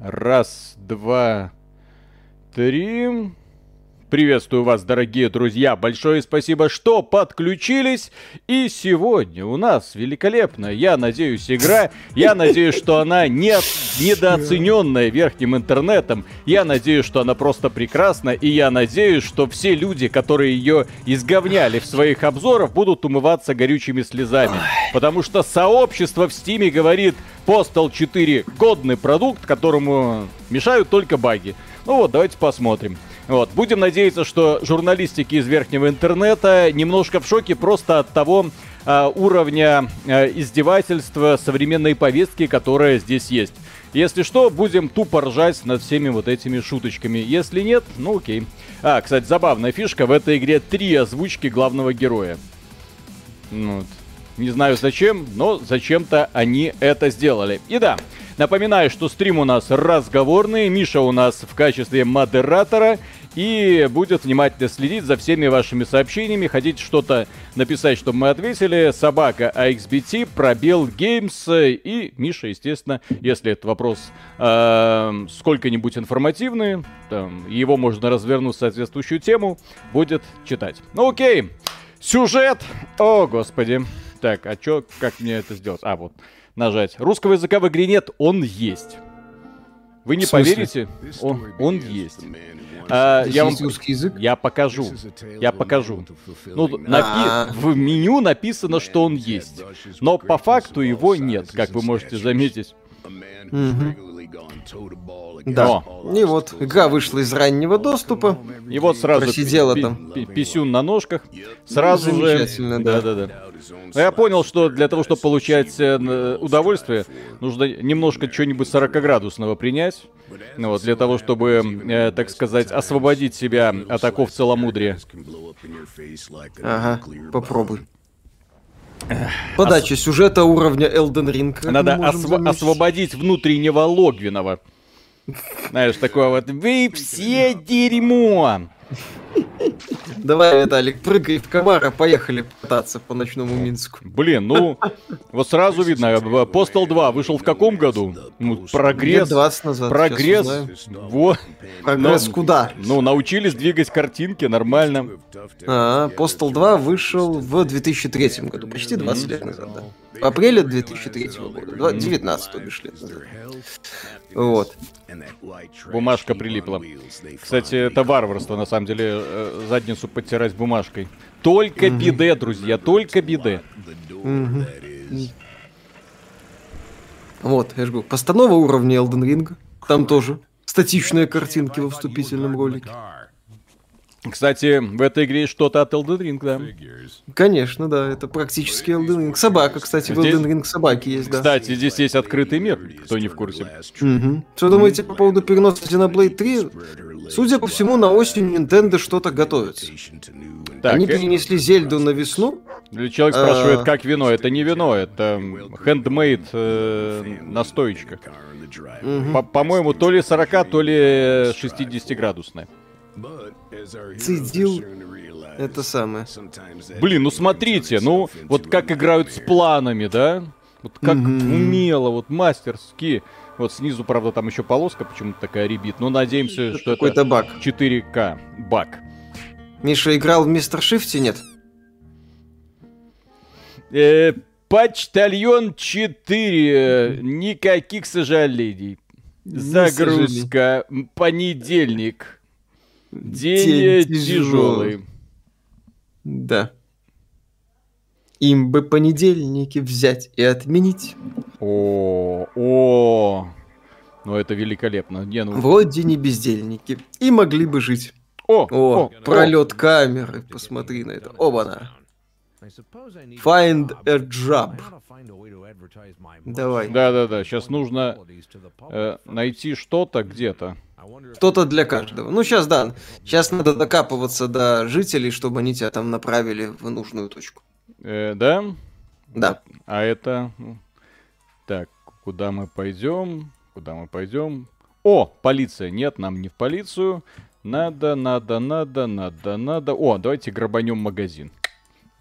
Раз, два, три. Приветствую вас, дорогие друзья. Большое спасибо, что подключились. И сегодня у нас великолепная, я надеюсь, игра. Я надеюсь, что она не недооцененная верхним интернетом. Я надеюсь, что она просто прекрасна. И я надеюсь, что все люди, которые ее изговняли в своих обзорах, будут умываться горючими слезами. Потому что сообщество в Стиме говорит, Postal 4 годный продукт, которому мешают только баги. Ну вот, давайте посмотрим. Вот. Будем надеяться, что журналистики из верхнего интернета немножко в шоке просто от того э, уровня э, издевательства современной повестки, которая здесь есть. Если что, будем тупо ржать над всеми вот этими шуточками. Если нет, ну окей. А, кстати, забавная фишка. В этой игре три озвучки главного героя. Ну, вот. Не знаю зачем, но зачем-то они это сделали. И да, напоминаю, что стрим у нас разговорный. Миша у нас в качестве модератора и будет внимательно следить за всеми вашими сообщениями. Хотите что-то написать, чтобы мы ответили, собака AXBT, пробел Games и Миша, естественно, если этот вопрос э, сколько-нибудь информативный, там, его можно развернуть в соответствующую тему, будет читать. Ну окей, сюжет, о господи. Так, а чё, как мне это сделать? А, вот, нажать. Русского языка в игре нет, он есть. Вы не поверите, он, он есть. А, я вам русский язык? Я покажу. Я покажу. Ну, напи... в меню написано, что он есть. Но по факту его нет, как вы можете заметить. Да. И вот игра вышла из раннего доступа. И вот сразу просидела там. Писюн на ножках. Сразу же. Да, да, да. Но я понял, что для того, чтобы получать э, удовольствие, нужно немножко что-нибудь 40-градусного принять. Ну, вот, для того, чтобы, э, так сказать, освободить себя от оков целомудрия. Ага, попробуй. Подача Ос... сюжета уровня Elden Ring. Надо осв... освободить внутреннего Логвинова. Знаешь, такое вот, вы все дерьмо. Давай, Виталик, прыгай в комара, поехали пытаться по ночному Минску. Блин, ну, вот сразу видно, Postal 2 вышел в каком году? Ну, прогресс. Лет 20 назад. Прогресс. Вот. Прогресс ну, куда? Ну, научились двигать картинки нормально. А, Postal 2 вышел в 2003 году, почти 20 лет назад, да. В апреле 2003 года, 19 то бишь лет назад. Вот. Бумажка прилипла. Кстати, это варварство, на самом деле, э, задницу подтирать бумажкой. Только mm биде, друзья, только биде. Вот, я же говорю, постанова уровня Elden Ring. Там тоже статичные картинки во вступительном ролике. Кстати, в этой игре есть что-то от Elden Ring, да? Конечно, да, это практически Elden Ring. Собака, кстати, здесь... в Elden Ring собаки есть, да. Кстати, здесь есть открытый мир, кто не в курсе. Угу. Что думаете по поводу переноса Xenoblade 3? Судя по всему, на осень Nintendo что-то готовится. Так, Они э... перенесли Зельду на весну. Человек спрашивает, а. как вино? Это не вино, это handmade э, настоечка. Угу. По-моему, то ли 40, то ли 60 градусная цедил это самое. Блин, ну смотрите, ну вот как играют с планами, да? Вот как mm-hmm. умело, вот мастерски. Вот снизу, правда, там еще полоска почему-то такая ребит. Но надеемся, это что это баг. 4К баг. Миша играл в Мистер Шифте, нет? Э, почтальон 4. Никаких сожалений. Загрузка. Понедельник. День, День тяжелый. Да. Им бы понедельники взять и отменить. О, о, ну это великолепно. Не, ну... Вроде не бездельники. И могли бы жить. О, о, о пролет о. камеры, посмотри на это. Оба-на. Find a job. Давай. Да-да-да, сейчас нужно э, найти что-то где-то. Кто-то для каждого. Ну, сейчас, да. Сейчас надо докапываться до жителей, чтобы они тебя там направили в нужную точку. Э, да? Да. А это... Ну, так, куда мы пойдем? Куда мы пойдем? О, полиция. Нет, нам не в полицию. Надо, надо, надо, надо, надо. О, давайте грабанем магазин.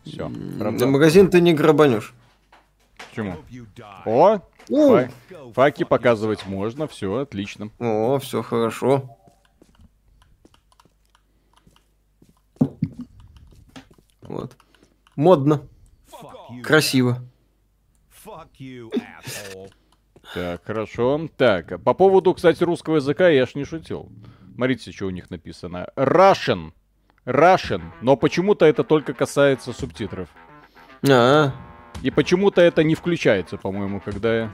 Все. Правда? магазин ты не грабанешь. Почему? О, фа- факи показывать можно, все, отлично. о, все хорошо. Вот. Модно, красиво. Так, хорошо. Так, по поводу, кстати, русского языка я ж не шутил. Смотрите, что у них написано. Russian. Russian. Но почему-то это только касается субтитров. А, И почему-то это не включается, по-моему, когда я...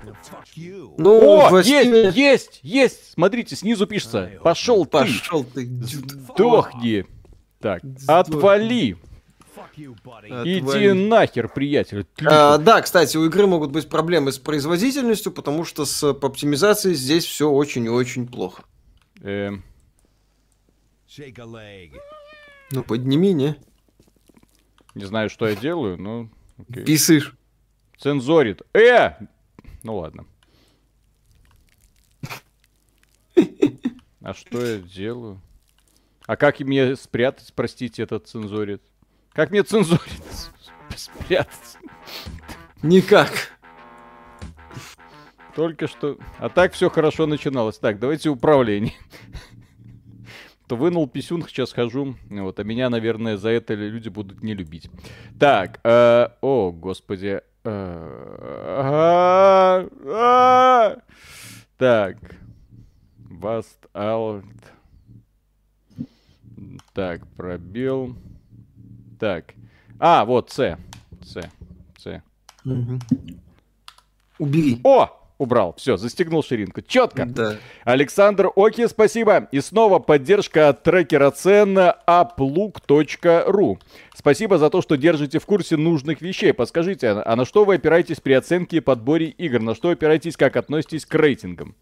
ну, О, в есть, есть, есть! Смотрите, снизу пишется. Пошел ты, Пошел ты. сдохни. Так, отвали. Иди Отвали. нахер, приятель. А, да, кстати, у игры могут быть проблемы с производительностью, потому что с оптимизацией здесь все очень и очень плохо. Эм, Ну, подними, не? не знаю, что я делаю, но... окей. Писышь. Цензорит. Э! Ну ладно. А что я делаю? А как мне спрятать, простите, этот цензорит? Как мне цензорит спрятать? Никак. Только что... А так все хорошо начиналось. Так, давайте управление. То вынул писюн, сейчас хожу. Вот, а меня, наверное, за это люди будут не любить. Так, э, о, господи. э, а, а. Так. Vast out. Так, пробел. Так. А, вот, С. С. С. Убери. О! Убрал. Все, застегнул ширинку. Четко. Да. Александр Оки, спасибо. И снова поддержка от трекера цен apluk.ru. Спасибо за то, что держите в курсе нужных вещей. Подскажите, а а на что вы опираетесь при оценке и подборе игр? На что опираетесь, как относитесь к рейтингам?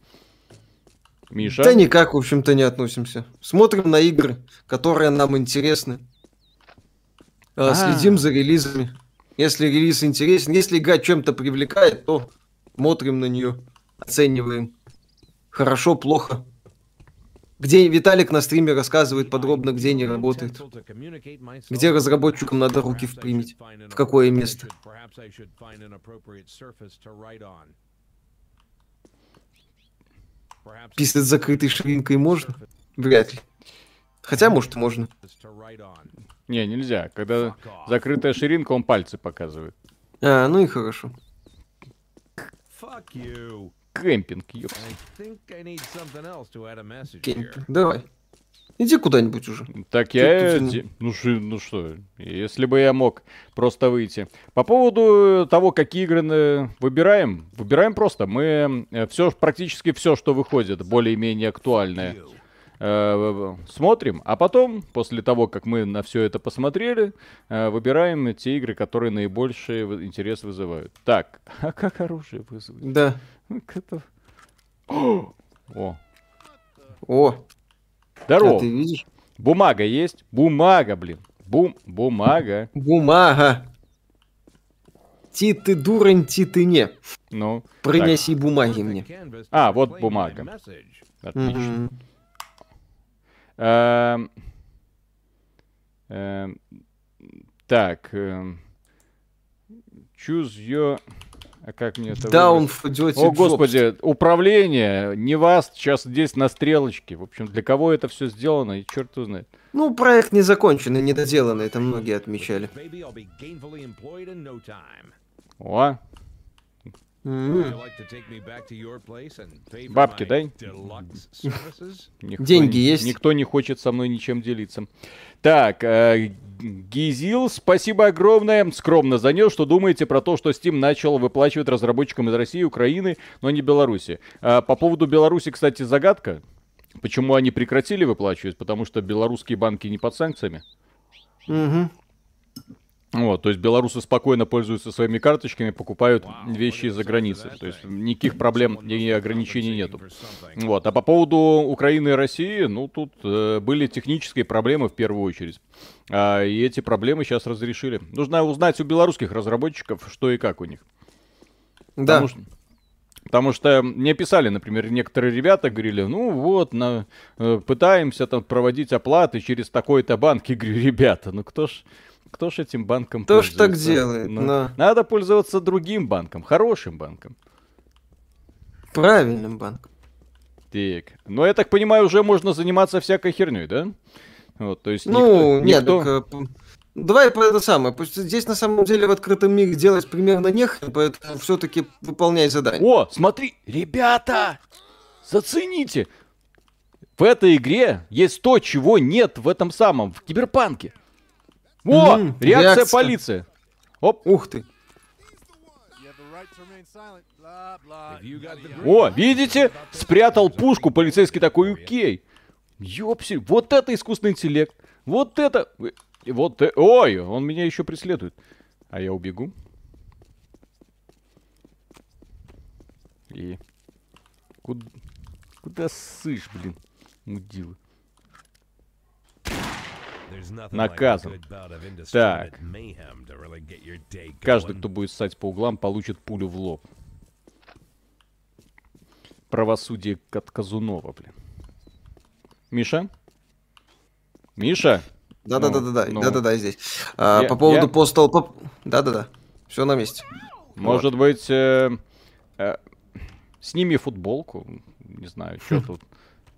Миша? Да никак, в общем-то, не относимся. Смотрим на игры, которые нам интересны. А, А. Следим за релизами. Если релиз интересен, если игра чем-то привлекает, то смотрим на нее, оцениваем. Хорошо, плохо. Где Виталик на стриме рассказывает подробно, где не работает. Где разработчикам надо руки впрямить? В какое место. Писать закрытой ширинкой можно? Вряд ли. Хотя, может, можно. Не, нельзя. Когда закрытая ширинка, он пальцы показывает. А, ну и хорошо. Кемпинг, ёпс. Кемпинг. Давай. Иди куда-нибудь уже. Так я... тут, ну- де- Ну, ши- ну что, если бы я мог просто выйти. По поводу того, какие игры э, выбираем, выбираем просто. Мы все, практически все, что выходит, более-менее актуальное, э, смотрим, а потом, после того, как мы на все это посмотрели, э, выбираем те игры, которые наибольший интерес вызывают. Так, а как оружие вызовет? Да. Это- О, О, а здорово. ты видишь? Бумага есть? Бумага, блин. Бум, бумага. Бумага. Ти ты дурень, ти ты не. Ну, Принеси бумаги мне. А, вот бумага. отлично. Мгм. Эм, эм, Так. эм, Choose your... А как мне это Down выбрать? for dirty О, господи, управление, не вас, сейчас здесь на стрелочке. В общем, для кого это все сделано, и черт его знает. Ну, проект не законченный, недоделанный, это многие отмечали. О. Бабки дай. никто Деньги есть? Никто не хочет со мной ничем делиться. Так, э, Гизил, спасибо огромное. Скромно занес, что думаете про то, что Steam начал выплачивать разработчикам из России, Украины, но не Беларуси. А, по поводу Беларуси, кстати, загадка. Почему они прекратили выплачивать? Потому что белорусские банки не под санкциями. Мгм. Вот, то есть белорусы спокойно пользуются своими карточками, покупают вещи из-за границы. То есть никаких проблем и ограничений нету. Вот. А по поводу Украины и России, ну, тут э, были технические проблемы в первую очередь. А, и эти проблемы сейчас разрешили. Нужно узнать у белорусских разработчиков, что и как у них. Да. Потому что, потому что мне писали, например, некоторые ребята говорили, ну вот, на, э, пытаемся там проводить оплаты через такой-то банк. И говорю, ребята, ну кто ж Кто ж этим банком Кто ж так делает? Ну, На. Надо пользоваться другим банком, хорошим банком. Правильным банком. Так. Но я так понимаю, уже можно заниматься всякой херней, да? Вот, то есть Ну, никто- нет, никто- так, э, давай по это самое. Пусть Здесь на самом деле в открытом мире делать примерно нехрен, поэтому все-таки выполняй задание. О, смотри, ребята, зацените. В этой игре есть то, чего нет в этом самом, в киберпанке. О, Мгм, реакция реакция. полиции. Оп, Ух ты. о, видите? Спрятал пушку, полицейский такой, окей. Ёпси, вот это искусственный интеллект. Вот это... Вот, э- ой, он меня еще преследует. А я убегу. И... Куда, куда сышь, блин, мудила? Наказан. Так. Каждый, кто будет ссать по углам, получит пулю в лоб. Правосудие от Казунова, блин. Миша? Миша? Да-да-да-да, Ну, ну. да-да-да, здесь. А, Я- по поводу я- постал... по- Да-да-да, все на месте. Может быть, э, э, сними футболку? Не знаю, что тут.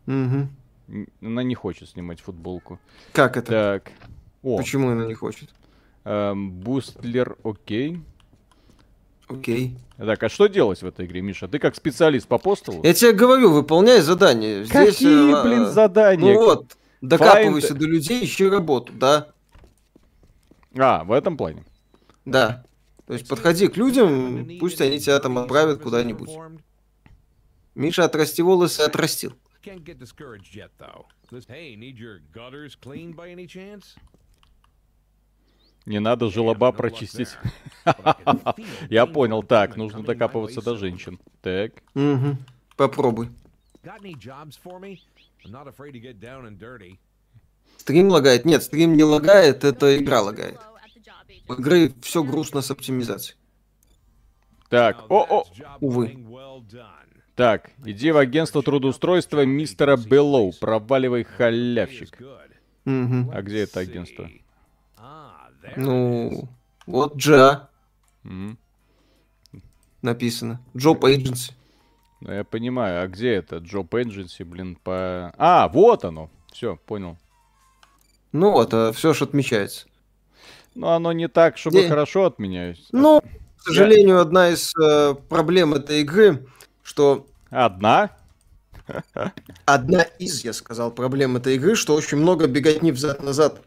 Мгм. Она не хочет снимать футболку. Как это? Так. О, Почему она не хочет? эм, Бустлер, окей. Окей. Так, а что делать в этой игре, Миша? Ты как специалист по постулу? Я тебе говорю, выполняй задание. Здесь, Какие, э, блин, а, задания? Ну вот, докапывайся Find- до людей, ищи работу, да, А, в этом плане. да. То есть подходи к людям, пусть они тебя там отправят куда-нибудь. Миша, отрасти волосы, отрастил. Can't get discouraged yet, though. This- Hey, need your gutters cleaned by any chance? Не надо желоба прочистить. Я понял. Так, нужно докапываться до женщин. Так. Угу. Попробуй. Стрим лагает? Нет, стрим не лагает, это игра лагает. У игры все грустно с оптимизацией. Так, Now о, о, that's job увы. Так, иди в агентство трудоустройства мистера Беллоу, проваливай халявщик. Мгм. А где это агентство? Ну, вот Джа Мгм. написано. Job Agency. Ну, я понимаю, а где это? Джоб Эдженси, блин, по... А, вот оно. Все, понял. Ну вот, все же отмечается. Но оно не так, чтобы Не. хорошо отменяюсь. Ну, к сожалению, одна из э, проблем этой игры, что Одна? одна из, я сказал, проблем этой игры, что очень много беготни взад-назад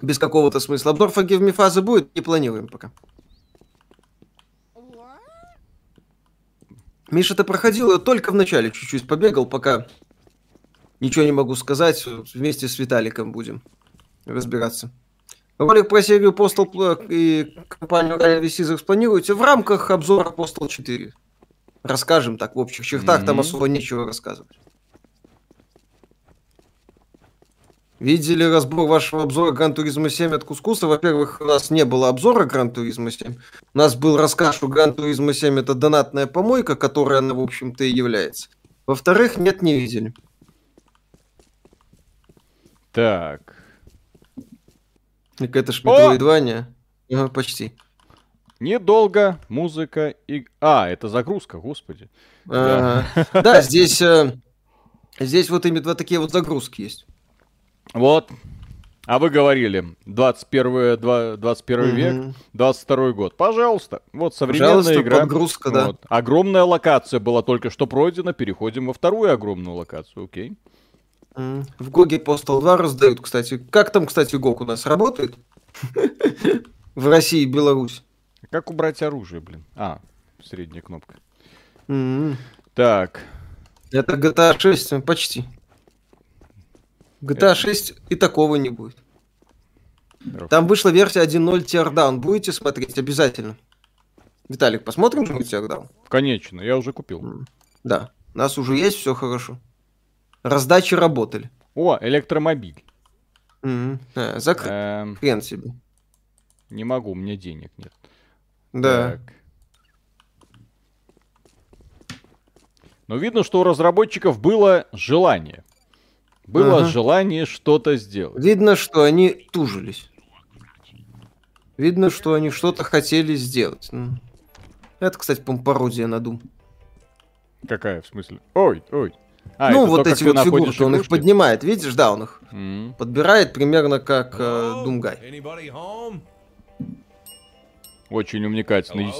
без какого-то смысла. Me фазы будет, не планируем пока. Миша, ты проходил ее только в начале, чуть-чуть побегал, пока ничего не могу сказать, вместе с Виталиком будем разбираться. Ролик про серию Postal и компанию Rally Caesars планируете в рамках обзора Postal 4. Расскажем так в общих чертах, там Мгм. особо нечего рассказывать. Видели разбор вашего обзора Gran Turismo 7 от Кускуса? Во-первых, у нас не было обзора Gran Turismo 7. У нас был рассказ, что Gran Turismo 7 это донатная помойка, которая она, в общем-то, и является. Во-вторых, нет, не видели. Так. Так это ж! Метроидвания. Ага, почти. Недолго, музыка и... А, это загрузка, господи. Ага. Да, здесь, э, здесь вот именно такие вот загрузки есть. Вот. А вы говорили, 21, два- 21 век, Мгм. 22 год. Пожалуйста. Вот современная Пожалуйста, игра. подгрузка, да. Вот. Огромная локация была только что пройдена. Переходим во вторую огромную локацию. Окей. В Гоге Postal 2 раздают, кстати. Как там, кстати, Гог у нас работает? В России и Беларусь. Как убрать оружие, блин? А, средняя кнопка. М, Так. Это GTA 6, э, почти. GTA 6 и такого не будет. Там вышла версия 1.0 Teardown. Будете смотреть? Обязательно. Виталик, посмотрим же Teardown? Конечно, я уже купил. Да. У нас уже есть, все хорошо. Раздачи работали. О, электромобиль. М, э, Закрыт. Эм, Хрен себе. не могу, у меня денег нет. Да. Так. Но видно, что у разработчиков было желание. Было Ага. желание что-то сделать. Видно, что они тужились. Видно, что они что-то хотели сделать. Ну, Это, кстати, по пародия на Doom. Какая, в смысле? Ой, ой. А, ну, вот то, эти вот фигурки, он их поднимает, видишь, да, он их М. подбирает примерно как э? Думгай. Очень увлекательно.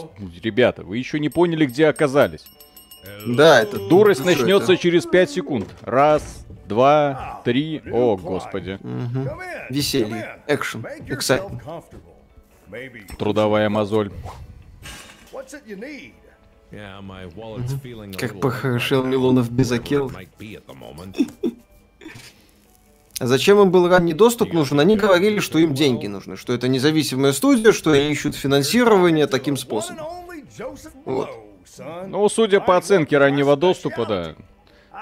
Ребята, вы еще не поняли, где оказались. Да, это Дурость начнется это? через 5 секунд. Раз, два, три. О, господи. In. Веселье, экшен. Maybe. Трудовая мозоль. What's it you need? Yeah, my wallet's feeling a Как похорошел Милонов без акел. зачем им был ранний доступ нужен? Они говорили, что им деньги нужны, что это независимая студия, что они ищут финансирование таким способом. Вот. Ну, судя по оценке раннего доступа, да.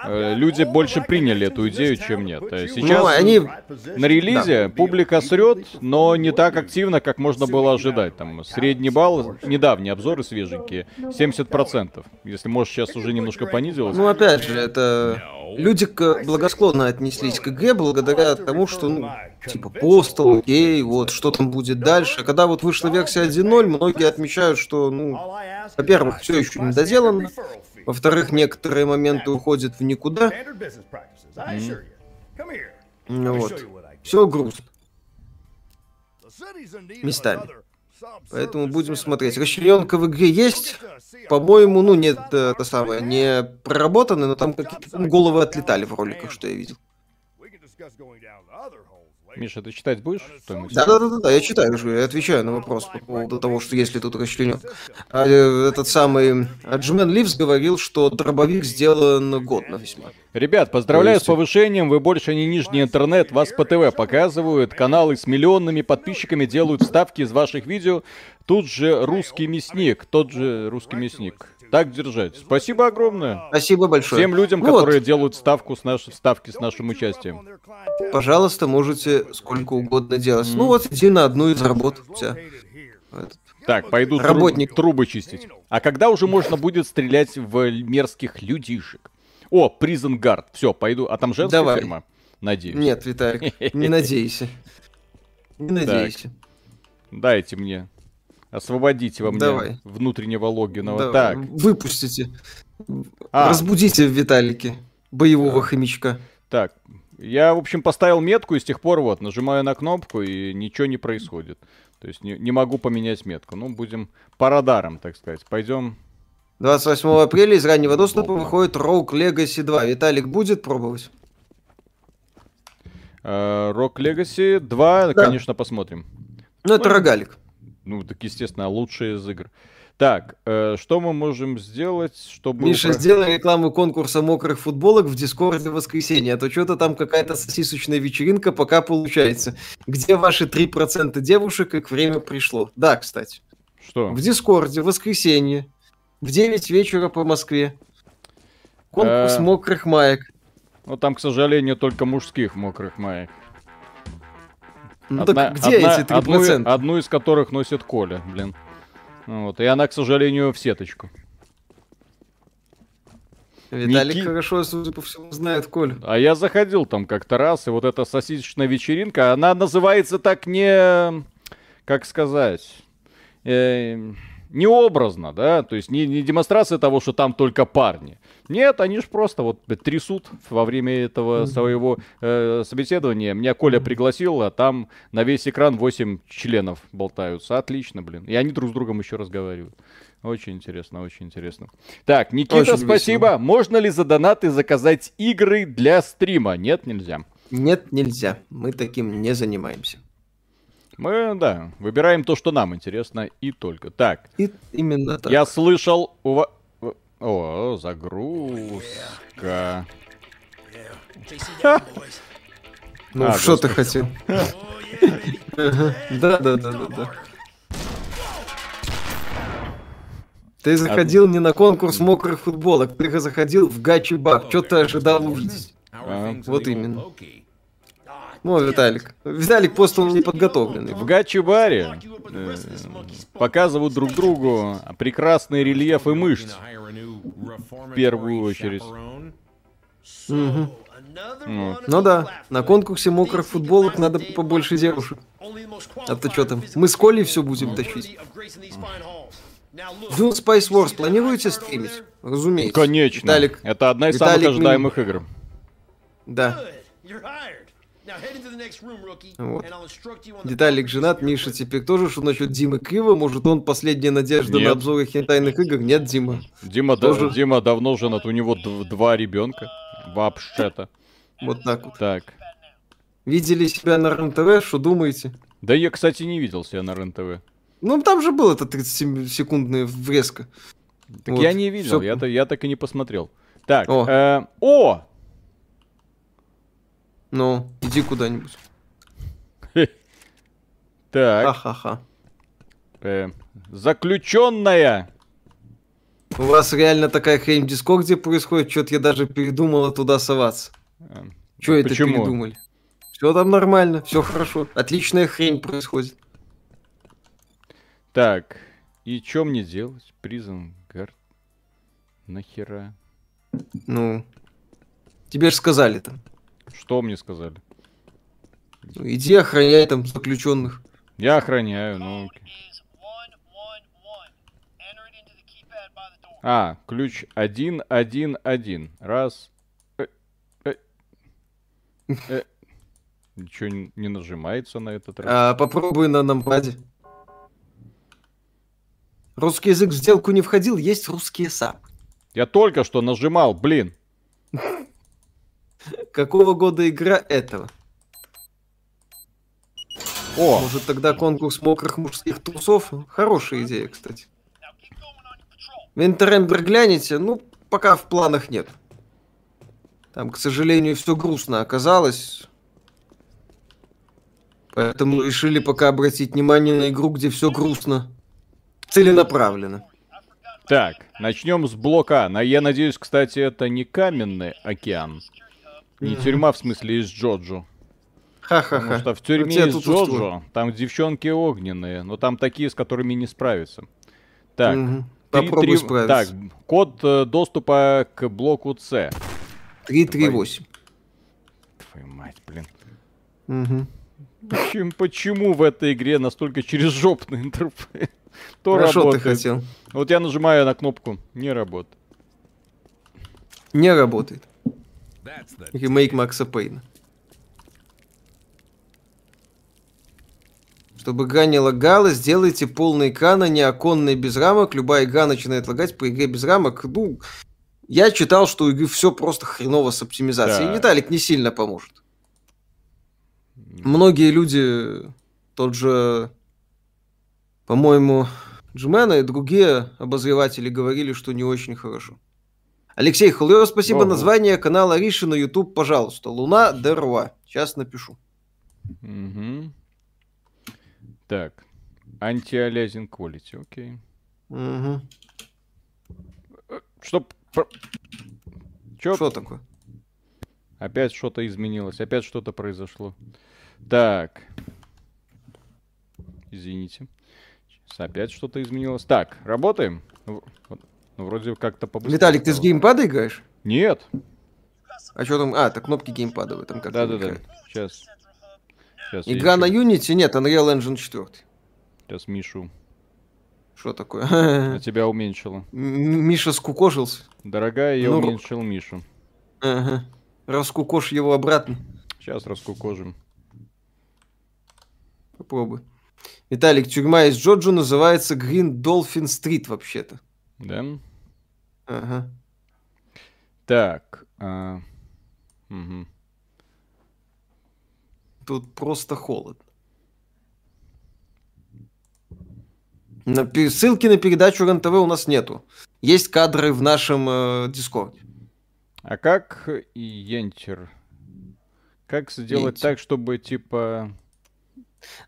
Э, люди больше приняли эту идею, чем нет. Э, Сейчас Ну, они- на релизе публика срет, но не так активно, как можно было ожидать. Там средний балл, недавние обзоры свеженькие, 70%. Если, может, сейчас уже немножко понизилось. Ну, опять же, это... Люди к- благосклонно отнеслись к игре благодаря тому, что, ну, типа, постал, окей, вот, что там будет дальше. А когда вот вышла версия 1.0, многие отмечают, что, ну, во-первых, все еще не доделано. Во-вторых, некоторые моменты уходят в никуда. Ну вот. Все грустно. Местами. Поэтому будем смотреть. Расчленка в игре есть. По-моему, ну, нет, э, это самое, не проработаны, но там какие-то головы отлетали в роликах, что я видел. Миша, ты читать будешь что-нибудь? Да-да-да, я читаю уже, я отвечаю на вопрос по поводу того, что есть ли тут расчленен. А, э, этот самый Джимен Ливс говорил, что дробовик сделан годно весьма. Ребят, поздравляю есть- с повышением, вы больше не нижний интернет, вас по ТВ показывают, каналы с миллионными подписчиками делают вставки из ваших видео. Тут же русский мясник, тот же русский мясник. Так держать. Спасибо огромное. Спасибо большое. Всем людям, Ну вот, которые делают ставку с наш... ставки с нашим участием. пожалуйста, можете сколько угодно делать. Ну вот, иди на одну из работ. тебя. Этот. Так, пойду Работник. трубы чистить. А когда уже можно будет стрелять в мерзких людишек? О, Prison Guard. Все, пойду. А там женская Давай. фирма? Надеюсь. Нет, Виталик, не надейся. Не надейся. Дайте мне. Освободите во мне Давай. внутреннего логинова. Давай, Так. Выпустите. А, Разбудите в Виталике боевого хомячка. так. Я, в общем, поставил метку и с тех пор вот нажимаю на кнопку и ничего не происходит. То есть не, не могу поменять метку. Ну, будем по радарам, так сказать. Пойдем. 28 апреля из раннего доступа выходит Rogue Legacy 2. Виталик будет пробовать? Э, Rock Legacy 2, Да. конечно, посмотрим. Ну, это рогалик. Ну, так, естественно, лучшие из игр. Так, э, что мы можем сделать, чтобы... Миша, сделай рекламу конкурса мокрых футболок в Дискорде в воскресенье, а то что-то там какая-то сосисочная вечеринка пока получается. Где ваши 3% девушек, как время пришло? Да, кстати. Что? В Дискорде в воскресенье в 9 вечера по Москве. Конкурс Э. мокрых маек. Ну, там, к сожалению, только мужских мокрых маек. Ну Одна- так где одна- эти 3%? Одну, одну из которых носит Коля, блин. Вот. И она, к сожалению, в сеточку. Виталик Ники- хорошо, судя по всему, знает Колю. А я заходил там как-то раз, и вот эта сосисочная вечеринка, она называется так не... Как сказать? э, необразно, да? То есть не, не демонстрация того, что там только парни. Нет, они же просто вот трясут во время этого своего э, собеседования. Меня Коля пригласил, а там на весь экран 8 членов болтаются. Отлично, блин. И они друг с другом еще разговаривают. Очень интересно, очень интересно. Так, Никита, Очень спасибо. весело. Можно ли за донаты заказать игры для стрима? Нет, нельзя. Нет, нельзя. Мы таким не занимаемся. Мы, да, выбираем то, что нам интересно и только. Так, И именно так. я слышал у вас... О, загрузка. Ну, А, что ты хотел? Да, да, да, да, да. Ты заходил не на конкурс мокрых футболок, ты заходил в гачи бак. Что ты ожидал увидеть? А, вот именно. Ну, Виталик. Виталик просто он не подготовленный. В гачи-баре э, показывают друг другу прекрасные рельефы мышц. В первую очередь. Мгм. Ну да, на конкурсе мокрых футболок надо побольше девушек. А то что там, мы с Колей все будем тащить. Dune Spice Wars планируете стримить? Разумеется. Конечно. Виталик, Это одна из Виталик самых ожидаемых игр. да. Вот. Виталик женат, Миша теперь тоже, что насчет Димы Криво? Может, он последняя надежда Нет. на обзоры хентайных игр? Нет, Дима. Дима, да- Тоже- Дима давно женат, у него два ребенка. Вообще-то. Вот так вот. Так. Видели себя на РЕН-ТВ? Что думаете? Да я, кстати, не видел себя на РЕН-ТВ. Ну, там же было это 30-секундная врезка. Так Вот. я не видел, я, я так и не посмотрел. Так, О. э, о! Ну, иди куда-нибудь. Так, Ха-ха-ха. э, заключенная. У вас реально такая хрень в Дискорде происходит, что-то я даже передумала туда соваться. Что это Почему? передумали? Все там нормально, все хорошо. Отличная хрень происходит. Так, и что мне делать? Призм гард. Нахера? Ну, тебе же сказали там. Что мне сказали? Ну, Иди охраняй там заключенных. Я охраняю, ну... А, ключ 111. Раз. Э, э, э. Ничего не не нажимается на этот раз. А, попробуй на нампаде. Русский язык в сделку не входил, есть русские сапы. Я только что нажимал, блин. Какого года игра этого? О, Может тогда конкурс мокрых мужских трусов? Хорошая идея, кстати. Винтерембер глянете? Ну, пока в планах нет. Там, к сожалению, все грустно оказалось. Поэтому решили пока обратить внимание на игру, где все грустно. Целенаправленно. так, начнем с блока. Но я надеюсь, кстати, это не каменный океан. Не тюрьма, в смысле, из Джоджо. Ха-ха-ха. Потому что в тюрьме из. Джоджо там девчонки огненные, но там такие, с которыми не справиться. Так, три- Попробуй три- справиться. Так, код э, доступа к блоку С. 338. Твою мать, блин. Мгм. Почему, почему в этой игре настолько через жопный интерфейс? То А что ты работает. хотел? Вот я нажимаю на кнопку, не работает. Не работает. Ремейк Макса Пейна. Чтобы игра не лагала, сделайте полный экран, а не оконный без рамок. Любая игра начинает лагать по игре без рамок. Ну, я читал, что у игры все просто хреново с оптимизацией. Да. Виталик не сильно поможет. Многие люди, тот же, по-моему, Джимена и другие обозреватели говорили, что не очень хорошо. Алексей Хулева, спасибо. Ого. Название канала Риши на YouTube, пожалуйста. Луна Дерва. Сейчас напишу. Мгм. Так, антиалязинг quality, окей. Чтоб... про- Чё? Что такое? Опять что-то изменилось, опять что-то произошло. Так. Извините. Сейчас опять что-то изменилось. Так, работаем? Ну, вроде как-то побыстрее. Виталик, ты с геймпада играешь? Нет. А что там? А, это кнопки геймпада в этом как Да-да-да. Сейчас. Сейчас. Игра на Unity? Нет, Unreal Engine 4. Сейчас Мишу. Что такое? А тебя уменьшила. М- Миша скукожился. Дорогая, я Ну, уменьшил Мишу. Ага. Раскукошь его обратно. Сейчас раскукожим. Попробуй. Виталик, тюрьма из Джоджо называется Green Dolphin Street вообще-то. Да? Ага. Так. а, мгм. Тут просто холод. На ссылки на передачу РЕН-ТВ у нас нету. Есть кадры в нашем э, Дискорде. А как Ентер? Как сделать Ентер. так, чтобы типа...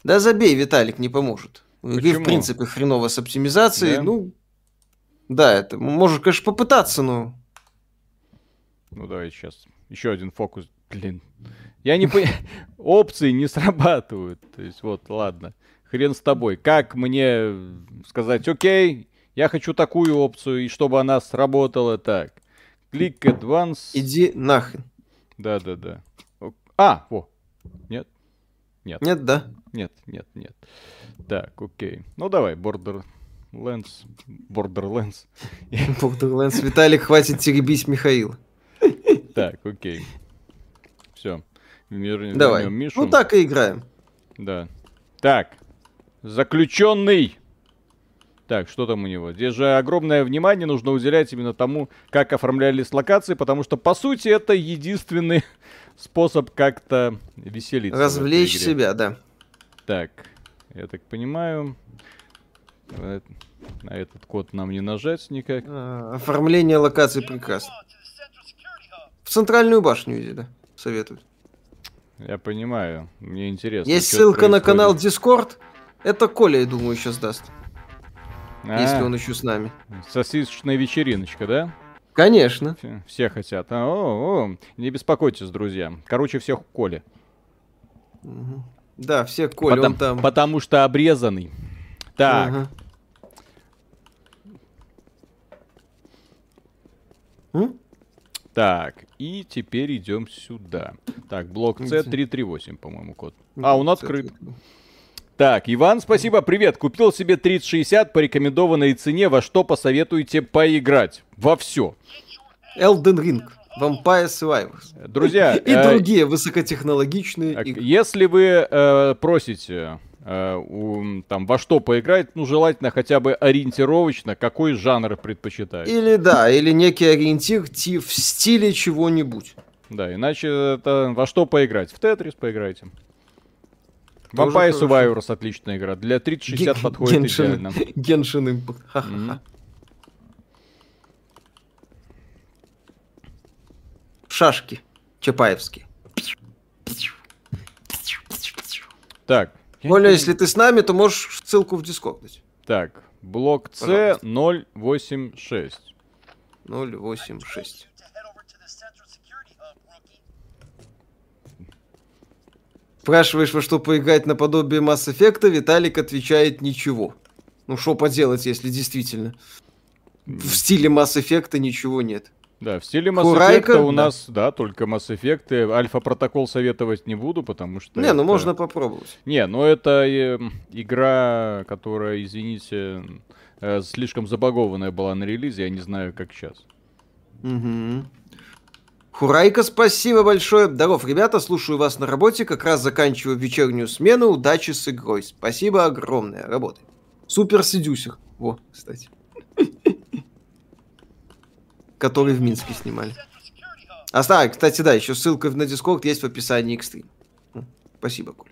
Да забей, Виталик, не поможет. Почему? в принципе, хреново с оптимизацией. Да? Ну, да, это можешь, конечно, попытаться, но... Ну давай сейчас. Еще один фокус. Блин. Я не понимаю. Опции не срабатывают. То есть вот, ладно. Хрен с тобой. Как мне сказать, окей, я хочу такую опцию, и чтобы она сработала так. Click Advance. Иди нахрен. Да-да-да. О- А, во. Нет? Нет. Нет, да? Нет, нет, нет. Так, окей. Ну давай, Borderlands. Borderlands. Borderlands. Виталик, хватит теребить Михаила. Так, окей. Все. Давай. Мишу. Ну так и играем. Да. Так. Заключенный. Так, что там у него? Здесь же огромное внимание нужно уделять именно тому, как оформлялись локации, потому что, по сути, это единственный способ как-то веселиться. Развлечь себя, да. Так, я так понимаю, э, на этот код нам не нажать никак. А, Оформление локации прекрасно. В центральную башню иди, да, советуют. Я понимаю, мне интересно. Есть ссылка на происходит. канал Discord. Это Коля, я думаю, сейчас даст. А, Если он еще с нами. Сосисочная вечериночка, да? Конечно. Все, хотят. А, о, о, не беспокойтесь, друзья. Короче, всех Коля. Да, все Коля, Потом- он там. Потому что обрезанный. Так, Ага. М? так. И теперь идем сюда. Так, блок Где? C338, по-моему, код. А, он открыт. Так, Иван, спасибо, привет. Купил себе 3060 по рекомендованной цене. Во что посоветуете поиграть? Во все. Elden Ring, Vampire Survivors. Друзья, И э, другие высокотехнологичные игры. Если вы э, просите там во что поиграть, ну желательно хотя бы ориентировочно, какой жанр предпочитаете. Или да, или некий ориентир ти- в стиле чего-нибудь. Да, иначе это во что поиграть? В Тетрис поиграйте. Vampire. Survivors отличная игра. Для 3060 Ген- подходит Genshin- идеально. Genshin Impact. Шашки. Чапаевские. Так. Я Коля, не если ты с нами, то можешь ссылку в Дискорд дать. Так, блок Пожалуйста. C086. 086. Спрашиваешь, во что поиграть наподобие Mass Effect, Виталик отвечает ничего. Ну, что поделать, если действительно в стиле Mass Effect ничего нет. Да, в стиле Mass Effect у нас, да, только Mass Effect. Альфа-протокол советовать не буду, потому что... Не, ну это- можно попробовать. Не, ну это э, игра, которая, извините, э, слишком забагованная была на релизе, я не знаю, как сейчас. Мгм. Хурайка, спасибо большое. Здоров, ребята, слушаю вас на работе, как раз заканчиваю вечернюю смену. Удачи с игрой. Спасибо огромное, работай. Супер Седюсер. Во, кстати. Который в Минске снимали. А, да, кстати, да, еще ссылка на Дискорд есть в описании к стриму. Спасибо, Коль.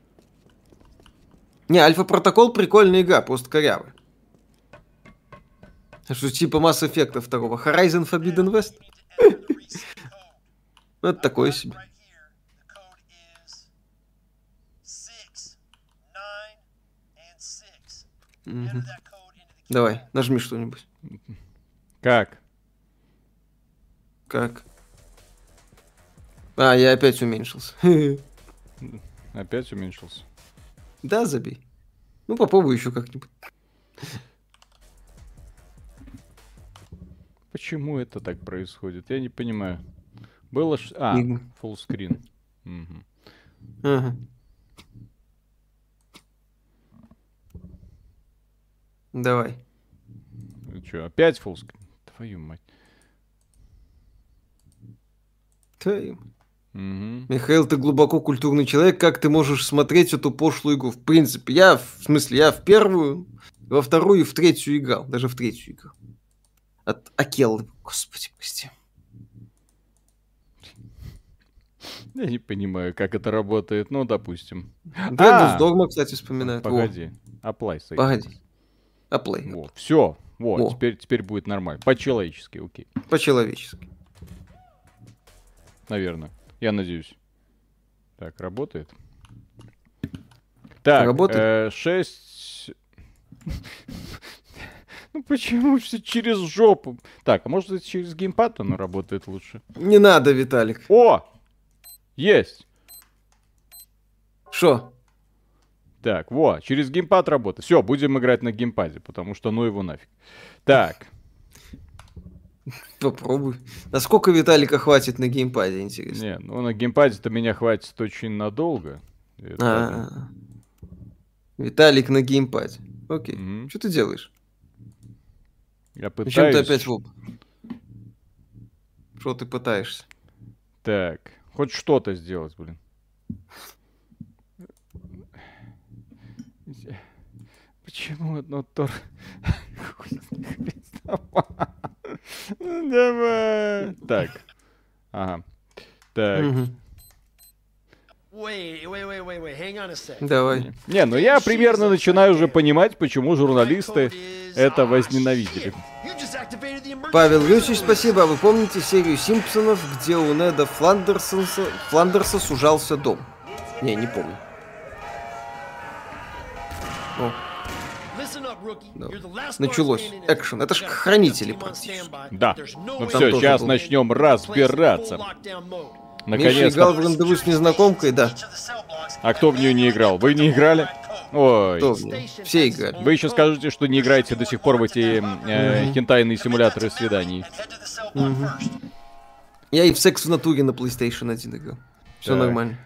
Не, Альфа Протокол прикольная игра, просто корявая. Что типа Mass Effect второго. Horizon Forbidden West? Ну, это такое себе. Давай, нажми что-нибудь. Как? Как? А, я опять уменьшился. Опять уменьшился? Да, забей. Ну, попробуй еще как-нибудь. Почему это так происходит? Я не понимаю. Было... ш- А, screen. Мгм. Ага. Давай. Что, опять screen? Твою мать. Мать. Мгм. Михаил, ты глубоко культурный человек, как ты можешь смотреть эту пошлую игру? В принципе, я, в смысле, я в первую, во вторую и в третью играл, даже в третью играл. От Акелы, господи, прости. Я не понимаю, как это работает. Ну, допустим. Драгус А! Догма, кстати, вспоминает. Погоди. Apply сайт. Погоди. Аплей. Вот, все. Вот, Во. теперь, теперь будет нормально. По-человечески, окей. По-человечески. Наверное. Я надеюсь. Так, работает. Так, Работает? 6... Ну почему все через жопу? Так, а может через геймпад оно работает лучше? Не надо, Виталик. О! Есть! Что? Так, во, через геймпад работает. Все, будем играть на геймпаде, потому что ну его нафиг. Так, Попробуй. Насколько Виталика хватит на геймпаде, интересно? Не, ну на геймпаде-то меня хватит очень надолго. Это- А, Виталик на геймпаде. Окей. Мгм. Что ты делаешь? Я ты пытаюсь... опять в оп? Что ты пытаешься? Так, хоть что-то сделать, блин. Почему одно тор... Ну, Давай. Так. Ага. Так. Wait, wait, wait, wait, wait. Hang on a sec. Давай. Не, ну я примерно начинаю уже понимать, почему журналисты это возненавидели. Павел Юрьевич, спасибо. А вы помните серию Симпсонов, где у Неда Фландерса, Фландерса сужался дом? Не, не помню. О, Да. Началось. Экшен. Это ж хранители практически. Да. Там Ну все, сейчас был. начнем разбираться. Миша играл в Наконец-то. рандеву с незнакомкой, да. А кто в нее не играл? Вы не играли? Ой. Кто? Все играли. Вы еще скажете, что не играете до сих пор в эти э, хентайные симуляторы свиданий. Я и в секс в натуре на PlayStation 1 играл. Все Так. нормально.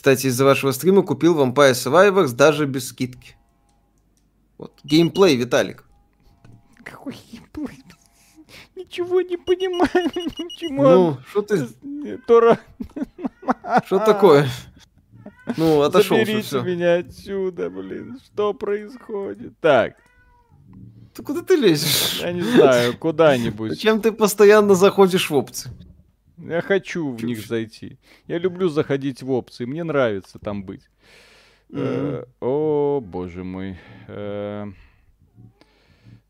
Кстати, из-за вашего стрима купил Vampire Survivors даже без скидки. Вот. Геймплей, Виталик. Какой геймплей? Ничего не понимаю. Почему Ну, что ты, Тора, что такое? Ну, отошел, заберите все. меня отсюда, блин. Что происходит? Так, Ты куда ты лезешь? я не знаю, куда-нибудь. Зачем ты постоянно заходишь в опции? Я хочу в них зайти. Я люблю заходить в опции. Мне нравится там быть. Э, О, боже мой. Э,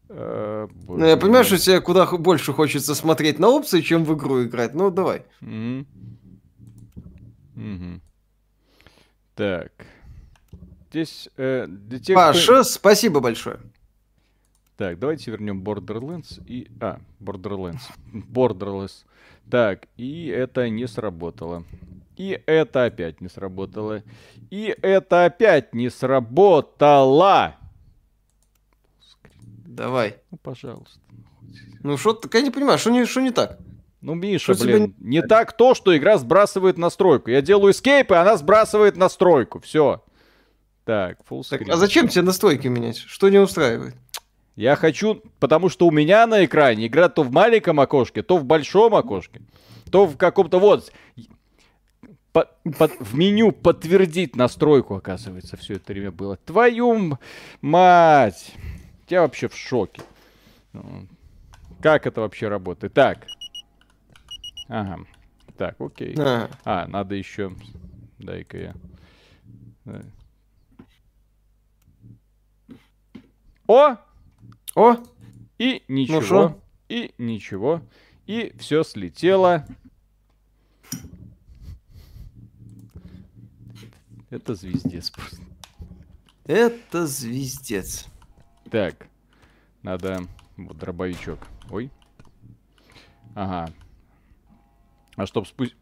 э, боже Ну, я понимаю, мой. что тебе куда больше хочется смотреть на опции, чем в игру играть. Ну, давай. Так. Здесь э, для тех, кто- Паша, спасибо большое. Так, давайте вернем Borderlands и... А, Borderlands. Borderlands. Так, и это не сработало. И это опять не сработало. И это опять не сработало. Давай. Ну, пожалуйста. Ну, что я не понимаю, что не, что не так? Ну, Миша, Что тебе блин, не так то, что игра сбрасывает настройку. Я делаю эскейп, и она сбрасывает настройку. Все. Так, full Так, screen. а зачем тебе настройки менять? Что не устраивает? Я хочу, потому что у меня на экране игра то в маленьком окошке, то в большом окошке, то в каком-то вот по- по- в меню подтвердить настройку, оказывается, все это время было. Твою мать! Я вообще в шоке. Как это вообще работает? Так. Ага. Так, окей. А, А, надо еще. Дай-ка я. Да. О! О, И ничего. шо? и ничего. И все слетело. Это звездец просто. это звездец. Так. Надо... Вот дробовичок. Ой. Ага. А чтоб спустить...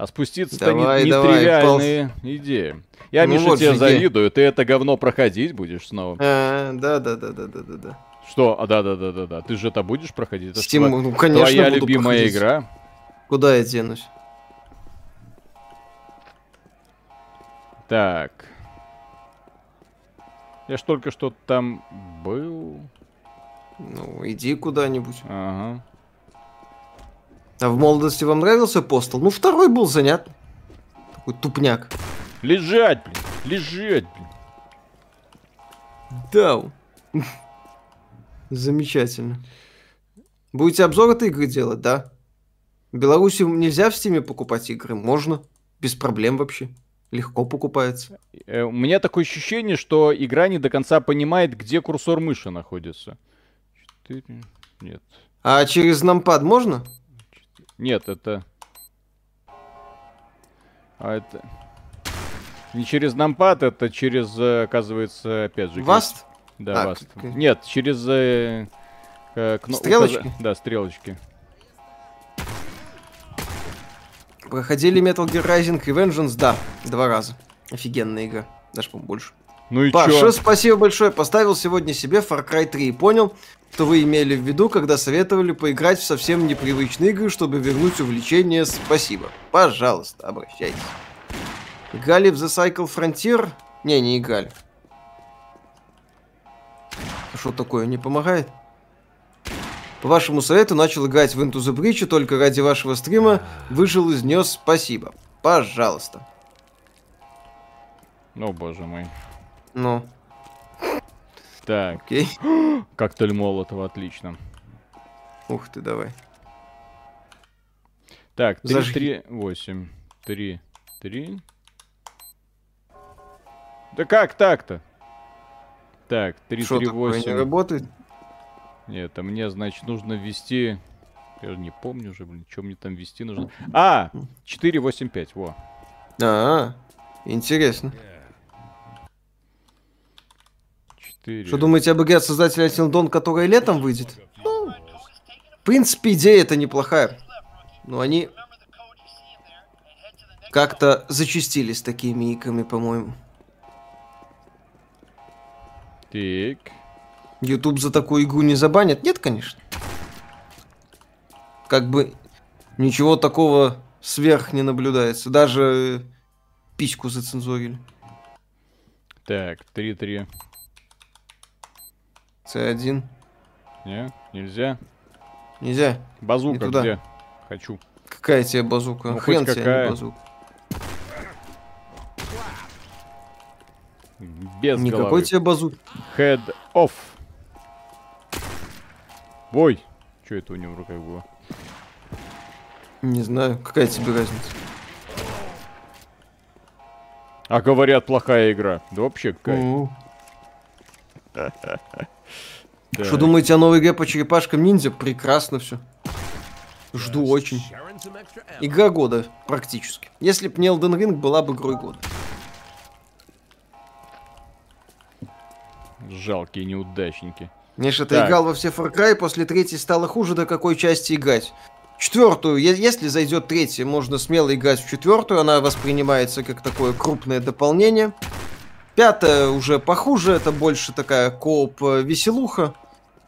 А спуститься-то не, Давай, не давай, тривиальные идеи. Я, Ну Миша, вот тебе завидую. Ты это говно проходить будешь снова. А, да, да, да, да, да, да, да. Что? А, да-да-да-да-да. Ты же это будешь проходить? Это Steam, ну, конечно, твоя буду любимая проходить. игра. Куда я денусь? Так. Я ж только что там был. Ну, иди куда-нибудь. Ага. А в молодости вам нравился Постал? Ну, второй был занят. Такой тупняк. Лежать, блин. Лежать, блин. Да. Замечательно. Будете обзор этой игры делать, да? В Беларуси нельзя в Стиме покупать игры? Можно. Без проблем вообще. Легко покупается. Э, У меня такое ощущение, что игра не до конца понимает, где курсор мыши находится. Четыре. Нет. А через нампад можно? Нет, это... А это... Не через нампад, это через, э, оказывается, опять же... Васт? Да, А, васт. к- к- Нет, через... э, э, кно- Стрелочки? указа- Да, стрелочки. Проходили Metal Gear Rising Revengeance? Да, два раза. Офигенная игра. Даже, по больше. Ну и Паша, чё? спасибо большое. Поставил сегодня себе Far Cry 3 и понял, что вы имели в виду, когда советовали поиграть в совсем непривычные игры, чтобы вернуть увлечение. Спасибо. Пожалуйста, обращайтесь. Играли в The Cycle Frontier? Не, не играли. А Что такое, не помогает? По вашему совету начал играть в Into the Breach, и только ради вашего стрима выжил из нее спасибо. Пожалуйста. О, боже мой. Ну, Так, окей. коктейль Молотова, отлично. Ух ты, давай. Так, 3, Зажги. 3, 8, 3, 3. Да как так-то? Так, 3, Что 3, такое, не 8. работает? Нет, а мне, значит, нужно ввести... Я не помню уже, блин, что мне там ввести нужно. А, 4, 8, 5, во. А, интересно. 4. Что думаете об игре от создателя Dawn, которая летом выйдет? Ну, в принципе, идея это неплохая. Но они как-то зачастили с такими играми, по-моему. Так. YouTube за такую игру не забанят? Нет, конечно. Как бы ничего такого сверх не наблюдается. Даже письку зацензурили. Так, 3, 3. C1. Не, нельзя. Нельзя. Базука Не туда. где? Хочу. Какая тебе базука? Ну, Хрен тебе, а не какая. базука. Без Никакой головы. тебе базук. Head off. Ой, что это у него в руках было? Не знаю, какая тебе разница. А говорят, плохая игра. Да вообще какая. Что думаете о новой игре по черепашкам ниндзя? Прекрасно все. Жду очень. Игра года, практически. Если б не Elden Ring, была бы игрой года. Жалкие неудачники. Миша, ты Так. играл во все Far Cry, после третьей стало хуже, до какой части играть? Четвертую, если зайдет третья, можно смело играть в четвертую, она воспринимается как такое крупное дополнение. Пятая уже похуже, это больше такая кооп э, веселуха.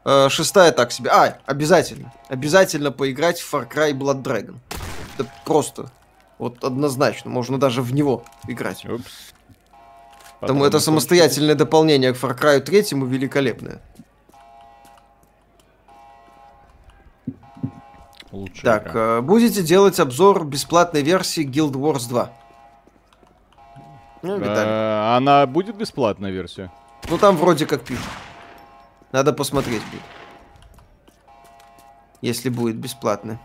Э, Шестая так себе. А, обязательно. Обязательно поиграть в Far Cry Blood Dragon. Это просто. Вот однозначно. Можно даже в него играть. Упс. Потому это самостоятельное дополнение к Far Cry 3 великолепное. Лучше. Так, э, будете делать обзор бесплатной версии Guild Wars 2? Ну, Виталий. она будет бесплатная версия? Ну, там вроде как пишут. Надо посмотреть будет. Если будет бесплатно.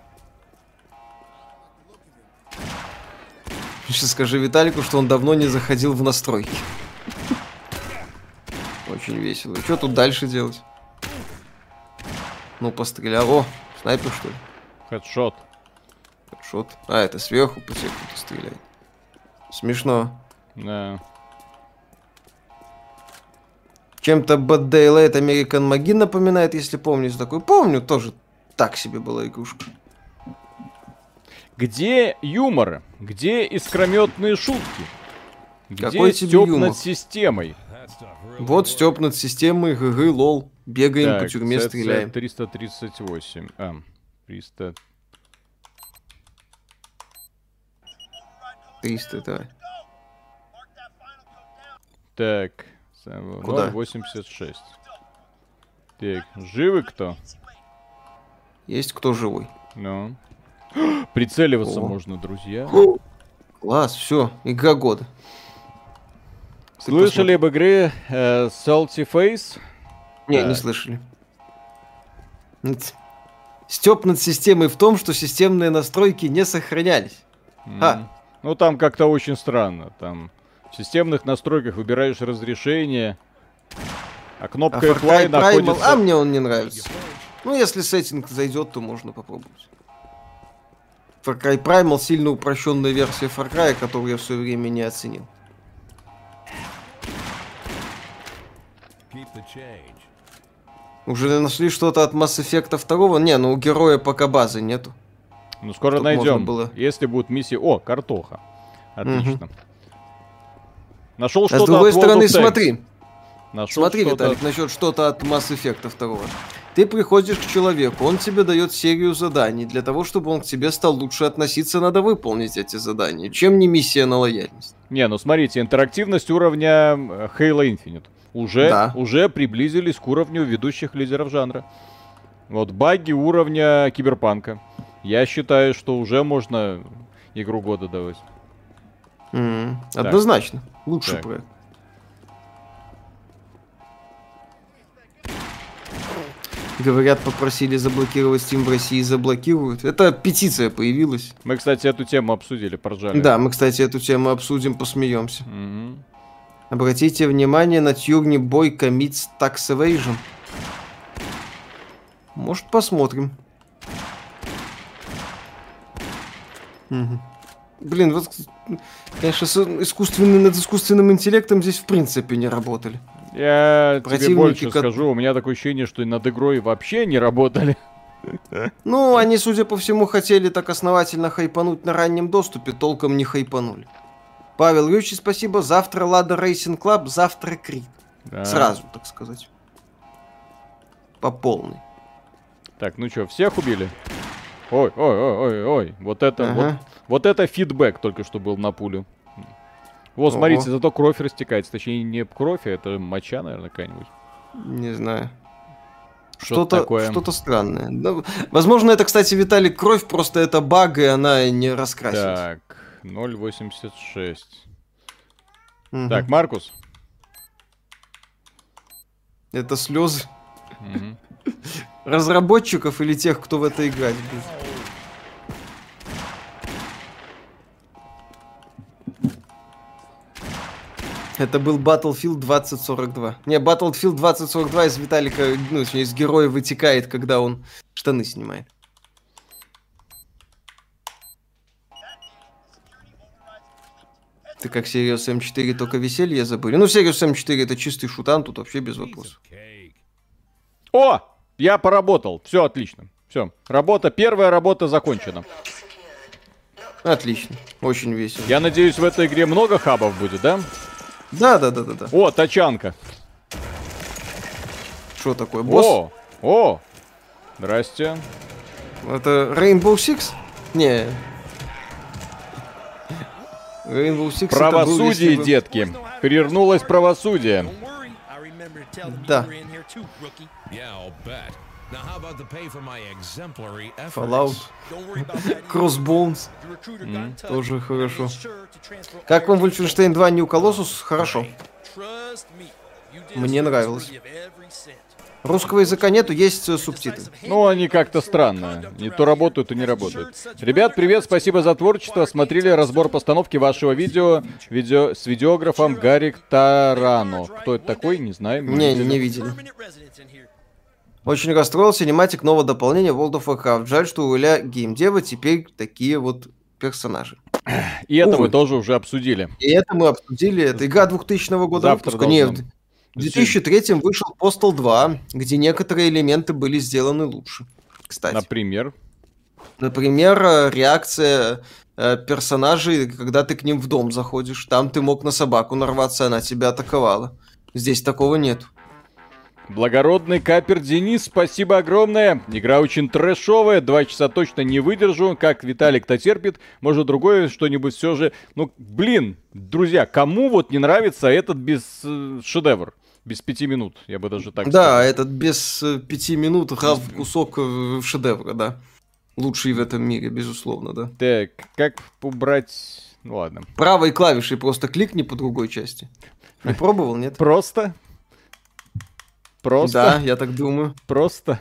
Сейчас скажи Виталику, что он давно не заходил в настройки. Очень весело. И что тут дальше делать? Ну, пострелял. О, снайпер, что ли? Хедшот. Шот. А, это сверху по тебе кто-то стреляет. Смешно. Да. Чем-то Bad Daylight American Magi напоминает, если помните такой. Помню, тоже так себе была игрушка. Где юмор? Где искрометные шутки? Где Какой стёб юмор? над системой? Вот Степ над системой, ГГ, лол. Бегаем по тюрьме, CC стреляем. 338. А, 300. 300, давай. Так. Куда? 86. Так, живы кто? Есть кто живой. Ну. Прицеливаться О. можно, друзья. Класс, все, игра года. Слышали об игре э, Salty Face? Не, Так. не слышали. Степ над системой в том, что системные настройки не сохранялись. М. А. Ну там как-то очень странно. Там в системных настройках выбираешь разрешение, а А кнопка Far Apply Cry Primal, находится... а мне он не нравится. Ну, если сеттинг зайдет, то можно попробовать. Far Cry Primal сильно упрощенная версия Far Cry, которую я в свое время не оценил. Уже нашли что-то от Mass Effect 2? Не, ну у героя пока базы нету. Ну скоро Чтоб найдем. было. Если будут миссии... О, картоха. Отлично. Нашел А что-то с другой от стороны, смотри, Нашел смотри, что-то Виталик, насчет что-то от Mass Effect 2. Ты приходишь к человеку, он тебе дает серию заданий. Для того, чтобы он к тебе стал лучше относиться, надо выполнить эти задания. Чем не миссия на лояльность? Не, ну смотрите, интерактивность уровня э, Halo Infinite. Уже, Да. уже приблизились к уровню ведущих лидеров жанра. Вот баги уровня Киберпанка. Я считаю, что уже можно игру года давать. М, Однозначно. Лучший Так. проект. Говорят, попросили заблокировать Steam в России, заблокируют. Это петиция появилась. Мы, кстати, эту тему обсудили, поржали. Да, мы, кстати, эту тему обсудим, посмеемся. Мгм. Обратите внимание на Тюрни Бой Commits Tax Evasion. Может, посмотрим. Мгм. Блин, вот, конечно, с искусственным, над искусственным интеллектом здесь в принципе не работали. Я тебе Противники, больше ко- скажу, у меня такое ощущение, что над игрой вообще не работали. Ну, они, судя по всему, хотели так основательно хайпануть на раннем доступе, толком не хайпанули. Павел Юрьевич, спасибо. Завтра Lada Racing Club, завтра Крит. Да. Сразу, так сказать. По полной. Так, ну что, всех убили? Ой, ой, ой, ой, ой. Вот это, Ага. вот это фидбэк только что был на пулю. Вот, смотрите, Ого. зато кровь растекается. Точнее, не кровь, а это моча, наверное, какая-нибудь. Не знаю. Что-то Что-то такое. что странное. Ну, возможно, это, кстати, Виталик, кровь, просто это баг, и она не раскрасилась. Так, 0.86. Мгм. Так, Маркус. Это слезы Мгм. разработчиков или тех, кто в это играть будет. Это был Battlefield 2042. Не, Battlefield 2042 из Виталика, ну, из героя вытекает, когда он штаны снимает. Ты как Serious M4 только веселье забыли. Ну, Serious M4 это чистый шутан, тут вообще без вопросов. О! Я поработал. Все отлично. Все. Работа, первая работа закончена. Отлично, очень весело. Я надеюсь, в этой игре много хабов будет, да? Да, да, да, да, да. О, тачанка. Что такое, босс? О! О! Здрасте. Это Rainbow Six? Не. Rainbow Six это был, Правосудие, если бы- детки. Перевернулось правосудие. Да. Now, how about the pay for my exemplary? Fallout. Crossbones. Touch тоже хорошо. Как вам Wolfenstein 2 New Colossus? Хорошо. Мне нравилось. Русского языка нету, есть э, субтитры. Ну, они как-то странно. Не то работают, то не работают. Ребят, привет, спасибо за творчество. Смотрели разбор постановки вашего видео, видео с видеографом Гарик Тарано. Кто это такой, не знаю. Не, видели. не видели. Очень расстроил синематик нового дополнения World of Warcraft. Жаль, что у Иля геймдева теперь такие вот персонажи. И это мы тоже уже обсудили. И это мы обсудили. Это игра 2000 года Завтра выпуска. Не, должно. в 2003 вышел Postal 2, где некоторые элементы были сделаны лучше. Кстати. Например. Например, э, реакция э, персонажей, когда ты к ним в дом заходишь. Там ты мог на собаку нарваться, она тебя атаковала. Здесь такого нет. Благородный капер Денис, спасибо огромное. Игра очень трэшовая, два часа точно не выдержу. Как Виталик-то терпит, может другое что-нибудь все же. Ну, блин, друзья, кому вот не нравится этот без э, шедевр? Без пяти минут, я бы даже так да, сказал. этот без э, пяти минут рав кусок э, шедевра, да. Лучший в этом мире, безусловно, да. Так, как убрать... Ну ладно. Правой клавишей просто кликни по другой части. Не пробовал, нет? Просто? Просто? Да, я так думаю. Просто?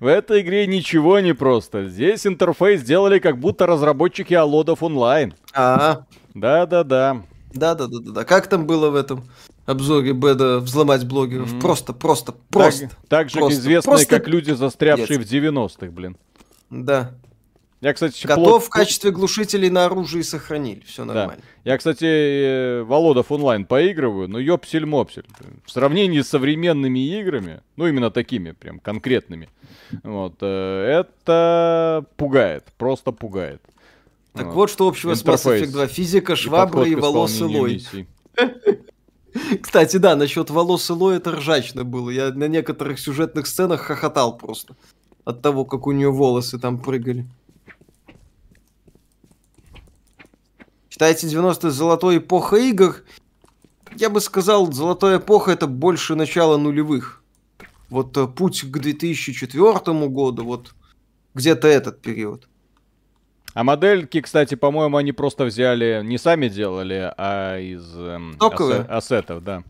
В этой игре ничего не просто. Здесь интерфейс сделали как будто разработчики Алодов онлайн. А, Да-да-да. да, да, да, да, да. Как там было в этом обзоре Беда взломать блогеров? Мгм. Просто, просто, просто. Так, так же Просто- известные, просто как люди, застрявшие пиздец. в 90-х, блин. Да. Я, кстати, Котов в плот- качестве глушителей на оружии сохранили. Все Да. нормально. Я, кстати, э, Володов онлайн поигрываю, но ёпсель-мопсель. В сравнении с современными играми, ну именно такими, прям конкретными, вот, э, это пугает, просто пугает. Так вот, что общего с Mass Интерфейс. Effect 2. Физика, И швабра и к волосы исполнению лой. миссий. Кстати, да, насчет волос Илой это ржачно было. Я на некоторых сюжетных сценах хохотал просто. От того, как у нее волосы там прыгали. Считаете 90-е золотой эпоха игр? Я бы сказал, золотая эпоха это больше начала нулевых. Вот э, путь к 2004 году, вот где-то этот период. А модельки, кстати, по-моему, они просто взяли, не сами делали, а из эм, асе- ассетов, да.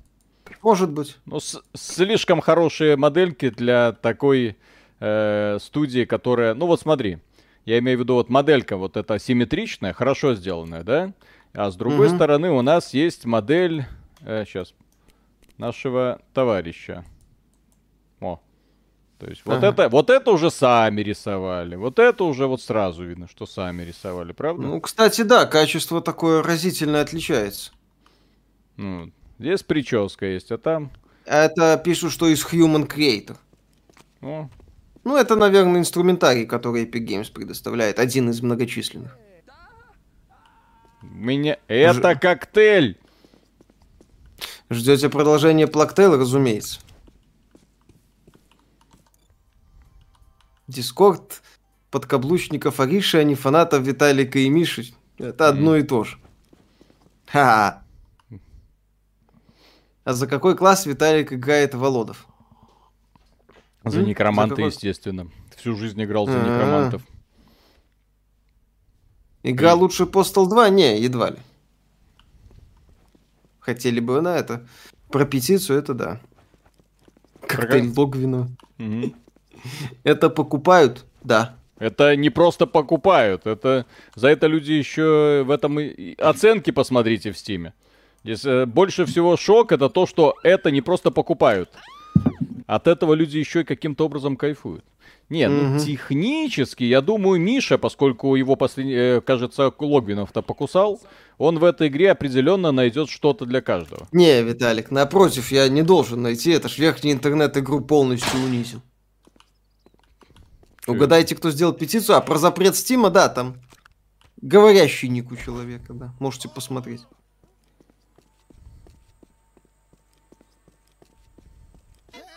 Может быть. Ну, с- слишком хорошие модельки для такой э, студии, которая... Ну вот смотри, я имею в виду вот моделька вот эта симметричная, хорошо сделанная, да? А с другой Мгм. стороны у нас есть модель, сейчас, нашего товарища. О. То есть вот Ага. это, вот это уже сами рисовали, вот это уже вот сразу видно, что сами рисовали, правда? Ну, кстати, да, качество такое разительно отличается. Ну, здесь прическа есть, а там, Это пишут, что из Human Creator. ну, Ну, это, наверное, инструментарий, который Epic Games предоставляет. Один из многочисленных. меня... Это коктейль! Ждете продолжения Плактейла, разумеется. Дискорд подкаблучников Ариши, а не фанатов Виталика и Миши. Это одно и то же. Ха. А за какой класс Виталик играет Володов? За М? некроманта, За естественно. Всю жизнь играл за А-а. некромантов. Игра лучше Postal 2? Не, едва ли. Хотели бы на это. Про петицию это да. Коктейль Логвина. Мгм. Это покупают? Да. Это не просто покупают, это за это люди еще в этом и- и оценки посмотрите в Стиме. Здесь э, больше всего шок это то, что это не просто покупают. От этого люди еще и каким-то образом кайфуют. Не, ну Мгм. технически, я думаю, Миша, поскольку его, последний, э, кажется, Логвинов-то покусал, он в этой игре определенно найдет что-то для каждого. Не, Виталик, напротив, я не должен найти. Это ж верхний интернет игру полностью унизил. Угадайте, кто сделал петицию. А про запрет Стима, да, там говорящий ник у человека, да. Можете посмотреть.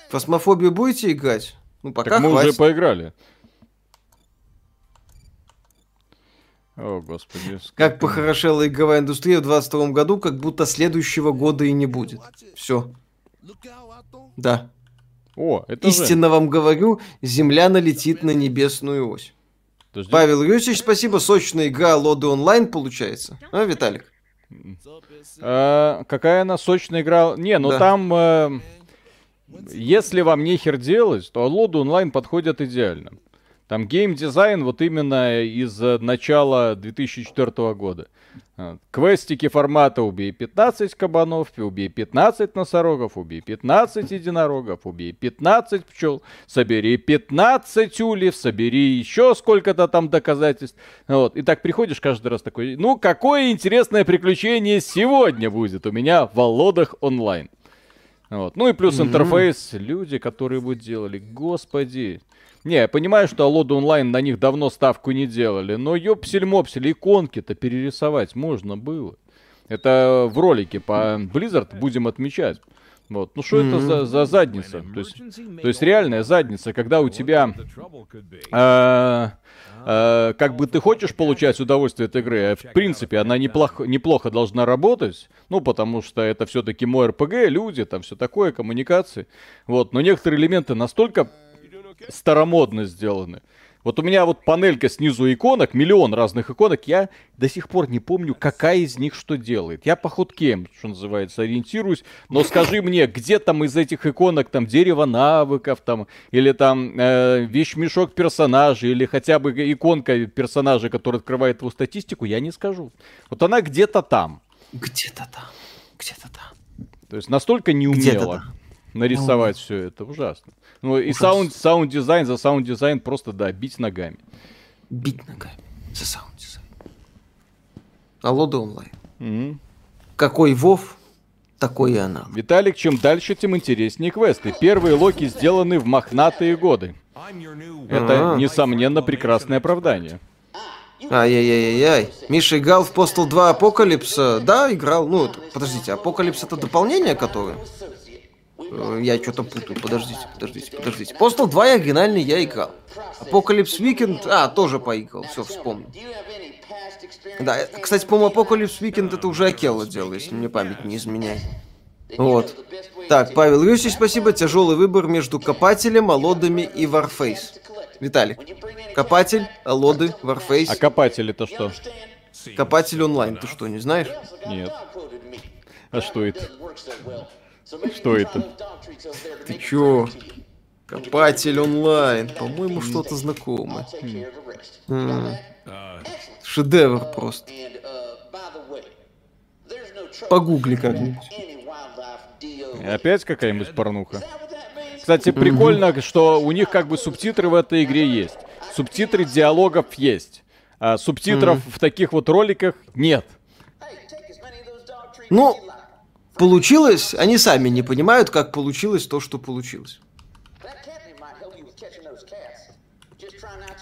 Фосмофобию будете играть? Ну, пока так мы хватит. уже поиграли. О, господи. Как похорошела игровая индустрия в 22 году, как будто следующего года и не будет. Все. Да. О, это же... Истинно вам говорю, Земля налетит на небесную ось. Подожди. Павел Юрьевич, спасибо. Сочная игра Лоды онлайн получается. А, Виталик? А, какая она сочная игра? Не, ну Да. там, э, если вам нехер делать, то Лоду онлайн подходит идеально. Там геймдизайн вот именно из э, начала 2004 года. А, Квестики формата убей 15 кабанов, убей 15 носорогов, убей 15 единорогов, убей 15 пчел, собери 15 ульев, собери еще сколько-то там доказательств. Вот. И так приходишь каждый раз такой, ну какое интересное приключение сегодня будет у меня в Володах онлайн. Вот. Ну и плюс интерфейс, люди, которые бы делали, господи. Не, я понимаю, что Алода онлайн на них давно ставку не делали, но ёпсель-мопсель, иконки-то перерисовать можно было. Это в ролике по Blizzard будем отмечать. Вот. Ну что это за, за задница? То есть, то есть реальная задница, когда у тебя э, э, как бы ты хочешь получать удовольствие от игры, а в принципе она неплохо, неплохо должна работать, ну потому что это все-таки мой РПГ, люди, там все такое, коммуникации, вот, но некоторые элементы настолько старомодно сделаны. Вот у меня вот панелька снизу иконок, миллион разных иконок, я до сих пор не помню, какая из них что делает. Я по ходкем, что называется, ориентируюсь, но скажи мне, где там из этих иконок там дерево навыков там, или там э, вещмешок персонажа, или хотя бы иконка персонажа, который открывает его статистику, я не скажу. Вот она где-то там. Где-то там. Где-то там. То есть настолько Где-то неумело там. Нарисовать все это, ужасно. Ну и sound, sound design за sound design просто, да, бить ногами. Бить ногами. За sound design. Аллоды Онлайн. Мгм. Какой Вов, такой и она. Виталик, чем дальше, тем интереснее квесты. Первые локи сделаны в мохнатые годы. Это, А. несомненно, прекрасное оправдание. Ай-яй-яй-яй. Миша играл в Postal 2 Apocalypse. Да, играл. Ну, подождите, Apocalypse это дополнение которое? Э, Я что-то путаю. Подождите, подождите, подождите. Postal 2 оригинальный я играл. Apocalypse Weekend, а, тоже поиграл. Все, вспомнил. Да, э, кстати, по-моему, Apocalypse Weekend это уже Акелла делал, если мне память не изменяет. Вот. Так, Павел Юрьевич, спасибо. Тяжелый выбор между копателем, Аллодами и Warface. Виталик. Копатель, алоды, Warface. А копатель это что? Копатель онлайн, ты что, не знаешь? Нет. А что это? Что это? Ты чё? Копатель онлайн. По-моему, что-то знакомое. М, Шедевр просто. Погугли как-нибудь. Опять какая-нибудь порнуха? Кстати, прикольно, что у них как бы субтитры в этой игре есть. Субтитры диалогов есть. А субтитров в таких вот роликах нет. Ну, получилось, они сами не понимают, как получилось то, что получилось.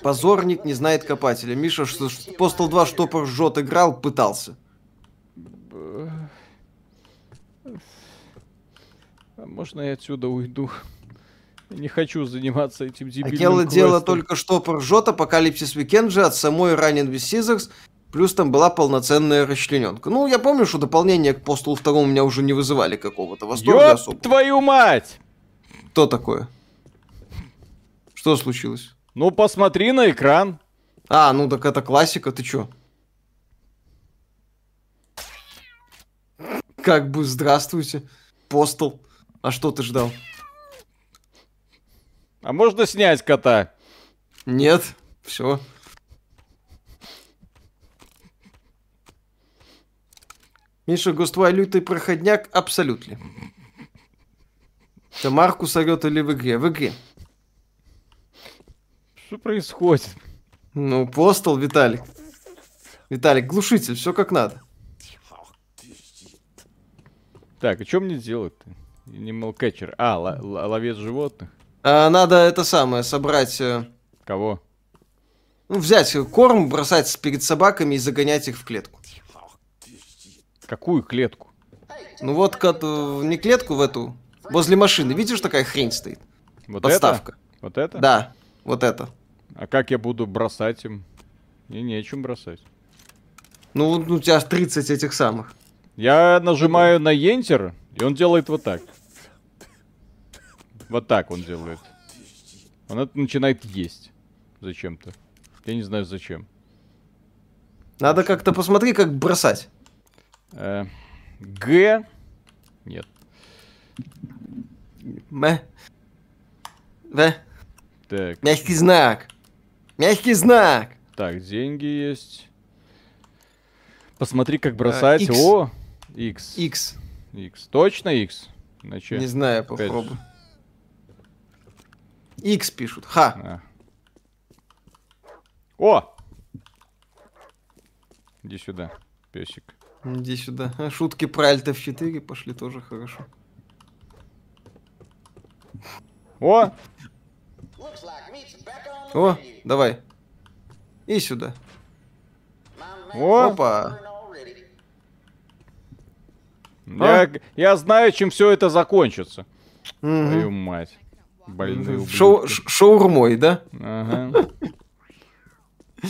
Позорник не знает копателя. Миша, что что Postal 2 штопор жжет играл, пытался. А можно я отсюда уйду? Не хочу заниматься этим дебильным Акела дело квестом. только штопор жжет, Апокалипсис же от самой Running with Scissors, плюс там была полноценная расчлененка. Ну, я помню, что дополнения к Postal 2 у меня уже не вызывали какого-то восторга Ёб особо. твою мать! Кто такое? Что случилось? Ну, посмотри на экран. А, ну так это классика, ты чё? Как бы, здравствуйте, Постол. А что ты ждал? А можно снять кота? Нет, все. Миша Густвай лютый проходняк абсолютно. Это Маркус орет или в игре? В игре. Что происходит? Ну, Постол, Виталик. Виталик, глушитель, все как надо. Так, а что мне делать-то? Animal catcher. А, ловец животных. А, надо это самое, собрать... э, Кого? Ну, взять корм, бросать перед собаками и загонять их в клетку. Какую клетку? Ну вот, кот- э, не клетку в эту, возле машины. Видишь, такая хрень стоит? Вот Подставка. это? Вот это? Да, вот это. А как я буду бросать им? Мне нечем бросать. Ну, у тебя 30 этих самых. Я нажимаю на Enter, и он делает вот так. Вот так он делает. Он это начинает есть. Зачем-то. Я не знаю зачем. Надо как-то посмотри, как бросать. Э, Г. Нет. М. В. Так, Мягкий знак. Мягкий знак. так, деньги есть. Посмотри, как бросать. X. О, X. X. X. Точно X? Иначе... Не знаю, попробуй. X пишут. Ха. А. О! Иди сюда, песик. Иди сюда. А, Шутки про Alt F4 пошли тоже хорошо. О! О, давай. И сюда. О! Опа. Я, я знаю, чем все это закончится. Мгм. Твою мать. Больные Шоу, шаурмой, да? Ага.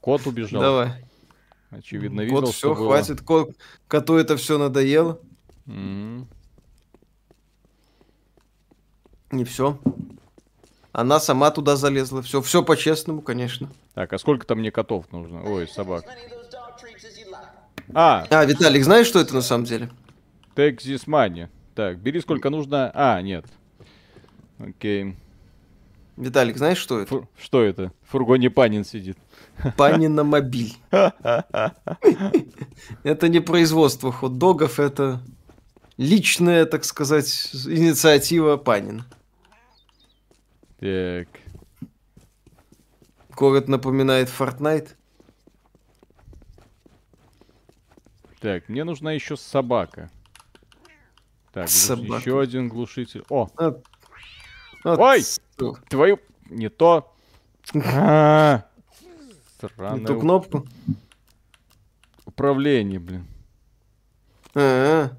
Кот убежал. Давай. Очевидно, видел, Вот что все, было. хватит. Ко- Коту это все надоело. Мгм. Не все. Она сама туда залезла. Все, все по-честному, конечно. Так, а сколько там мне котов нужно? Ой, собак. А, А, Виталик, знаешь, что это на самом деле? take this money. Так, бери сколько нужно. А, нет. Окей. Виталик, знаешь, что это? Фу- что это? В фургоне Панин сидит. Панина мобиль. Это не производство хот-догов, это личная, так сказать, инициатива Панина. Так. Город напоминает Fortnite. Так, мне нужна еще собака. Так, Собака. еще один глушитель. О, Вот. Вот Ой! твою... Не то. А, Странное Эту кнопку. управление, блин. А-а.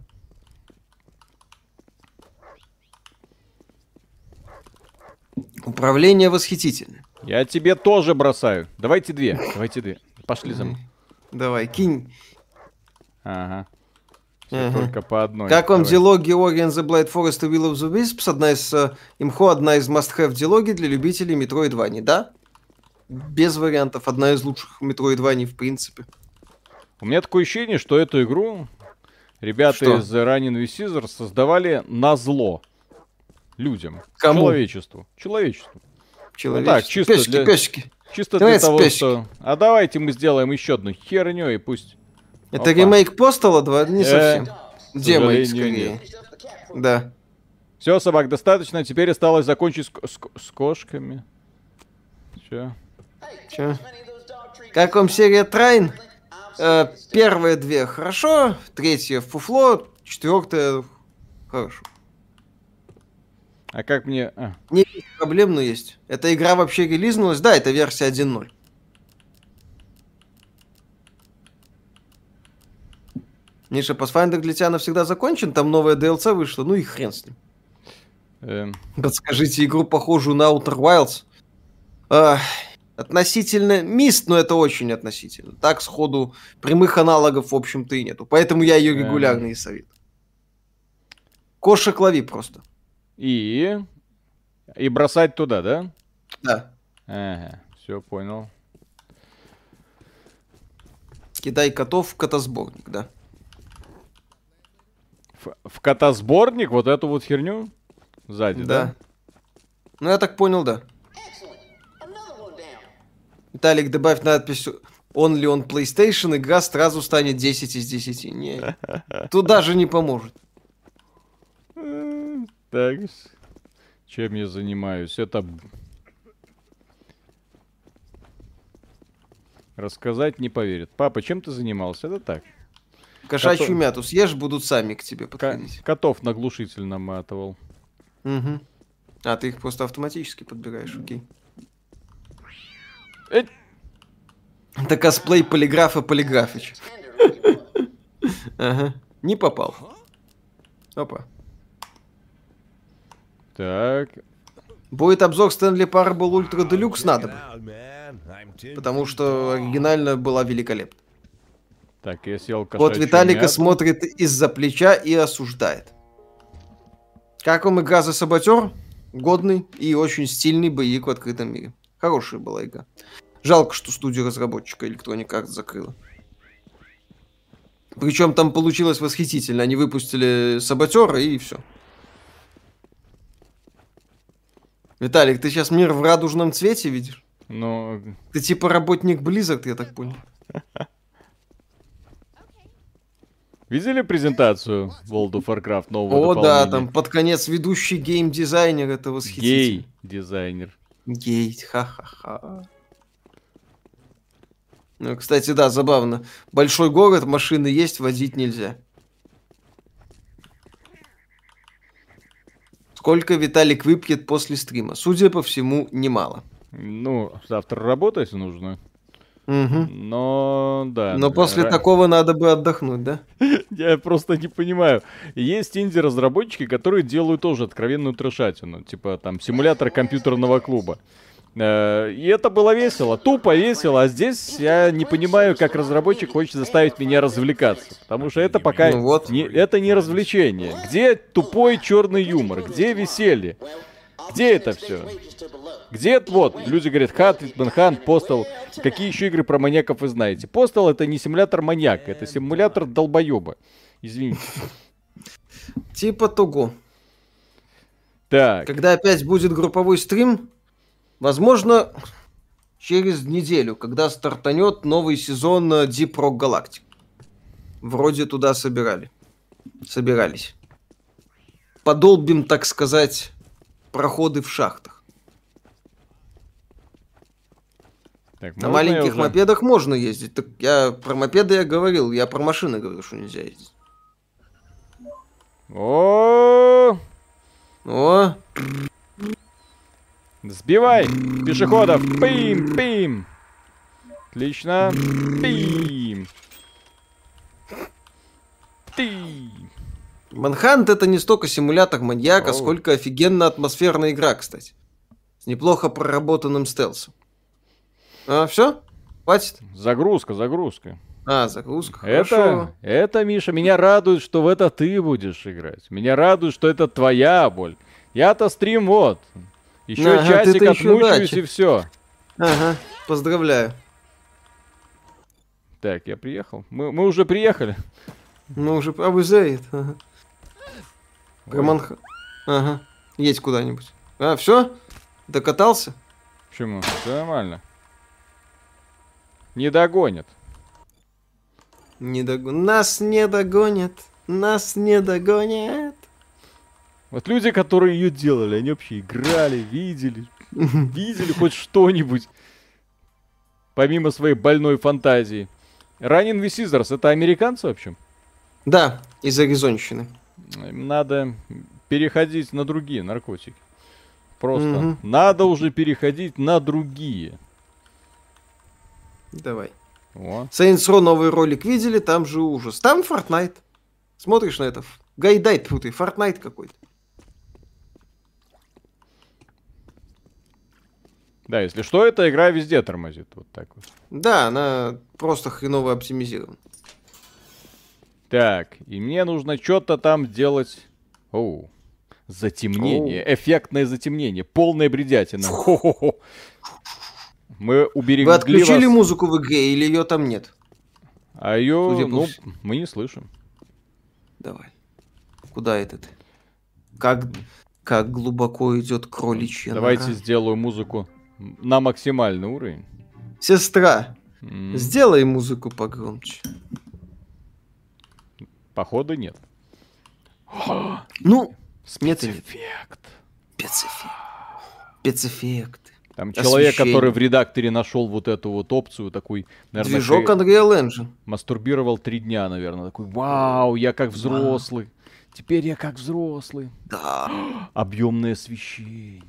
Управление восхитительное. Я тебе тоже бросаю. Давайте две. Давайте две. Пошли за мной. Давай, кинь. Ага. Ага. Только по одной. Как вам диалоги Ori and the Blind Forest и Will of the Wisps? Одна из э, имхо, одна из must-have диалоги для любителей Metroidvania, да? Без вариантов. Одна из лучших Metroidvania в принципе. У меня такое ощущение, что эту игру ребята Что? из Running with Scissors создавали на зло людям. Кому? Человечеству. Человечеству. Человечество. так, чисто песики, для- песики. Чисто Давай для того, спящик. что... А давайте мы сделаем еще одну херню и пусть... Это Опа. ремейк Постала 2? Не Э, совсем. Демейк, сожалению, скорее. Да. Все, собак, достаточно. Теперь осталось закончить с, с с кошками. Че? Как вам серия Трайн? Э, первые две хорошо, третья фуфло, четвертая хорошо. А как мне... а, Не проблем, но есть. Эта игра вообще релизнулась, да, это версия 1.0. Миша, Pathfinder для тебя навсегда закончен, там новая DLC вышла, ну и хрен с ним. эм, Подскажите игру, похожую на Outer Wilds. Ах, относительно мист, но это очень относительно. Так, сходу, прямых аналогов, в общем-то, и нету. Поэтому я ее регулярно и советую. Кошек лови просто. И... И бросать туда, да? Да. Ага, все понял. Кидай котов в котосборник, да. В, в котосборник вот эту вот херню? Сзади, да? Да. Ну, я так понял, да. Виталик, добавь надпись Only on PlayStation, игра сразу станет 10 из 10. Не, тут даже не поможет. Так, чем я занимаюсь? Это... Рассказать не поверит. Папа, чем ты занимался? Это так. Кошачью Котов- мяту съешь, будут сами к тебе подходить. котов на глушитель наматывал. Мгм. А, ты их просто автоматически подбираешь, окей. Эть! Это косплей полиграфа Полиграфич. Ага. Не попал. Опа. Так, Будет обзор Стэнли Parable Ультра Делюкс надо бы. Потому что оригинально была великолепна. так, я съел Вот Виталика мяту. смотрит из-за плеча и осуждает. Как вам игра за саботер? Годный и очень стильный боевик в открытом мире. Хорошая была игра. Жалко, что студия разработчика Electronic Arts закрыла. Причем там получилось восхитительно. Они выпустили саботера и все. Виталик, ты сейчас мир в радужном цвете видишь? Ну, Ты типа работник Blizzard, я так понял. видели презентацию World of Warcraft нового О, да, там под конец ведущий гейм-дизайнер, это восхитительно. Гей-дизайнер. Гей, ха-ха-ха. Ну, кстати, да, забавно. Большой город, машины есть, водить нельзя. Сколько Виталик выпьет после стрима? Судя по всему, немало. Ну, завтра работать нужно. Мгм. Но, да. Но после ра- такого надо бы отдохнуть, да? Я просто не понимаю. Есть инди-разработчики, которые делают тоже откровенную трешатину. Типа там симулятор компьютерного клуба. Э, И это было весело, тупо весело, а здесь я не понимаю, как разработчик хочет заставить меня развлекаться. Потому что это пока Ну вот. не, это не развлечение. Где тупой черный юмор? Где веселье? Где это все? Где вот, люди говорят, Хат, Витманхан, Постал. Какие еще игры про маньяков вы знаете? Постал это не симулятор маньяка, это симулятор долбоеба. Извините. Типа того. Так, Когда опять будет групповой стрим, возможно, через неделю, когда стартанет новый сезон э, Deep Rock Galactic. Вроде туда собирали. Собирались. Подолбим, так сказать, проходы в шахтах. так На я маленьких уже? мопедах можно ездить. Так я про мопеды я говорил, я про машины говорил, что нельзя ездить. О, О, сбивай пешеходов, пим, пим. Отлично. Ты. Ты. Манхант это не столько симулятор маньяка, Оу. сколько офигенно атмосферная игра, кстати. С неплохо проработанным стелсом. А, все? Хватит? Загрузка, загрузка. А, загрузка. Это, Хорошо. это, Миша, меня радует, что в это ты будешь играть. Меня радует, что это твоя боль. Я-то стрим вот. Еще Ага, часик отмучаюсь и все. Ага, поздравляю. Так, я приехал. Мы, мы уже приехали. Ну уже, а вы за это. Ага. Про Ой, Манха- Ага, едь куда-нибудь. А, все? Докатался? Почему? Все нормально. Не догонят. Не дог- Нас не догонят. Нас не догонят. Вот люди, которые ее делали, они вообще играли, видели, видели хоть что-нибудь. Помимо своей больной фантазии. Ранин Висизерс, это американцы вообще? Да, из Аризонщины. Надо переходить на другие наркотики. Просто Мгм. надо уже переходить на другие. Давай. О. Saints Row новый ролик видели, там же ужас. Там Fortnite. Смотришь на это, гайдай путый, Fortnite какой-то. Да, если что, эта игра везде тормозит. Вот так вот. Да, она просто хреново оптимизирована. Так, и мне нужно что-то там делать. Оу. Затемнение. Эффектное затемнение. Полная бредятина. Хо-хо-хо. Мы уберегли Вы отключили вас. музыку в игре или ее там нет? А ее, Судя по ну, всему. мы не слышим. Давай. Куда это ты? Как, как глубоко идет кроличья Давайте нора. сделаю музыку на максимальный уровень. Сестра, М, сделай музыку погромче. Походу нет. Ну. Спецэффект. Спецэффект. Там человек, Освещение. который в редакторе нашел вот эту вот опцию, такой, наверное, Движок хе- Unreal Engine. мастурбировал три дня, наверное. Такой, вау, я как взрослый. Теперь я как взрослый. Да. Объемное освещение.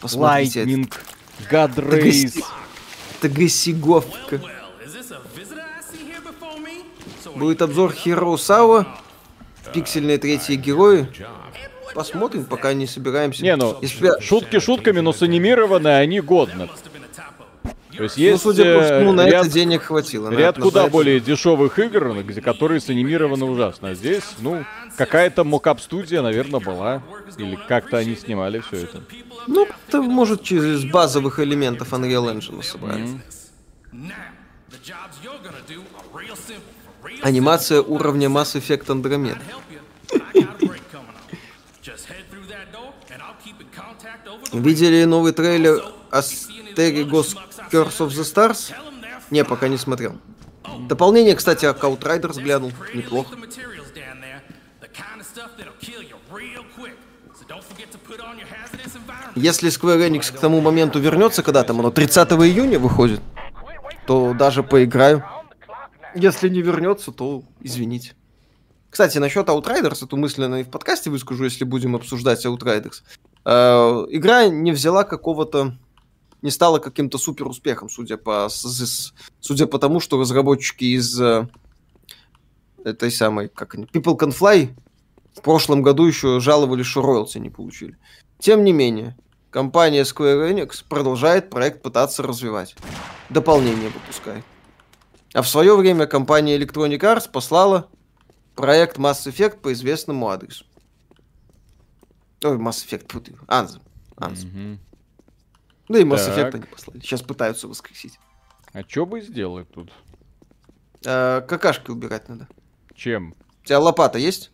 Посмотрите, это, Lightning, God это, Rays. Будет обзор Hero Сава. Пиксельные третьи герои. Посмотрим, пока не собираемся. Не, ну, Если- шутки шутками, но с анимированные они годны. То есть ну, есть судя по э, всему, на ряд, это денег хватило. на ряд это куда нажать. более дешевых игр, где, которые санимированы ужасно. А здесь, ну, какая-то мокап-студия, наверное, была. Или как-то они снимали все это. Ну, это может через базовых элементов Unreal Engine собрали. Now, Анимация уровня Mass Effect Andromeda. Видели новый трейлер Asterigos Curse of the Stars? Не, пока не смотрел. Дополнение, кстати, Outriders глянул. Неплохо. Если Square Enix к тому моменту вернется, когда там оно 30 июня выходит, то даже поиграю. Если не вернется, то извините. Кстати, насчет Outriders, эту мысль, наверное, и в подкасте выскажу, если будем обсуждать Outriders. Э, игра не взяла какого-то... Не стала каким-то супер успехом, судя по, судя по тому, что разработчики из э, этой самой, как они, People Can Fly в прошлом году еще жаловались, что роялти не получили. Тем не менее, компания Square Enix продолжает проект пытаться развивать. Дополнение выпускает. А в свое время компания Electronic Arts послала проект Mass Effect по известному адресу. Ой, Mass Effect, путаю. Anthem. Anthem. Мгм. Да и Mass Так. Effect они послали. Сейчас пытаются воскресить. А что бы сделать тут? А, какашки убирать надо. Чем? У тебя лопата есть?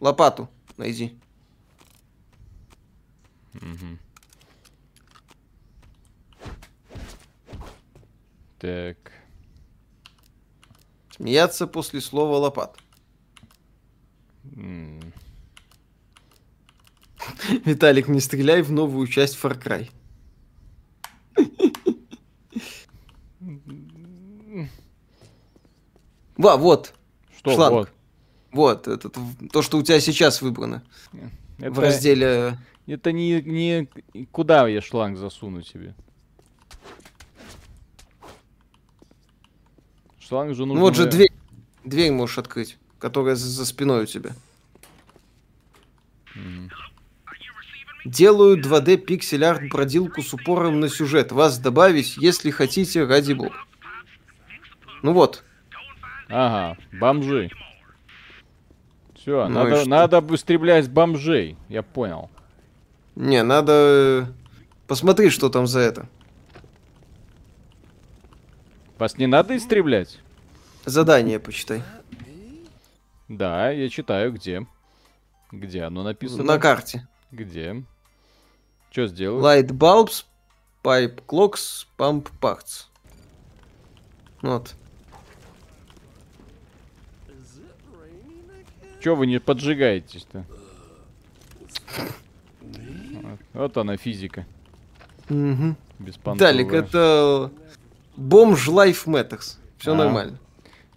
Лопату найди. Мгм. Так. Смеяться после слова лопат. Виталик, не стреляй в новую часть Far Cry. Во, вот, Что Шланг. вот? вот, этот, в- то, что у тебя сейчас выбрано Это, в разделе... это не, не... Куда я шланг засуну тебе? Шланг же нужно... Ну вот же дверь. Дверь можешь открыть, которая за, за спиной у тебя. Делаю 2D пиксель арт бродилку с упором на сюжет. Вас добавить, если хотите, ради бога. Ну вот, Ага, бомжи. Все, Ну надо, надо бы истреблять бомжей. Я понял. не, надо э, посмотри, что там за это. Вас не надо истреблять? Задание почитай. Да, я читаю, где. Где оно написано? На карте. Где? Что сделаю? Light bulbs, pipe clocks, pump parts. Вот. Че вы не поджигаетесь-то? Вот, вот она физика. Мгм. Беспонтовая. Далек, это бомж Life Matters. Все А. нормально.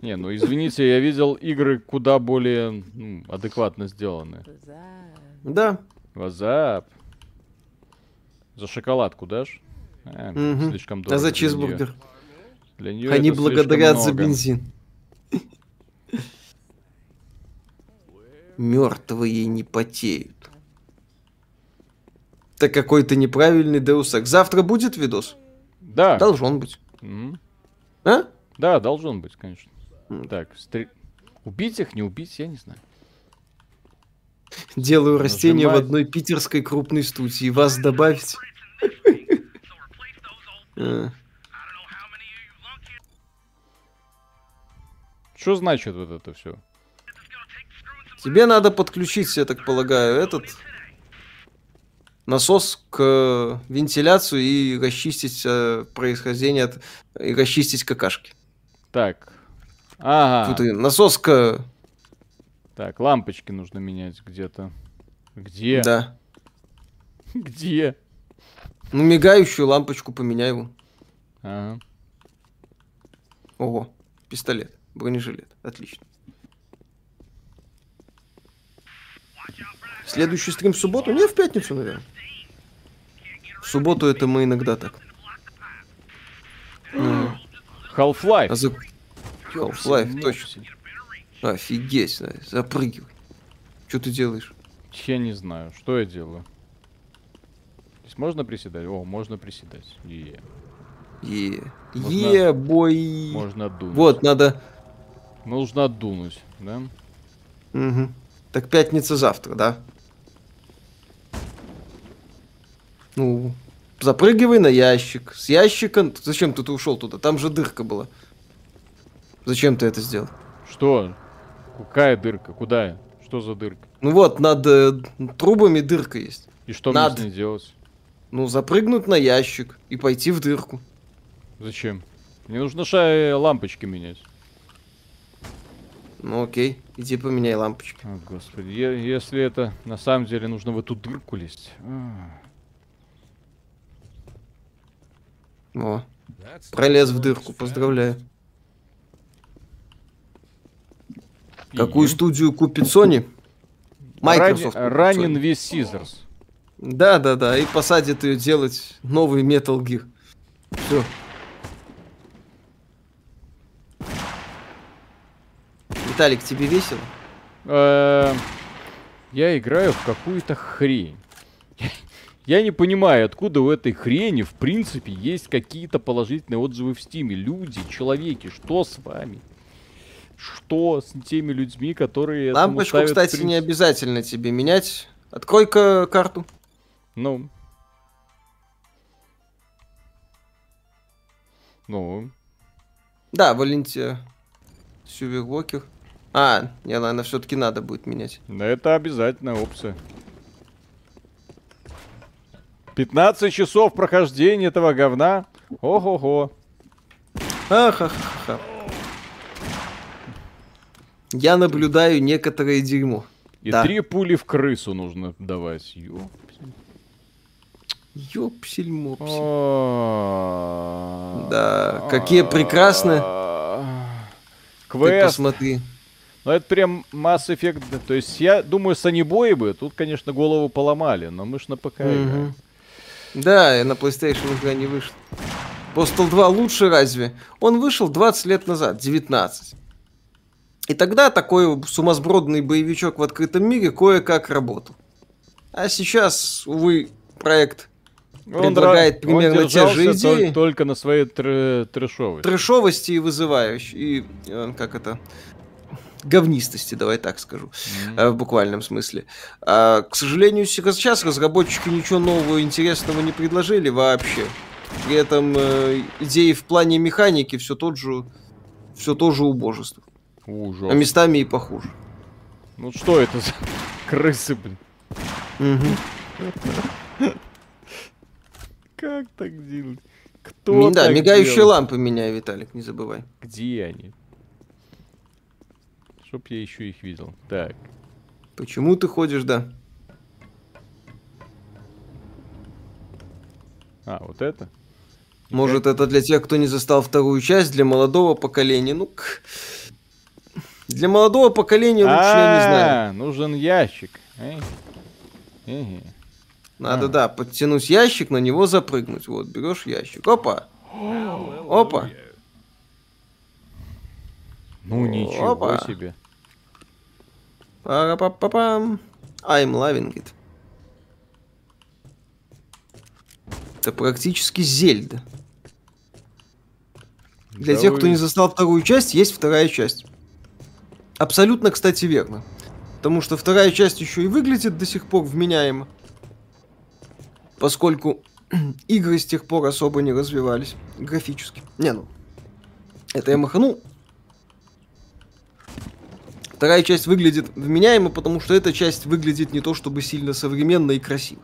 Не, ну извините, я видел игры куда более ну, адекватно сделанные. Да. Вазап. За шоколадку дашь? А, Мгм. Слишком дорого. А за чизбургер? Для неё Они благодарят за бензин. Мертвые не потеют. Это какой-то неправильный Deus Ex. Завтра будет видос? Да. Должен быть. М. А? Да, должен быть, конечно. М. Так, стр- убить их, не убить, я не знаю. Делаю растения в Нажимать. одной питерской крупной студии. Вас добавить? А. Что значит вот это все? Тебе надо подключить, я так полагаю, этот насос к вентиляцию и расчистить э, происхождение от- и расчистить какашки. Так. Ага. Тут и насос к... Так, лампочки нужно менять где-то. Где? Да. Где? Ну, мигающую лампочку поменяй его. Ага. Ого, пистолет, бронежилет, отлично. Следующий стрим в субботу? Не, в пятницу, наверное. В субботу это мы иногда так. Ну, Half-Life. а за... Half-Life, точно. Офигеть, запрыгивай. Что ты делаешь? Я не знаю, что я делаю. Здесь можно приседать? О, можно приседать. Е. Е, е, бой. Можно дунуть. Вот, надо... Нужно дунуть, да? Мгм. Так пятница завтра, да? Ну, запрыгивай на ящик. С ящика... Зачем ты, ты ушел туда? Там же дырка была. Зачем ты это сделал? Что? Какая дырка? Куда? Что за дырка? Ну вот, над э, трубами дырка есть. И что Надо. мне с ней делать? Ну, запрыгнуть на ящик и пойти в дырку. Зачем? Мне нужно ша- лампочки менять. Ну окей, иди поменяй лампочки. О, господи, е- если это на самом деле нужно в эту дырку лезть. А. О, пролез в дырку, поздравляю. Какую студию купит Sony? Microsoft. Ранен- весь Scissors. Да, да, да, и посадит ее делать новый Metal Gear. Все. Виталик, тебе весело? Э, Я играю в какую-то хрень. Я не понимаю, откуда у этой хрени, в принципе, есть какие-то положительные отзывы в Стиме. Люди, человеки, что с вами? Что с теми людьми, которые Лампочку, ставят кстати, не принцип? обязательно тебе менять. Открой-ка карту. Ну. Ну, Да, Валентия Сювервокер. А, не, наверное, все-таки надо будет менять. да это обязательная опция. 15 часов прохождения этого говна. Ого-го. Ахахаха. Я наблюдаю некоторое дерьмо. И Да. три пули в крысу нужно давать. Ё. Ёпсель-мопсель. О, Да, какие прекрасные. Ты Квест. посмотри. Ну это прям Mass Effect. То есть я думаю, санибои бы тут, конечно, голову поломали, но мы ж на ПК играем. Да, и на PlayStation игра не вышла. Postal 2 лучше разве? Он вышел 20 лет назад, 19. И тогда такой сумасбродный боевичок в открытом мире кое-как работал. А сейчас, увы, проект предлагает дра- примерно он те же идеи. тол- только на своей тр- трэшовости. трэшовости и вызывающей, и, э, как это, говнистости, давай так скажу, э, в буквальном смысле. А, к сожалению, сейчас разработчики ничего нового интересного не предложили вообще. При этом э, идеи в плане механики все тот же, все то же убожество. Ужас. А местами и похуже. Ну что это за крысы, блин? Как так делать? Кто да, мигающие делает? лампы меняй, Виталик, не забывай. Где они? Чтоб я еще их видел. Так. Почему ты ходишь, да? А, вот это? Может, это для тех, кто не застал вторую часть, для молодого поколения. Ну, к- для молодого поколения лучше я не знаю. А, нужен ящик. Надо, А. да, подтянуть ящик, на него запрыгнуть. Вот, берешь ящик. Опа. Опа. Ну ничего Опа. себе. Пара-па-па-пам. I'm loving it. Это практически Зельда. Для Да тех, вы- кто не застал вторую часть, есть вторая часть. Абсолютно, кстати, верно. Потому что вторая часть еще и выглядит до сих пор вменяемо. Поскольку игры с тех пор особо не развивались графически. Не, ну, это я маханул. Вторая часть выглядит вменяемо, потому что эта часть выглядит не то чтобы сильно современно и красиво.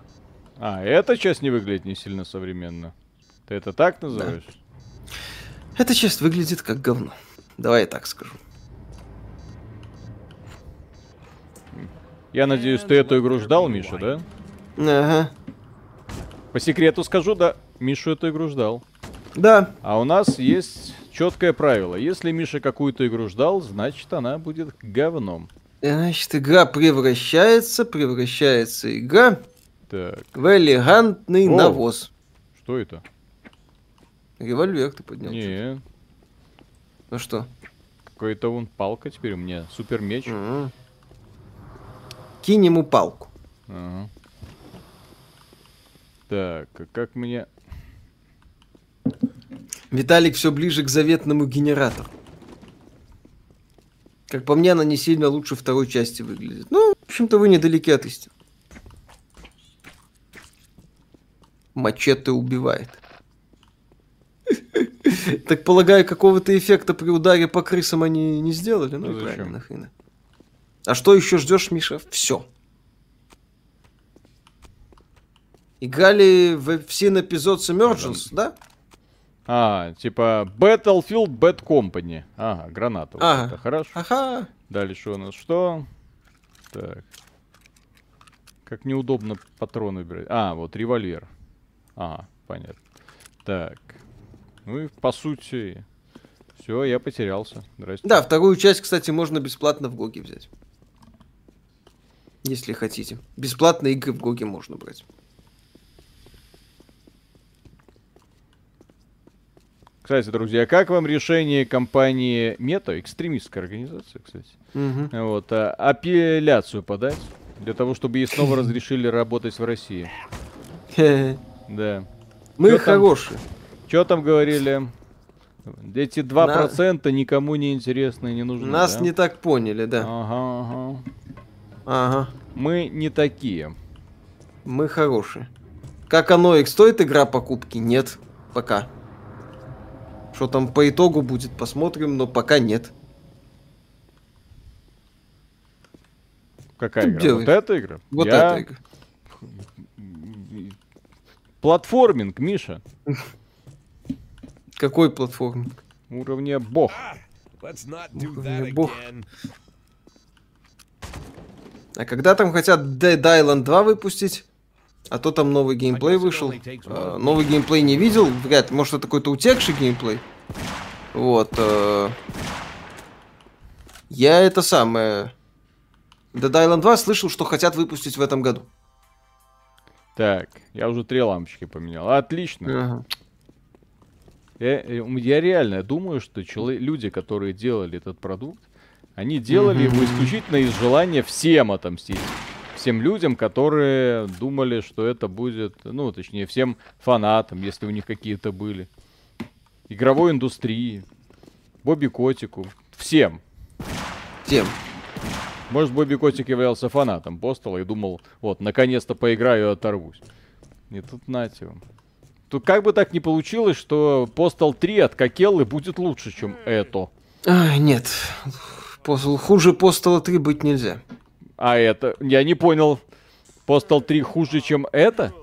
А, эта часть не выглядит не сильно современно. Ты это так называешь? Эта часть выглядит как говно. Давай я так скажу. Я надеюсь, ты эту игру ждал, Миша, да? Ага. По секрету скажу, да, Мишу эту игру ждал. Да, А у нас есть четкое правило. Если Миша какую-то игру ждал, значит она будет говном. значит, игра превращается, превращается игра Так, в элегантный О. навоз. что это? Револьвер ты поднял. Не, Ну что? какая-то вон палка теперь у меня. Супер меч. М. Кинь ему палку. Ага. Так, а как мне... Виталик все ближе к заветному генератору. Как по мне, она не сильно лучше второй части выглядит. Ну, в общем-то, вы недалеки от истины. Мачете убивает. Так полагаю, какого-то эффекта при ударе по крысам они не сделали? Ну, Ну, и правильно, нахрена. А что еще ждешь, Миша? Все. Играли в Sin Episodes Emergence, да? А, типа Battlefield Bad Company. Ага, граната. вот Ага. это, хорошо. Ага. Дальше у нас что? Так. Как неудобно патроны брать. А, вот револьвер. Ага, понятно. Так. Ну и по сути... Все, я потерялся. Здрасте. Да, вторую часть, кстати, можно бесплатно в GOG е взять. Если хотите. Бесплатно игры в GOG е можно брать. Кстати, друзья, как вам решение компании Мета, экстремистская организация, кстати, Мгм. вот, а, апелляцию подать для того, чтобы ей снова разрешили работать в России? Да. Мы Чё там? хорошие. Что там говорили? Эти 2% никому не интересны и не нужны. Нас да? не так поняли, да. Ага, ага. Ага. Мы не такие. Мы хорошие. Как оно их стоит игра покупки? Нет. Пока. Что там по итогу будет, посмотрим, но пока нет. Какая Ты игра? делаешь? Вот эта игра? Вот Я- эта игра. Платформинг, Миша. Какой платформе? Уровня бог. That мне бог. А когда там хотят Dead Island 2 выпустить? А то там новый геймплей вышел. А, новый геймплей не видел. Вряд ли. Может, это какой-то утекший геймплей. Вот. э, Я это самое... Dead Island 2 слышал, что хотят выпустить в этом году. Так, я уже три лампочки поменял. Отлично. Ага. Я, э, я реально думаю, что чело- люди, которые делали этот продукт, они делали его исключительно из желания всем отомстить. Всем людям, которые думали, что это будет, ну, точнее, всем фанатам, если у них какие-то были. Игровой индустрии, Бобби Котику, всем. Тем. Может, Бобби Котик являлся фанатом Постала и думал, вот, наконец-то поиграю и оторвусь. И тут нате вам. Тут как бы так не получилось, что Postal 3 от Кокеллы будет лучше, чем это. Ай, нет. Хуже Постала 3 быть нельзя. А это, я не понял, Postal 3 хуже, чем это?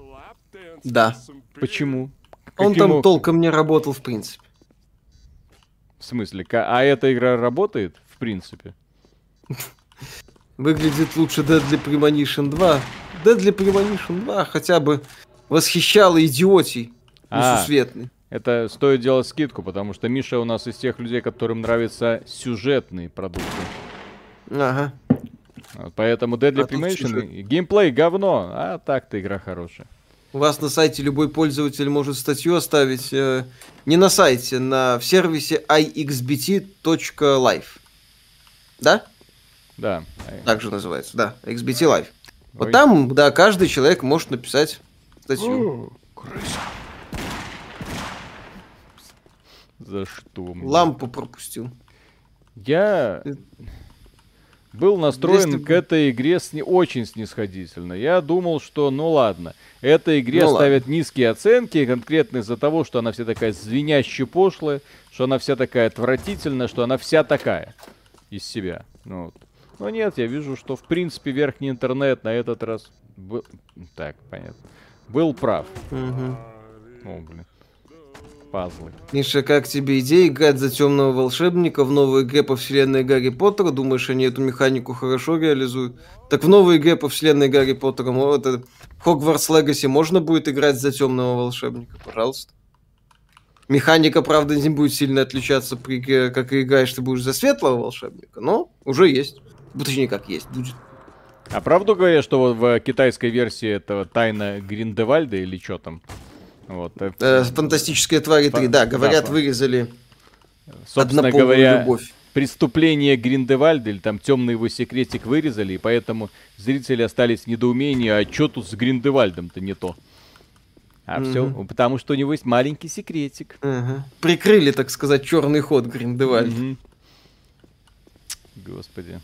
Да. Почему? Он Каким там о- толком не работал, в принципе. В смысле, а эта игра работает, в принципе? Выглядит лучше Deadly Premonition 2. Deadly Premonition 2 хотя бы восхищала идиотий А. несусветный. Это стоит делать скидку, потому что Миша у нас из тех людей, которым нравятся сюжетные продукты. Ага. Поэтому Deadly А и геймплей говно, а так-то игра хорошая. У вас на сайте любой пользователь может статью оставить. э, не на сайте, на в сервисе ixbt.live. Да? Да. э, Так же называется, да. XBT Live. Вот Ой. там, да, каждый человек может написать статью. За что? мне? Лампу пропустил. Я был настроен Если к этой игре сни- очень снисходительно. Я думал, что ну ладно, этой игре Ну ладно. ставят низкие оценки, конкретно из-за того, что она вся такая звеняще пошлая, что она вся такая отвратительная, что она вся такая из себя. Ну, вот. Но нет, я вижу, что в принципе верхний интернет на этот раз был... Так, понятно. Был прав. Мгм. О, блин. Пазлы. Миша, как тебе идея играть за темного волшебника в новой игре по вселенной Гарри Поттера? Думаешь, они эту механику хорошо реализуют? Так в новой игре по вселенной Гарри Поттера, вот это, Хогвартс Легаси можно будет играть за темного волшебника? Пожалуйста. Механика, правда, не будет сильно отличаться при игре, как и играешь, ты будешь за светлого волшебника, но уже есть. Ну, Точнее, как есть, будет. А правду говорят, что вот в китайской версии этого тайна Гриндевальда или что там? Вот, э, фантастические твари 3, да, Да, говорят, да. вырезали собственно говоря, любовь. преступление Гриндевальда или там темный его секретик вырезали, и поэтому зрители остались в недоумении, а что тут с Гриндевальдом-то не то? А все, потому что у него есть маленький секретик. Ага. Прикрыли, так сказать, черный ход Гриндевальд. Мгм. Господи.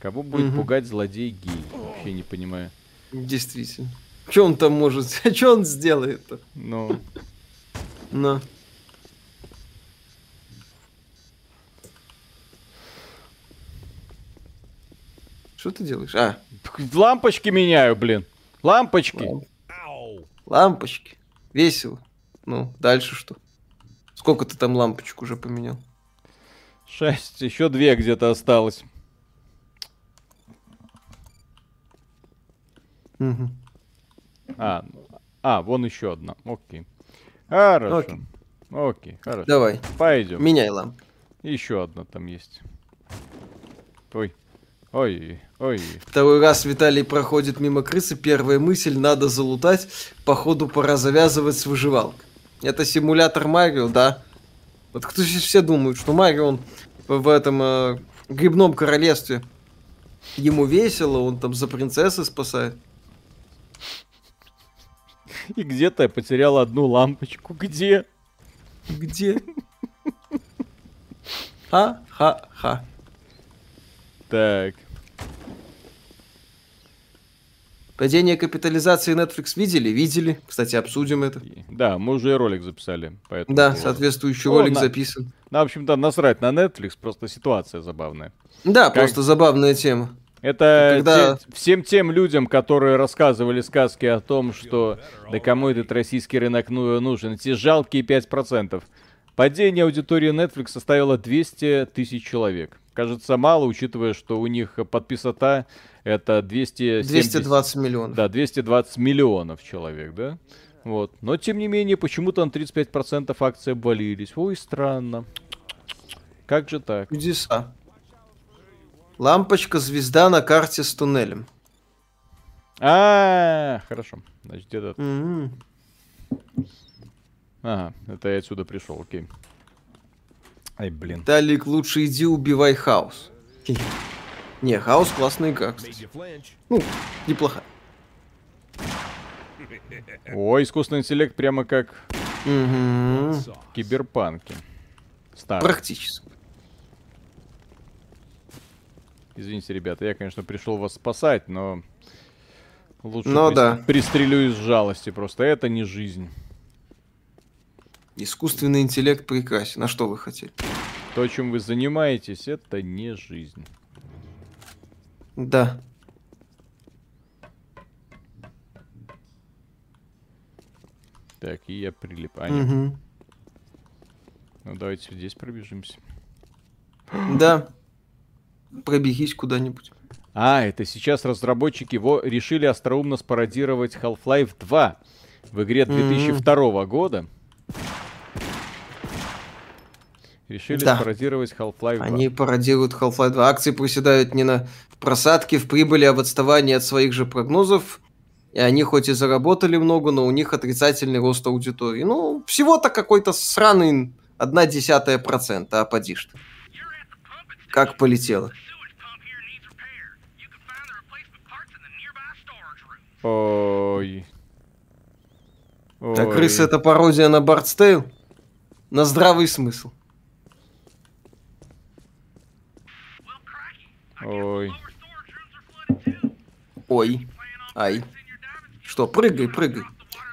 Кого будет Мгм. пугать злодей гей? Вообще не понимаю. Действительно. Что он там может? Что он сделает-то? Ну, На. Что ты делаешь? А, лампочки меняю, блин. Лампочки. лампочки. Весело. Ну, дальше что? Сколько ты там лампочек уже поменял? Шесть, еще две где-то осталось. Мгм. А, а, вон еще одна. Окей. Хорошо. Окей. Окей, хорошо. Давай, Пойдем. меняй лампу. Еще одна там есть. Ой. Ой, ой. Второй раз Виталий проходит мимо крысы, первая мысль, надо залутать, походу пора завязывать с выживалкой. Это симулятор Марио, да. Вот кто сейчас все думают, что Марио, он в этом э, грибном королевстве, ему весело, он там за принцессы спасает. И где-то я потерял одну лампочку. Где? Где? Ха-ха-ха. Так. Падение капитализации Netflix видели? Видели. Кстати, обсудим это. Да, мы уже и ролик записали. Поэтому Да, соответствующий О, ролик на- записан. Ну, в общем-то, насрать на Netflix, просто ситуация забавная. Да, Как- просто забавная тема. Это Когда- те- всем тем людям, которые рассказывали сказки о том, что да кому этот российский рынок ну, нужен, эти жалкие 5%. Падение аудитории Netflix составило 200 тысяч человек. Кажется, мало, учитывая, что у них подписота это 270... 220 миллионов. Да, 220 миллионов человек, да? Вот. Но, тем не менее, почему-то на 35% акции обвалились. Ой, странно. Как же так? Чудеса. Лампочка звезда на карте с туннелем. А, хорошо. Значит, где-то. Ага, это я отсюда пришел, окей. Ай, блин. Виталик, лучше иди убивай хаос. Не, хаос you flinch. Ну, неплохая. О, искусственный интеллект прямо как киберпанке. Старый. Практически. Извините, ребята, я, конечно, пришел вас спасать, но лучше Ну да. пристрелю из жалости. Просто это не жизнь. Искусственный интеллект прекрасен. А что вы хотели? То, чем вы занимаетесь, это не жизнь. Да. Так, и я прилип. А, нет. Мгм. Ну, давайте здесь пробежимся. Да. Пробегись куда-нибудь. А, это сейчас разработчики его решили остроумно спародировать Half-Life 2 в игре 2002 года. Решили Да. спародировать Half-Life 2. Они пародируют Half-Life 2. Акции проседают не на просадке в прибыли, а в отставании от своих же прогнозов. И они хоть и заработали много, но у них отрицательный рост аудитории. Ну, всего-то какой-то сраный одна десятая процента, а поди ты. Как полетело. Ой. Так, крыса это пародия на Бардстейл? На здравый смысл. Ой. Ой. Ай. Что, прыгай, прыгай.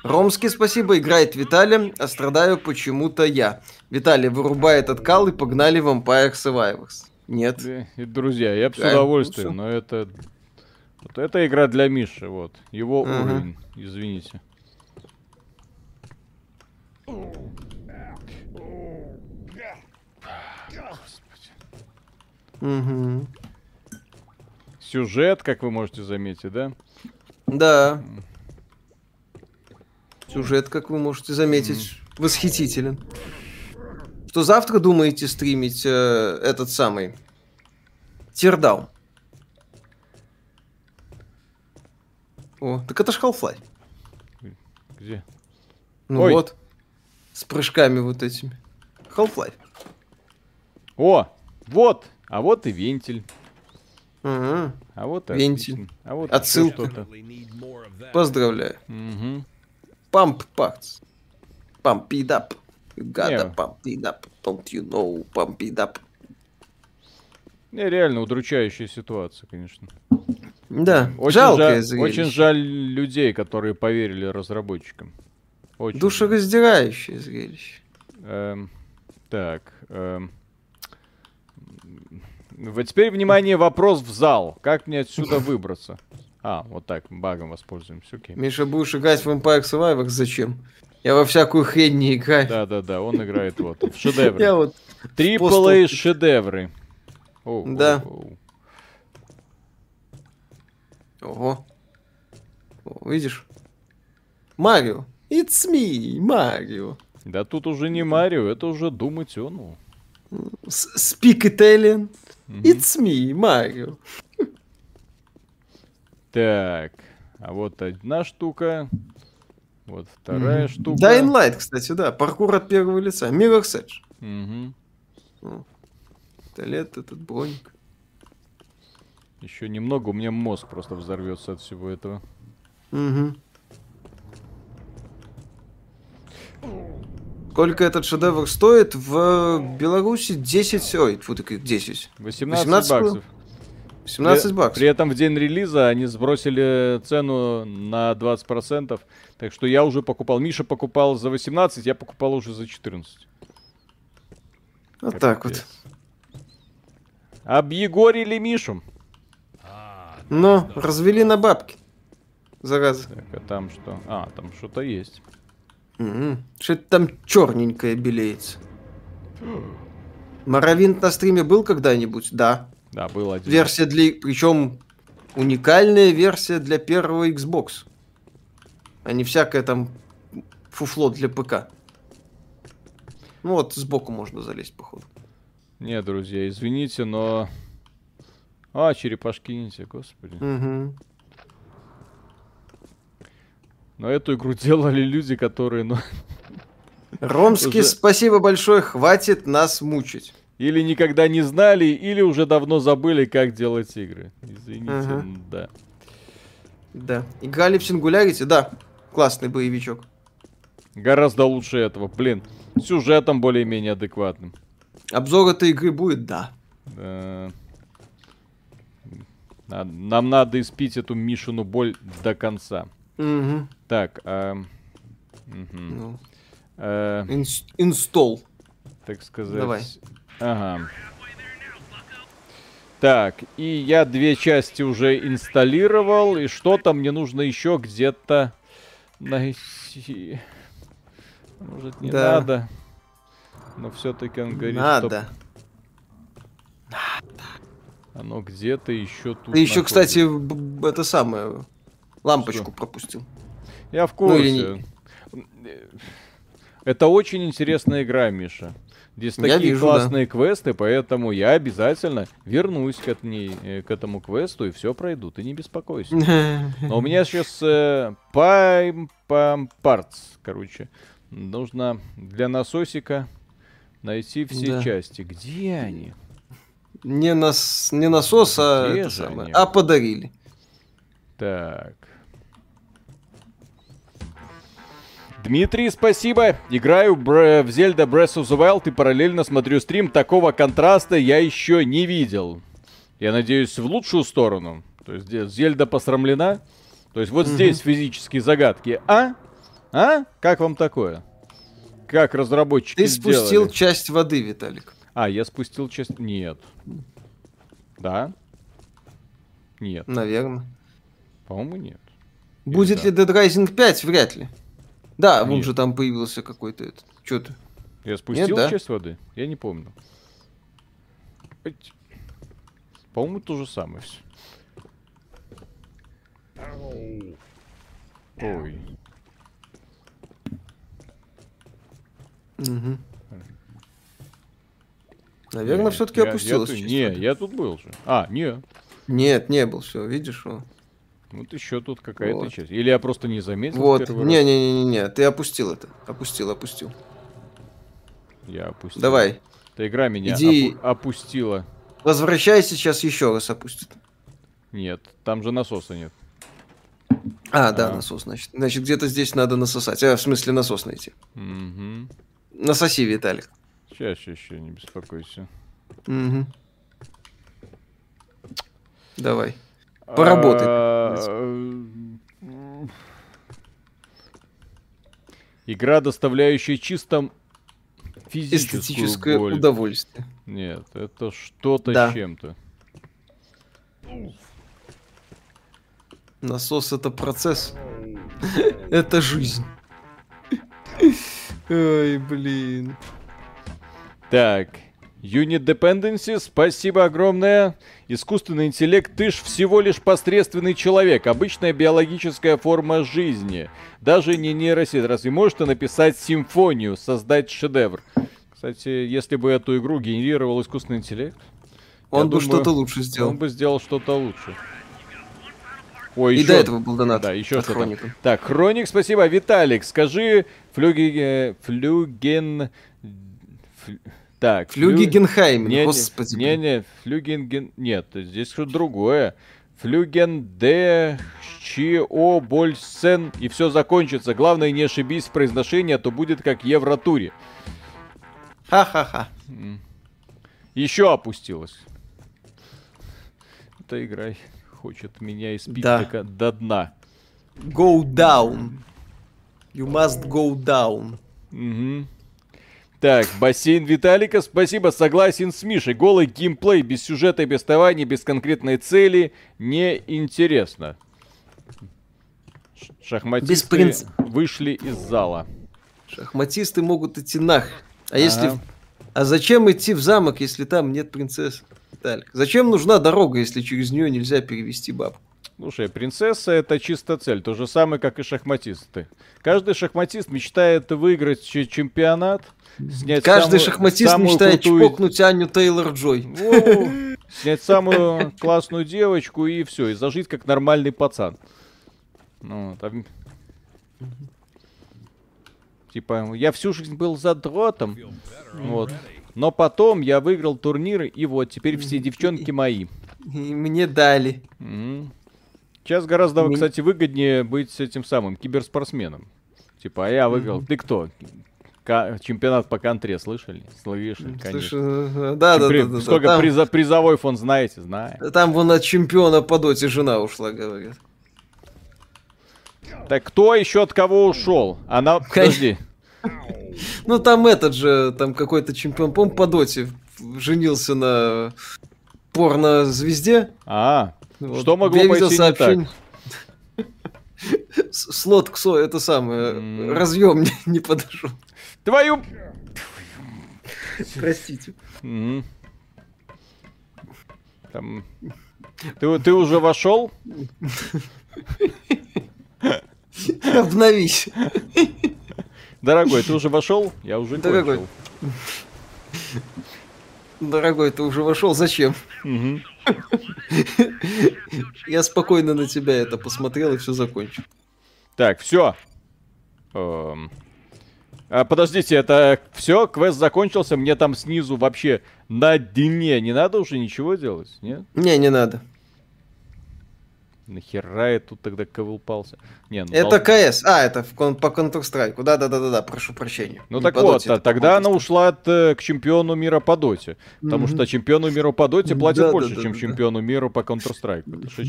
Ромский, спасибо, играет Виталий, а страдаю почему-то я. Виталий, вырубай этот кал и погнали Vampire Survivors. Нет. И, друзья, я бы с удовольствием, ну но это... Вот это игра для Миши, вот. Его Ага. уровень, извините. Мгм. Сюжет, как вы можете заметить, да? Да. Сюжет, как вы можете заметить, восхитителен. Что завтра думаете стримить э, этот самый Тирдаун? О, так это ж Half-Life. Где? Ну Ой. вот. С прыжками вот этими. Half-Life. О, вот, а вот и вентиль. Мгм. А вот и Вентиль. отлично. А вот Отсылка. Поздравляю. Parts. Pump it up. You gotta Не. pump it up. Don't you know? Pump it up. Не, реально удручающая ситуация, конечно. Да, Очень жалкое жаль, очень жаль людей, которые поверили разработчикам. Очень. Душераздирающее зрелище. Эм, так. эм. Вот теперь, внимание, вопрос в зал. Как мне отсюда выбраться? А, вот так, багом воспользуемся, окей. Миша, будешь играть в Vampire Survivors? Зачем? Я во всякую хрень не играю. Да-да-да, он играет вот в шедевры. Я вот... Трипл A шедевры. Оу, Да. оу. Ого. Видишь? Марио. It's me, Марио. Да тут уже не Марио, это уже Doom Eternal. S- Speak Italian. It's me, Марио. Так, а вот одна штука. Вот вторая штука. Dying Light, кстати, да. Паркур от первого лица. Mirror's Edge. Пистолет, этот броник. Еще немного, у меня мозг просто взорвется от всего этого. Мгм. Сколько этот шедевр стоит? В Беларуси 10... Ой, фу, так 10. 18, 18 было? баксов. 17 при, баксов. При этом в день релиза они сбросили цену на 20%. Так что я уже покупал. Миша покупал за 18, я покупал уже за 14. Вот так вот. Капец. Объегорили Мишу. Но развели на бабки. Зараза. Так, а там что? А, там что-то есть. Мгм. Что-то там черненькое белеется. Моровинт на стриме был когда-нибудь? Да. Да, был один. Версия для... Причем уникальная версия для первого Xbox. А не всякое там фуфло для ПК. Ну вот, сбоку можно залезть, походу. Не, друзья, извините, но... А, черепашки ниндзя, господи. Мгм. Но эту игру делали люди, которые, ну... Ромский, Уже- спасибо большое, хватит нас мучить. Или никогда не знали, или уже давно забыли, как делать игры. Извините, Ага. да. Да. Играли в Сингулярити? Да. Классный боевичок. Гораздо лучше этого. Блин, сюжетом более-менее адекватным. Обзор этой игры будет? Да. Да. На- Нам надо испить эту Мишину боль до конца. Угу. Так, а, мгм. Ну, Э, инс- инстолл. так сказать. Давай. Ага. Так, и я две части уже инсталлировал, и что-то мне нужно еще где-то найти. Может, не Да. надо. Но все-таки он говорит, что Надо. оно где-то еще тут. Ты еще, находится. кстати, это самое, лампочку пропустил. Я в Ну, курсе. или Это очень интересная игра, Миша. Здесь Я такие вижу, классные квесты, поэтому я обязательно вернусь к, эт- ней- э, к этому квесту и все пройду. Ты не беспокойся. Но у меня сейчас э, парts, короче. Нужно для насосика найти все Да. части. Где они? Не, нас, не насос, а это самое. А подарили. Так. Дмитрий, спасибо. Играю в Zelda Breath of the Wild и параллельно смотрю стрим. Такого контраста я еще не видел. Я надеюсь, в лучшую сторону. То есть Зельда посрамлена. То есть вот здесь физические загадки. А? А? Как вам такое? Как разработчики Ты спустил сделали? часть воды, Виталик. А, я спустил часть... Нет. Да? Нет. Наверное. По-моему, нет. Будет да. ли Dead Rising 5? Вряд ли. Да, вон Нет. же там появился какой-то этот. Что ты? Я спустил да. часть воды? Я не помню. По-моему, то же самое все. Ой. Угу. Наверное, все-таки я- я часть Не, я тут был же. А, не. Нет, не был, все, видишь? о. Вот еще тут какая-то Вот. часть. Или я просто не заметил. Вот, не-не-не-не, ты опустил это. Опустил, опустил. Я опустил. Давай, Эта игра меня Иди. опу- опустила. возвращайся, сейчас еще раз опустит. Нет, там же насоса нет. А, да, А. насос, значит. Значит, где-то здесь надо насосать. А, в смысле, насос найти. Угу. Насоси, Виталик. Сейчас еще не беспокойся. Угу. Давай. Поработай. А, Игра, доставляющая чисто физическую Эстетическое боль. удовольствие. Нет, это что-то Да. с чем-то. Насос это процесс. это жизнь. Ой, блин. Так, Unit Dependency, спасибо огромное. Искусственный интеллект, ты ж всего лишь посредственный человек, обычная биологическая форма жизни. Даже не нейросеть. Разве можешь ты написать симфонию, создать шедевр? Кстати, если бы эту игру генерировал искусственный интеллект, Он бы что-то лучше он сделал. бы сделал что-то лучше. Ой, И еще... до этого был донат. Да, еще от что-то. Хроника. Так, Хроник, спасибо. Виталик, скажи флюги... Флюген... флю- Так, Флюги флю- Генхаймен, Не, господи. не, не, флюген... Нет, здесь что-то другое. Флюген де Чио Больсен и все закончится. Главное, не ошибись в произношении, а то будет как Евротуре. Ха-ха-ха. Еще опустилась. Эта игра хочет меня испить Да. до, дна. Go down. You must go down. Мгм. Так, бассейн Виталика, спасибо, согласен с Мишей. Голый геймплей, без сюжета и без пования, без конкретной цели, неинтересно. Шахматисты принц- вышли из зала. Шахматисты могут идти нах. А если... Ага. А зачем идти в замок, если там нет принцессы? Виталик, зачем нужна дорога, если через нее нельзя перевести бабку? Слушай, принцесса это чисто цель, то же самое, как и шахматисты. Каждый шахматист мечтает выиграть ч- чемпионат, снять Каждый самую- шахматист самую мечтает крутую- чпокнуть Аню Тейлор-Джой. Воу. Снять самую классную девочку и все, и зажить как нормальный пацан. Ну, вот, а м- Типа, я всю жизнь был задротом, вот. Но потом я выиграл турниры, и вот, теперь все девчонки мои. И мне дали. М. Сейчас гораздо, Ми- кстати, выгоднее быть с этим самым киберспортсменом. Типа, а я выиграл. Ты кто? Ка- чемпионат по контре, слышали? Слышали, конечно. Э, да, да, При- да, да, да. Сколько Там, приза- призовой фонд знаете? Знаю. там вон от чемпиона по доте жена ушла, говорят. Так кто еще от кого ушел? Она, подожди. Ну там этот же, там какой-то чемпион, по по доте женился на порно-звезде. А, Вот. что могло Я видел пойти не так? Слот КСО, это самое, разъем не, не подошел. Твою... Простите. Мгм. Там... Ты, ты уже вошел? Обновись. Дорогой, ты уже вошел? Я уже Дорогой. Дорогой, ты уже вошел, зачем? Я спокойно на тебя это посмотрел и все закончил. Так, все. А, подождите, это все? Квест закончился? Мне там снизу вообще на дне не надо уже ничего делать? Нет? Не, не надо. Нахера я тут тогда ковылпался? Не, ну, Это дол- КС. А, это в кон- по Counter-Strike. Да, да, да, да, да, прошу прощения. Ну Не так вот, доте, а тогда она ушла от, э, к чемпиону мира по доте. Потому Мгм. что чемпиону мира по доте платят Да, да, больше, да, чем да, да. чемпиону мира по Counter-Strike.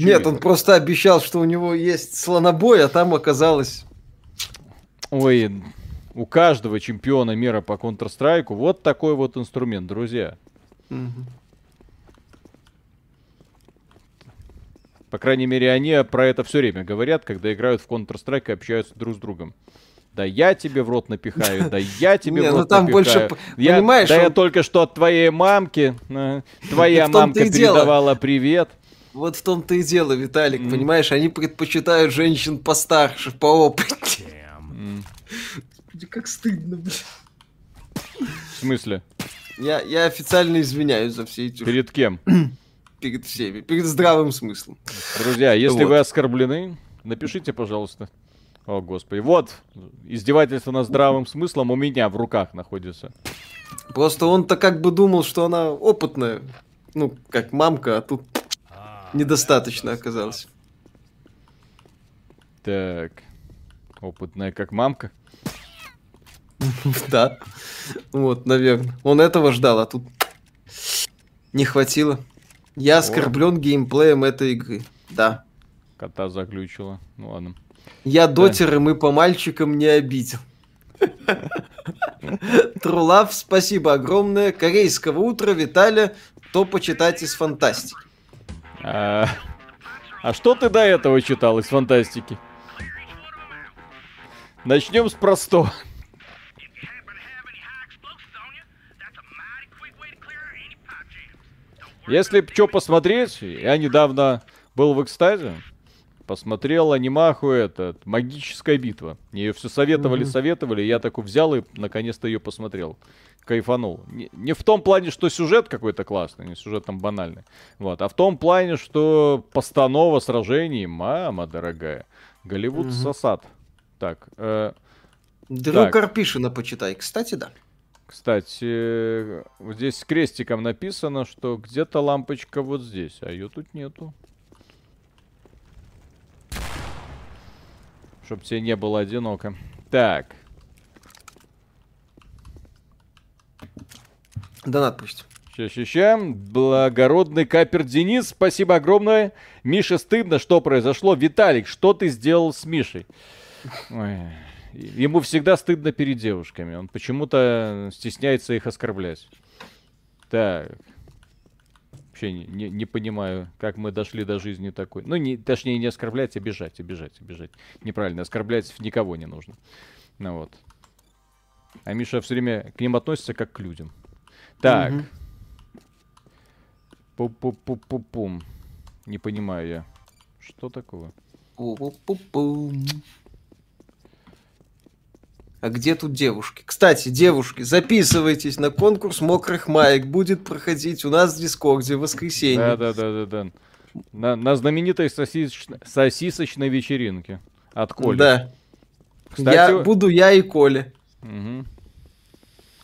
Нет, он просто обещал, что у него есть слонобой, а там оказалось... Ой, у каждого чемпиона мира по Counter-Strike вот такой вот инструмент, друзья. Мгм. По крайней мере, они про это все время говорят, когда играют в Counter-Strike и общаются друг с другом. Да я тебе в рот напихаю, да я тебе Не, в ну рот там напихаю. больше, Я- понимаешь, да я только что от твоей мамки. э, Твоя мамка дело. передавала привет. Вот в том-то и дело, Виталик, понимаешь, они предпочитают женщин постарше, поопытнее. М, Господи, Как стыдно, блин. В смысле? Я, я официально извиняюсь за все эти... Перед кем? Перед всеми, перед здравым смыслом. Друзья, если Вот. вы оскорблены, напишите, пожалуйста. О, господи. Вот, издевательство над здравым смыслом у меня в руках находится. Просто он-то как бы думал, что она опытная. Ну, как мамка, а тут недостаточно оказалось. Так. Опытная как мамка. Да. Вот, наверное. Он этого ждал, а тут не хватило. Я оскорблен геймплеем этой игры. Да. Кота заглючила. Ну ладно. Я дотер, и мы по мальчикам не обидел. Трулав, спасибо огромное. Корейского утра, Виталя. То почитать из фантастики. А, а что ты до этого читал из фантастики? Начнем с простого. Если что посмотреть, я недавно был в экстазе, посмотрел анимаху этот, магическая битва. Мне ее все советовали, советовали, я такой взял и наконец-то ее посмотрел. Кайфанул. Не, не в том плане, что сюжет какой-то классный, не сюжет там банальный. Вот, а в том плане, что постанова сражений, мама дорогая. Голливуд сосад. Так, э, Дрю Так. Карпишина почитай. Кстати, да. Кстати, э, вот здесь крестиком написано, что где-то лампочка вот здесь, а ее тут нету. Чтоб тебе не было одиноко. Так, Донат пусть. ща-ща-ща. Благородный капер Денис, спасибо огромное. Мише стыдно, что произошло. Виталик, что ты сделал с Мишей? Ой, Ему всегда стыдно перед девушками. Он почему-то стесняется их оскорблять. Так. Вообще не, не- не понимаю, как мы дошли до жизни такой. Ну, не, точнее, не оскорблять, а обижать, обижать, обижать. Неправильно, оскорблять никого не нужно. Ну вот. А Миша все время к ним относится как к людям. Так. Мгм. Пу-пу-пу-пу-пум. Не понимаю я. Что такого? Пу-пу-пу-пум. А где тут девушки? Кстати, девушки, записывайтесь на конкурс мокрых маек. Будет проходить у нас в Дискорде в воскресенье. Да, да, да, да, да. На, на знаменитой сосисочной, сосисочной вечеринке от Коли. Да. Кстати, я буду я и Коля. Мгм.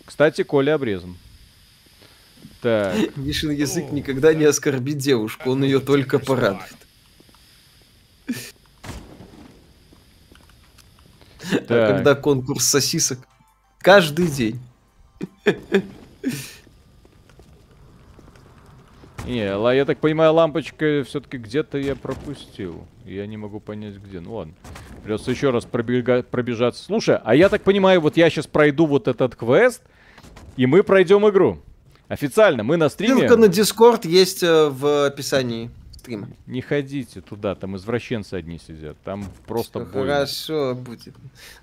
Кстати, Коля обрезан. Так, Мишин язык никогда не оскорбит девушку, он ее только порадует. А когда конкурс сосисок? Каждый день. Не, я так понимаю, лампочка все-таки где-то я пропустил. Я не могу понять где. Ну ладно. Придется еще раз пробега- пробежаться. Слушай, а я так понимаю, вот я сейчас пройду вот этот квест, и мы пройдем игру. Официально, мы на стриме. Ссылка на Дискорд есть э, в описании стрима. Не ходите туда, там извращенцы одни сидят. Там просто Всё больно. Хорошо будет.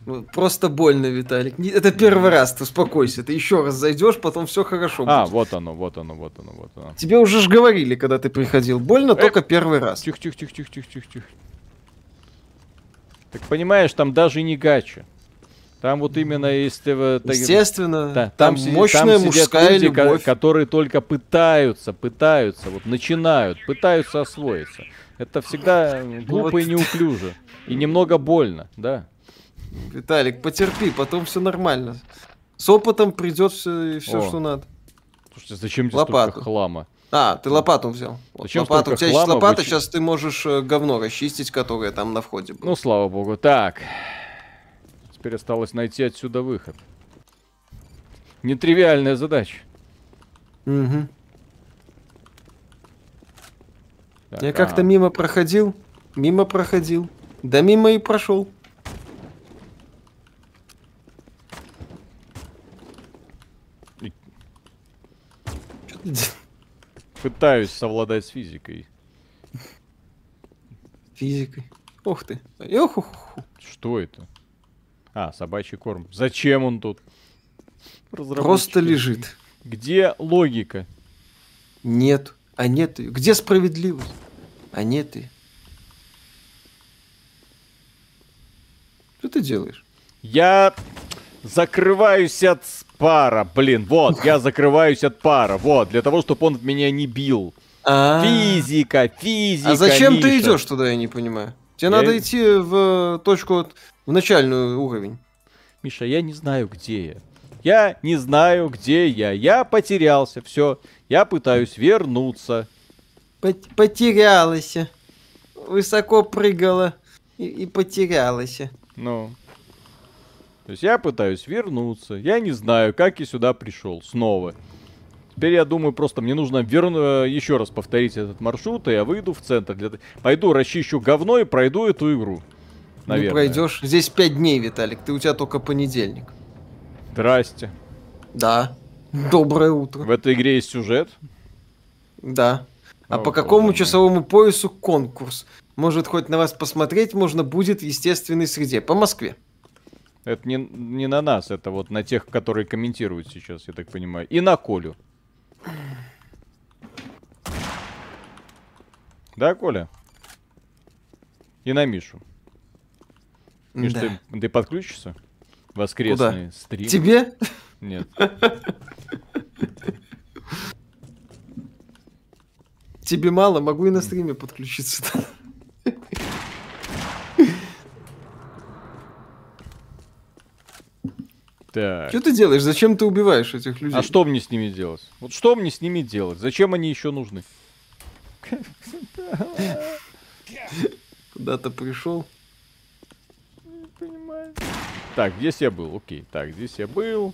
Ну, Просто больно, Виталик. Это первый раз, ты успокойся. Ты еще раз зайдешь, потом все хорошо А, будет. вот оно, вот оно, вот оно, вот оно. Тебе уже ж говорили, когда ты приходил. Больно только первый раз. Тихо, тихо, тихо, тихо, тихо, тихо, тихо. Так понимаешь, там даже не гача. Там вот именно если вы... так- Естественно, Да, там, си- мощная сидят мужская люди, любовь. которые только пытаются, пытаются, вот начинают, пытаются освоиться. Это всегда э, глупо и Вот. неуклюже. И немного больно, да. Виталик, потерпи, потом все нормально. С опытом придет все, все О. что надо. Слушайте, зачем здесь Лопату. столько хлама? А, ты лопату взял. Вот Зачем лопату. У тебя есть лопата, вычи- сейчас ты можешь э, говно расчистить, которое там на входе было. Ну, слава богу. Так. Теперь осталось найти отсюда выход. Нетривиальная задача. Мгм. Так, Я а, как-то мимо проходил, мимо проходил, да мимо и прошел. И- Пытаюсь совладать с физикой. Физикой. Ух ты. Ох-ох-ох. Что это? А, собачий корм. Зачем он тут? Просто лежит. Где логика? Нет. А нет ее. Где справедливость? А нет ее. Что ты делаешь? Я закрываюсь от пара. Блин, вот, я закрываюсь от пара. Вот, для того, чтобы он меня не бил. А, Физика, физика, а зачем ты Миша. идешь туда, я не понимаю. Тебе Я- надо идти в э, точку, в начальный уровень. Миша, я не знаю, где я. Я не знаю, где я. Я потерялся. Все. Я пытаюсь вернуться. Пот- Потерялась. Высоко прыгала и, и потерялась. Ну. То есть я пытаюсь вернуться. Я не знаю, как я сюда пришел. Снова. Теперь я думаю, просто мне нужно верну... еще раз повторить этот маршрут, и я выйду в центр. Для... Пойду расчищу говно и пройду эту игру. Наверное. Не пройдешь. Здесь пять дней, Виталик. Ты у тебя только понедельник. Здрасте. Да. Доброе утро. В этой игре есть сюжет. Да. А О, по какому мой. часовому поясу конкурс? Может, хоть на вас посмотреть можно будет в естественной среде. По Москве. Это не, не на нас, это вот на тех, которые комментируют сейчас, я так понимаю. И на Колю. Да, Коля? И на Мишу. Миш, Да. ты, ты подключишься? Воскресный стрим? Тебе? Нет. Тебе мало, могу и на стриме подключиться. Так. Что ты делаешь? Зачем ты убиваешь этих людей? А что мне с ними делать? Вот что мне с ними делать? Зачем они еще нужны? Куда-то пришел. Так, здесь я был, окей. Так, здесь я был.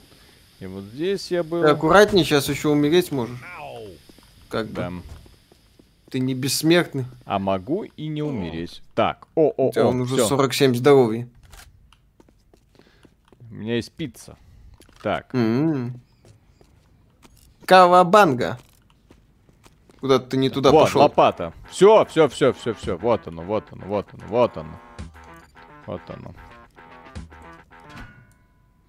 И вот здесь я был. Ты аккуратнее, сейчас еще умереть можешь. Как бы. Да. Ты не бессмертный. А могу и не умереть. Так, о, о, У тебя о, он уже всё. 47 здоровья. У меня есть пицца. Так, М. Кавабанга. Куда ты не туда вот, пошел? лопата. Все, все, все, все, все. Вот оно, вот оно, вот оно, вот оно. Вот оно.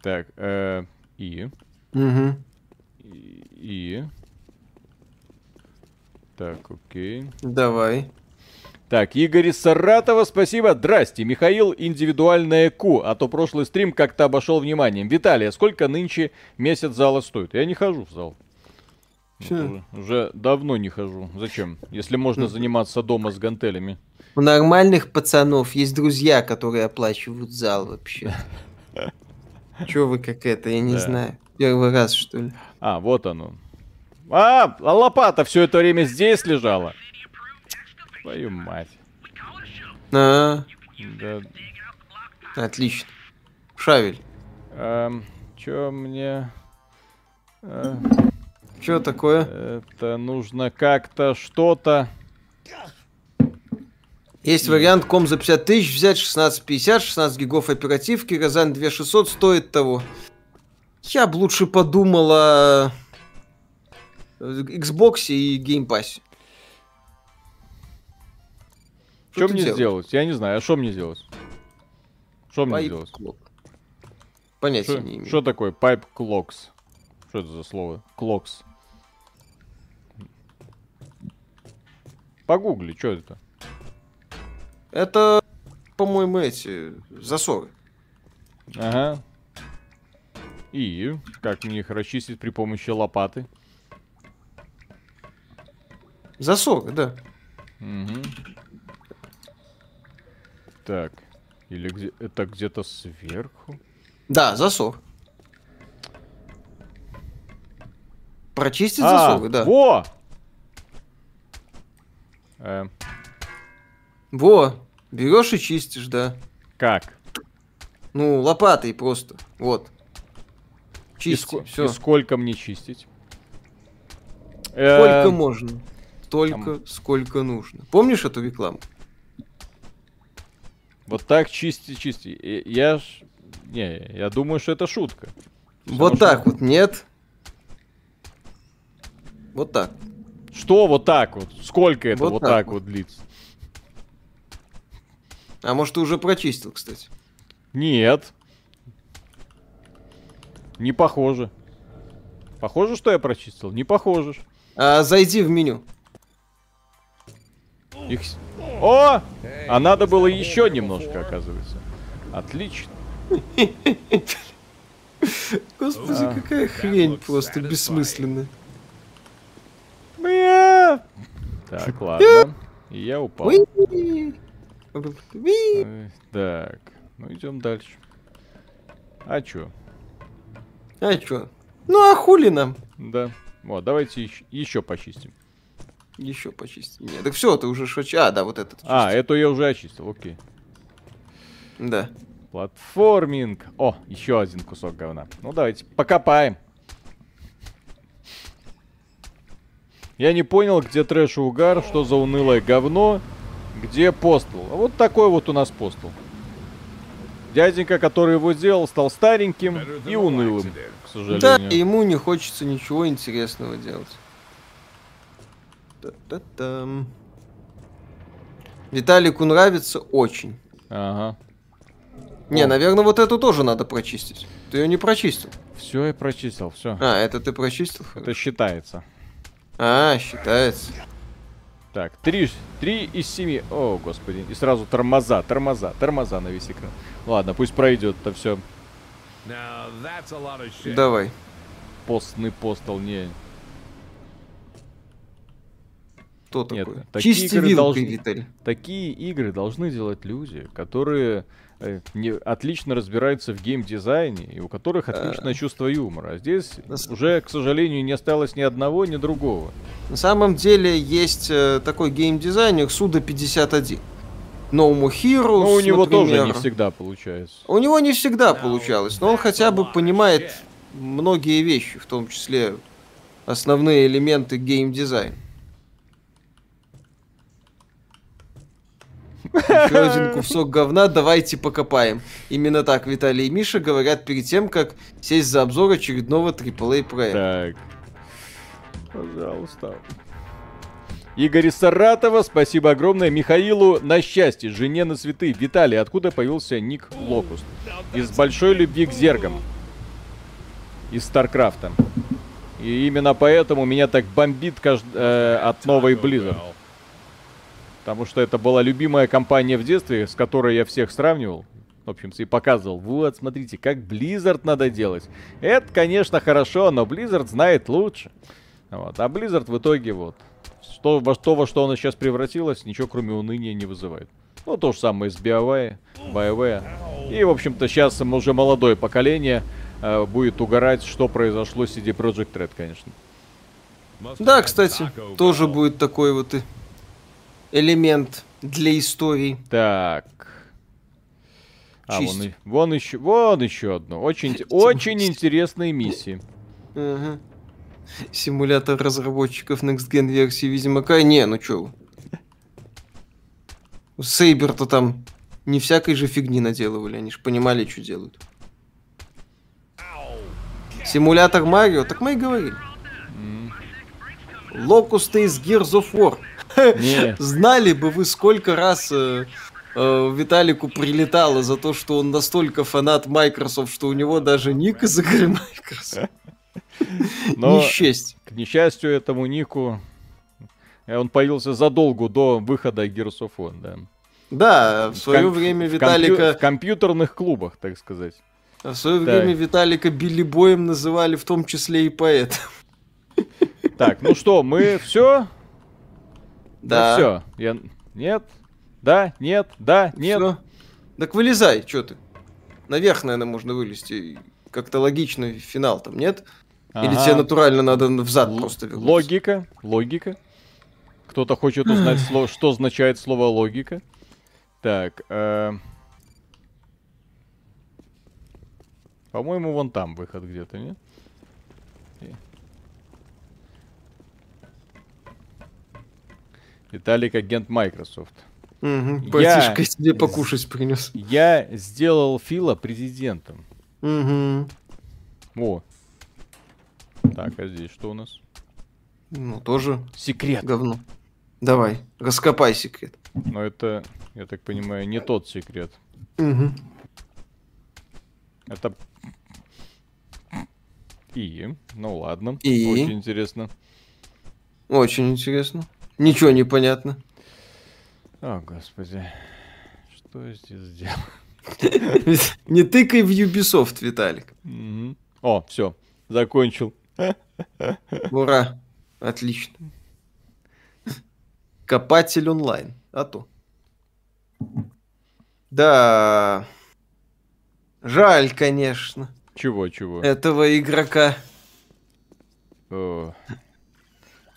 Так, э, и, Мгм. и, и. Так, окей. Давай. Так, Игорь из Саратова, спасибо. Здрасте, Михаил, индивидуальное Q, а то прошлый стрим как-то обошел вниманием. Виталий, а сколько нынче месяц зала стоит? Я не хожу в зал. Вот уже, уже давно не хожу. Зачем? Если можно заниматься дома с гантелями. У нормальных пацанов есть друзья, которые оплачивают зал вообще. Чё вы как это, я не Да. знаю. Первый раз, что ли? А, вот оно. А, а лопата все это время здесь лежала. Твою мать. А, Да, отлично. Шавель. эм, чё мне... э, Чё такое? это нужно как-то что-то... Есть вариант ком за 50 тысяч взять 1650, 16 гигов оперативки, Розан 2600 стоит того. Я бы лучше подумал о э, Xbox и Game Pass. Что мне делаешь? сделать? Я не знаю, а что мне делать? Что мне Pipe делать? clock. Понятия не имею. Что такое pipe clocks? Что это за слово? Clocks. Погугли, что это? Это, по-моему, эти засоры. Ага. И как мне их расчистить при помощи лопаты? Засоры, да. Мгм. Так. Или где это где-то сверху? Да, засор. Прочистить А, засоры, да. Во! Э, Во, берешь и чистишь, да. как? Ну, лопатой просто. Вот. И, Чисти, ско- все. и сколько мне чистить? Сколько Э, можно. Только сколько нужно. Помнишь эту рекламу? Вот так чисти, чисти. И Я ж... Не, я думаю, что это шутка. вот что- так вот, нет? Вот так. Что вот так вот? Сколько это Вот вот, так так вот. вот длится? А может, ты уже прочистил, кстати? Нет. Не похоже. Похоже, что я прочистил? Не похоже. А, зайди в меню. Их... О! А надо было еще немножко, оказывается. Отлично. Господи, А. какая хрень просто бессмысленная. Так, ладно. Я упал. Ой, Так, ну идем дальше. А чё? А чё? Ну а хули нам? Да. Вот, давайте еще почистим. Еще почистить. Нет, так все, ты уже шочи. А, да, вот этот. А, эту я уже очистил, окей. Да. Платформинг. О, еще один кусок говна. Ну давайте покопаем. Я не понял, где трэш и угар, что за унылое говно, где постол. А вот такой вот у нас постол. Дяденька, который его сделал, стал стареньким и унылым, к Да, сожалению. и ему не хочется ничего интересного делать. Та-та-там. Виталику нравится очень. Ага. Не, О. наверное, вот эту тоже надо прочистить. Ты ее не прочистил. Все, я прочистил, все. А, это ты прочистил? Это считается. А, считается. Так, три, три из семи. О, господи. И сразу тормоза, тормоза, тормоза на весь экран. Ладно, пусть пройдет это все. Давай. Постный постол, не. Кто Нет, такой? такие Чисти игры должны- Виталий. Такие игры должны делать люди, которые не, отлично разбираются в геймдизайне и у которых отличное чувство юмора. А здесь уже, к сожалению, не осталось ни одного, ни другого. На самом деле есть э, такой геймдизайнер Суда 51. No More Heroes, Но у него тоже например. не всегда получается. У него не всегда получалось, но он хотя бы понимает многие вещи, в том числе основные элементы геймдизайна. Еще один кусок говна, давайте покопаем. Именно так Виталий и Миша говорят перед тем, как сесть за обзор очередного AAA проекта. Так. Пожалуйста. Игорь Саратова, спасибо огромное. Михаилу на счастье, жене на цветы. Виталий, откуда появился ник Локуст? Из большой любви к зергам. Из Старкрафта. И именно поэтому меня так бомбит кажд- э, от новой Blizzard. Потому что это была любимая компания в детстве, с которой я всех сравнивал. В общем-то, и показывал. Вот, смотрите, как Blizzard надо делать. Это, конечно, хорошо, но Blizzard знает лучше. Вот. А Blizzard в итоге вот. Что, во, что, во что она сейчас превратилась, ничего кроме уныния не вызывает. Ну, то же самое с BioWare. BioWare. И, в общем-то, сейчас уже молодое поколение э, будет угорать, что произошло с CD Projekt Red, конечно. Да, кстати, тоже будет такой вот и элемент для истории. Так. А, вон, Чисть. и- вон еще, вон еще одно. Очень, очень интересные миссии. Ага. Симулятор разработчиков Next Gen версии Ведьмака. Не, ну чё. Сейбер-то там не всякой же фигни наделывали, они же понимали, что делают. Симулятор Марио, так мы и говорили. Локусты из Gears of War. Знали бы вы, сколько раз э, э, Виталику прилетало за то, что он настолько фанат Microsoft, что у него даже ник из игры Microsoft. но, Не счесть. к несчастью, этому нику, э, он появился задолго до выхода Gears of War, да. Да, в свое ком- время Виталика... В компьютерных клубах, так сказать. В свое Так. время Виталика Билли Боем называли в том числе и поэт. Так, ну что, мы все? Да. все. Я... Нет? Да? Нет? Да? Нет? Всё. Так вылезай, что ты? Наверх, наверное, можно вылезти. Как-то логичный финал там, нет? Или Ага. тебе натурально надо взад Л- просто вернуться? Логика, логика. Кто-то хочет узнать, сло- что означает слово логика. Так, э, по-моему, вон там выход где-то, нет? Виталик, агент Microsoft. Мгм, Я- Братишка тебе покушать принес. Я сделал Фила президентом. Мгм. О. Так, а здесь что у нас? Ну, тоже Секрет. говно. Давай, раскопай секрет. Но это, я так понимаю, не тот секрет. Мгм. Это... И, ну ладно. И? Очень интересно. Очень интересно. Ничего не понятно. О, господи. Что я здесь сделал? Не тыкай в Ubisoft, Виталик. О, все, закончил. Ура. Отлично. Копатель онлайн. А то. Да. Жаль, конечно, Чего, чего? этого игрока. О.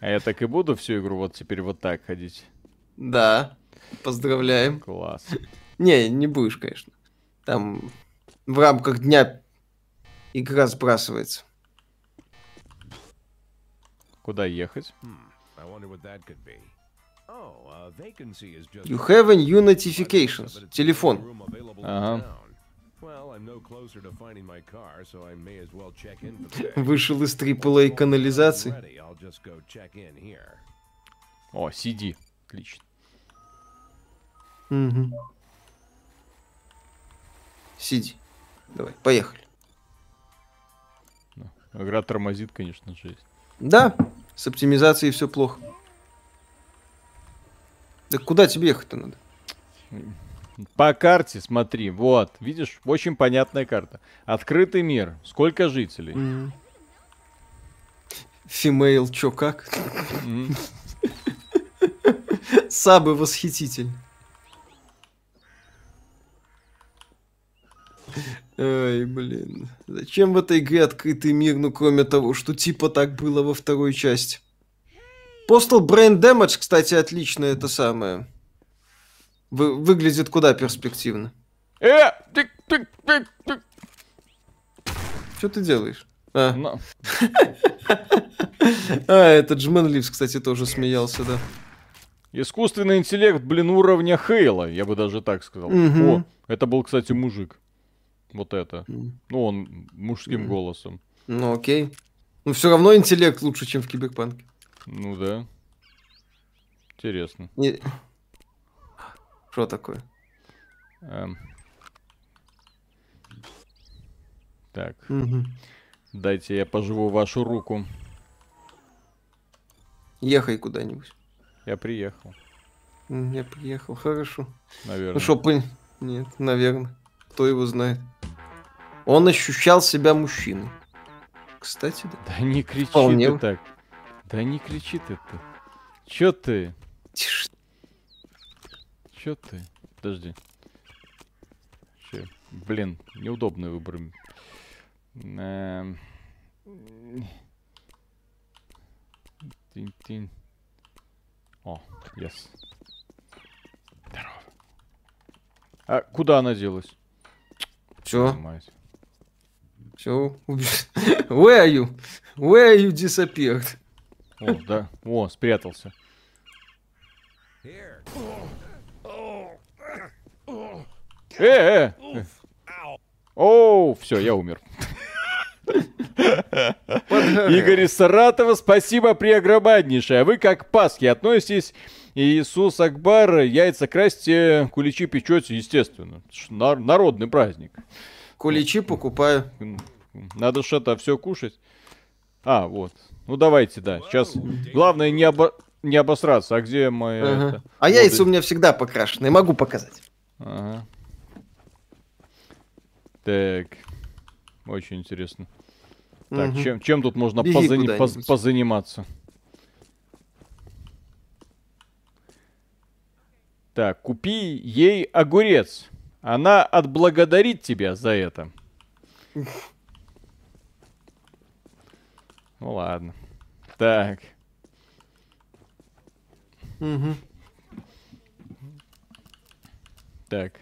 А я так и буду всю игру вот теперь вот так ходить. Да. Поздравляем. Класс. Не, не будешь, конечно. Там в рамках дня игра сбрасывается. Куда ехать? You have a new notifications. Телефон. Ага. Вышел из AAA канализации. О, CD. Отлично. Мгм. Сиди. Давай, поехали. Игра тормозит, конечно, жесть. Да, с оптимизацией все плохо. Да куда тебе ехать-то надо? По карте смотри, вот, видишь, очень понятная карта. Открытый мир, сколько жителей? Фимейл, чё как? М. Сабы восхититель. Ай, блин. Зачем в этой игре открытый мир, ну кроме того, что типа так было во второй части? Postal Brain Damage, кстати, отлично это самое. Вы- выглядит куда перспективно. Э, ты, ты, ты, ты. Что ты делаешь? А, На. а этот Джмен Ливс, кстати, тоже смеялся, да. Искусственный интеллект, блин, уровня Хейла, я бы даже так сказал. Мгм. О, это был, кстати, мужик. Вот это. Ну, он мужским голосом. Ну окей. Ну все равно интеллект лучше, чем в Киберпанке. Ну да. Интересно. Не- Что такое? Эм. Так, Мгм. дайте я поживу вашу руку. Ехай куда-нибудь. Я приехал, Я приехал, хорошо. наверное. Ну что, пон- Нет, наверное. Кто его знает. Он ощущал себя мужчиной. Кстати, да. Да не кричи Вполне. ты так. Да не кричи ты ты. Чё ты? Тише. Чё ты? Подожди. Чё? Блин, неудобный выбор. Эм. Тинь-тинь. О, yes. Здорово. А куда она делась? Все, Мать. все. Where are you? Where are you disappeared? О, да. О, спрятался. Here. Э, э! э. Оу, все, я умер. Игорь из Саратова, спасибо преогромаднейшее. А вы как к Пасхе относитесь? Иисус Акбар, яйца красьте, куличи печете, естественно. Народный праздник. Куличи покупаю. Надо это все кушать. А, вот. Ну давайте, да. Сейчас главное не, обо- не обосраться. А где мои... Ага. это, А яйца у воды? меня всегда покрашены, могу показать. Ага. Так. Очень интересно. Так, Мгм. чем, чем тут можно Беги позани- поз- позаниматься? Так, купи ей огурец. Она отблагодарит тебя за это. Ну ладно. Так. Мгм. Так.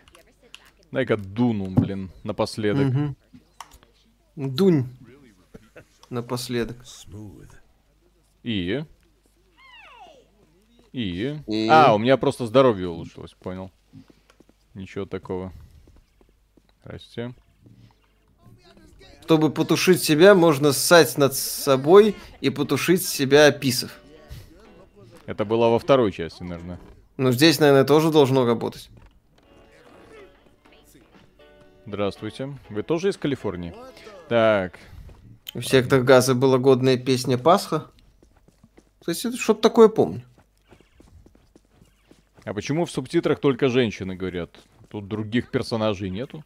Дай-ка дуну, блин, напоследок. Мгм. Дунь. Напоследок. И? И? И? А, у меня просто здоровье улучшилось, понял. Ничего такого. Здрасте. Чтобы потушить себя, можно ссать над собой и потушить себя описав. Это было во второй части, наверное. Ну, здесь, наверное, тоже должно работать. Здравствуйте. Вы тоже из Калифорнии? Так. В «Сектор газа» была годная песня «Пасха». Кстати, что-то такое помню. А почему в субтитрах только женщины говорят? Тут других персонажей нету?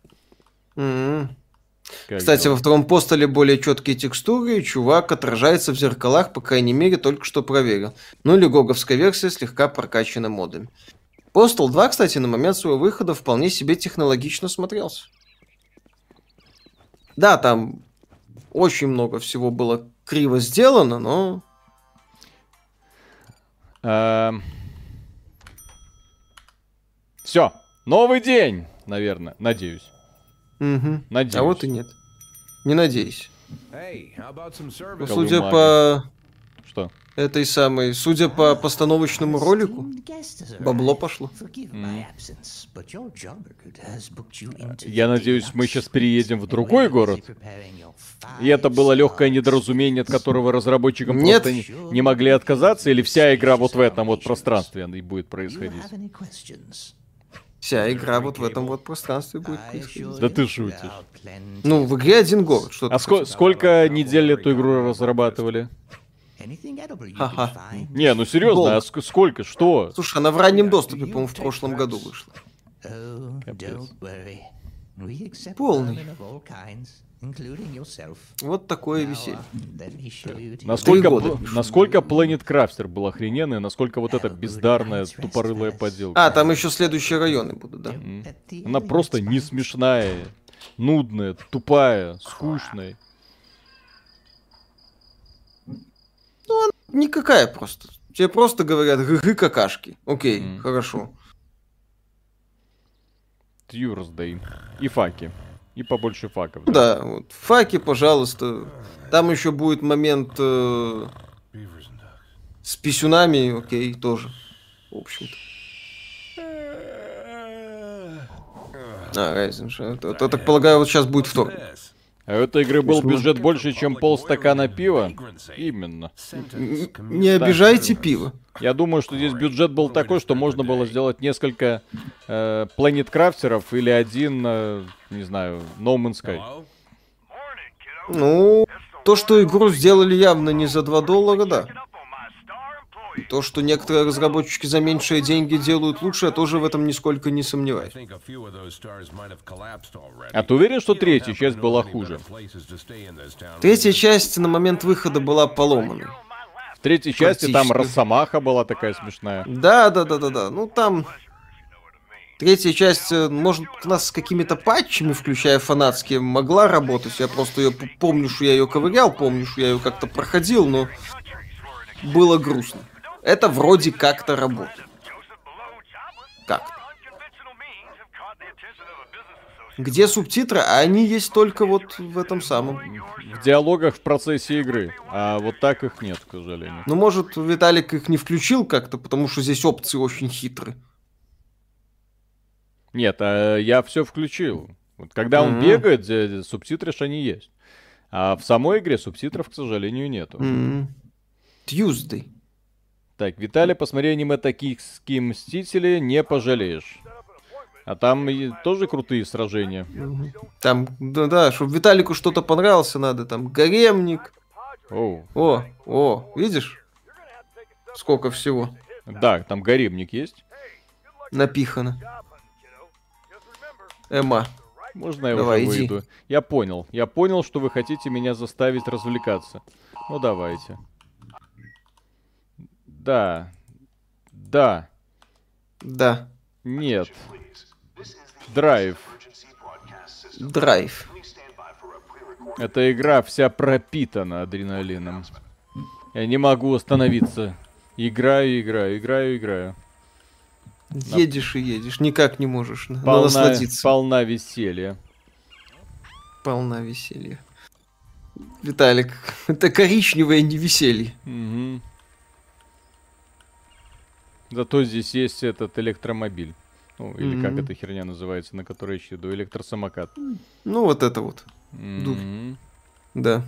Как Кстати, дела? во втором постуле более четкие текстуры, и чувак отражается в зеркалах, по крайней мере, только что проверил. Ну или гоговская версия слегка прокачана модами. Postal 2, кстати, на момент своего выхода вполне себе технологично смотрелся. Да, там очень много всего было криво сделано, но... Все. Новый день, наверное. Надеюсь. Надеюсь. А вот и нет. Не надеюсь. Hey, how about some Ну? Судя по Что? Этой самой, судя по постановочному ролику, бабло пошло. Я надеюсь, мы сейчас переедем в другой город. И это было легкое недоразумение, от которого разработчикам Нет. просто не, не могли отказаться, или вся игра вот в этом вот пространстве и будет происходить. Вся игра вот в этом вот пространстве будет происходить. Да ты шутишь. Ну, в игре один город, что А ско- сколько недель эту игру разрабатывали? Ха-ха. Не, ну серьезно, а ск- сколько? Что? Слушай, она в раннем доступе, по-моему, в прошлом году вышла. Полный. Вот такое веселье. Насколько, года насколько Planet Crafter был охрененный, насколько вот эта бездарная, тупорылая подделка. А, там еще следующие районы будут, да? Она просто не смешная, нудная, тупая, скучная. Никакая просто. Тебе просто говорят гы какашки. Окей, Мгм. хорошо. Тьюрсдей. И факи. И побольше факов. Да. Да, вот. Факи, пожалуйста. Там еще будет момент э, с писюнами, окей, тоже. В общем-то. А. Это- это, так полагаю, вот сейчас будет второй. А у этой игры был бюджет больше, чем полстакана пива? Именно. Не обижайте пиво. Я думаю, что здесь бюджет был такой, что можно было сделать несколько э, Planet Crafter'ов или один, э, не знаю, No Man's Sky. Ну, то, что игру сделали явно не за 2 доллара, да. То, что некоторые разработчики за меньшие деньги делают лучше, я тоже в этом нисколько не сомневаюсь. А ты уверен, что третья часть была хуже? Третья часть на момент выхода была поломанной. В третьей части там. Росомаха была такая смешная. Да, да, да, да, да. Ну там Третья часть, э, может, у нас с какими-то патчами, включая фанатские, могла работать. Я просто ее помню, что я ее ковырял, помню, что я ее как-то проходил, но было грустно. Это вроде как-то работает. Как? Где субтитры? А они есть только вот в этом самом. В диалогах в процессе игры. А вот так их нет, к сожалению. Ну, может, Виталик их не включил как-то, потому что здесь опции очень хитрые. Нет, а я все включил. Вот когда он Мгм. бегает, субтитры ж они есть. А в самой игре субтитров, к сожалению, нету. М. Tuesday. Так, Виталий, посмотри аниме «Токийские мстители», не пожалеешь. А там тоже крутые сражения. Там, да, да, чтобы Виталику что-то понравился, надо там гаремник. Оу. О, о, видишь? Сколько всего Да, там гаремник есть. напихано. Эма. Можно я Давай, уже иди. выйду? Я понял. Я понял, что вы хотите меня заставить развлекаться. Ну, давайте. Да. Да. Да. Нет. Драйв. Драйв. Эта игра вся пропитана адреналином. Я не могу остановиться. Играю, играю, играю, играю. Едешь и едешь, никак не можешь на- Полна, насладиться. полна веселья. Полна веселья. Виталик, это коричневое не веселье. Зато здесь есть этот электромобиль. Ну, или как Мгм. эта херня называется, на которой еще иду, электросамокат. Ну, вот это вот, Мгм. да.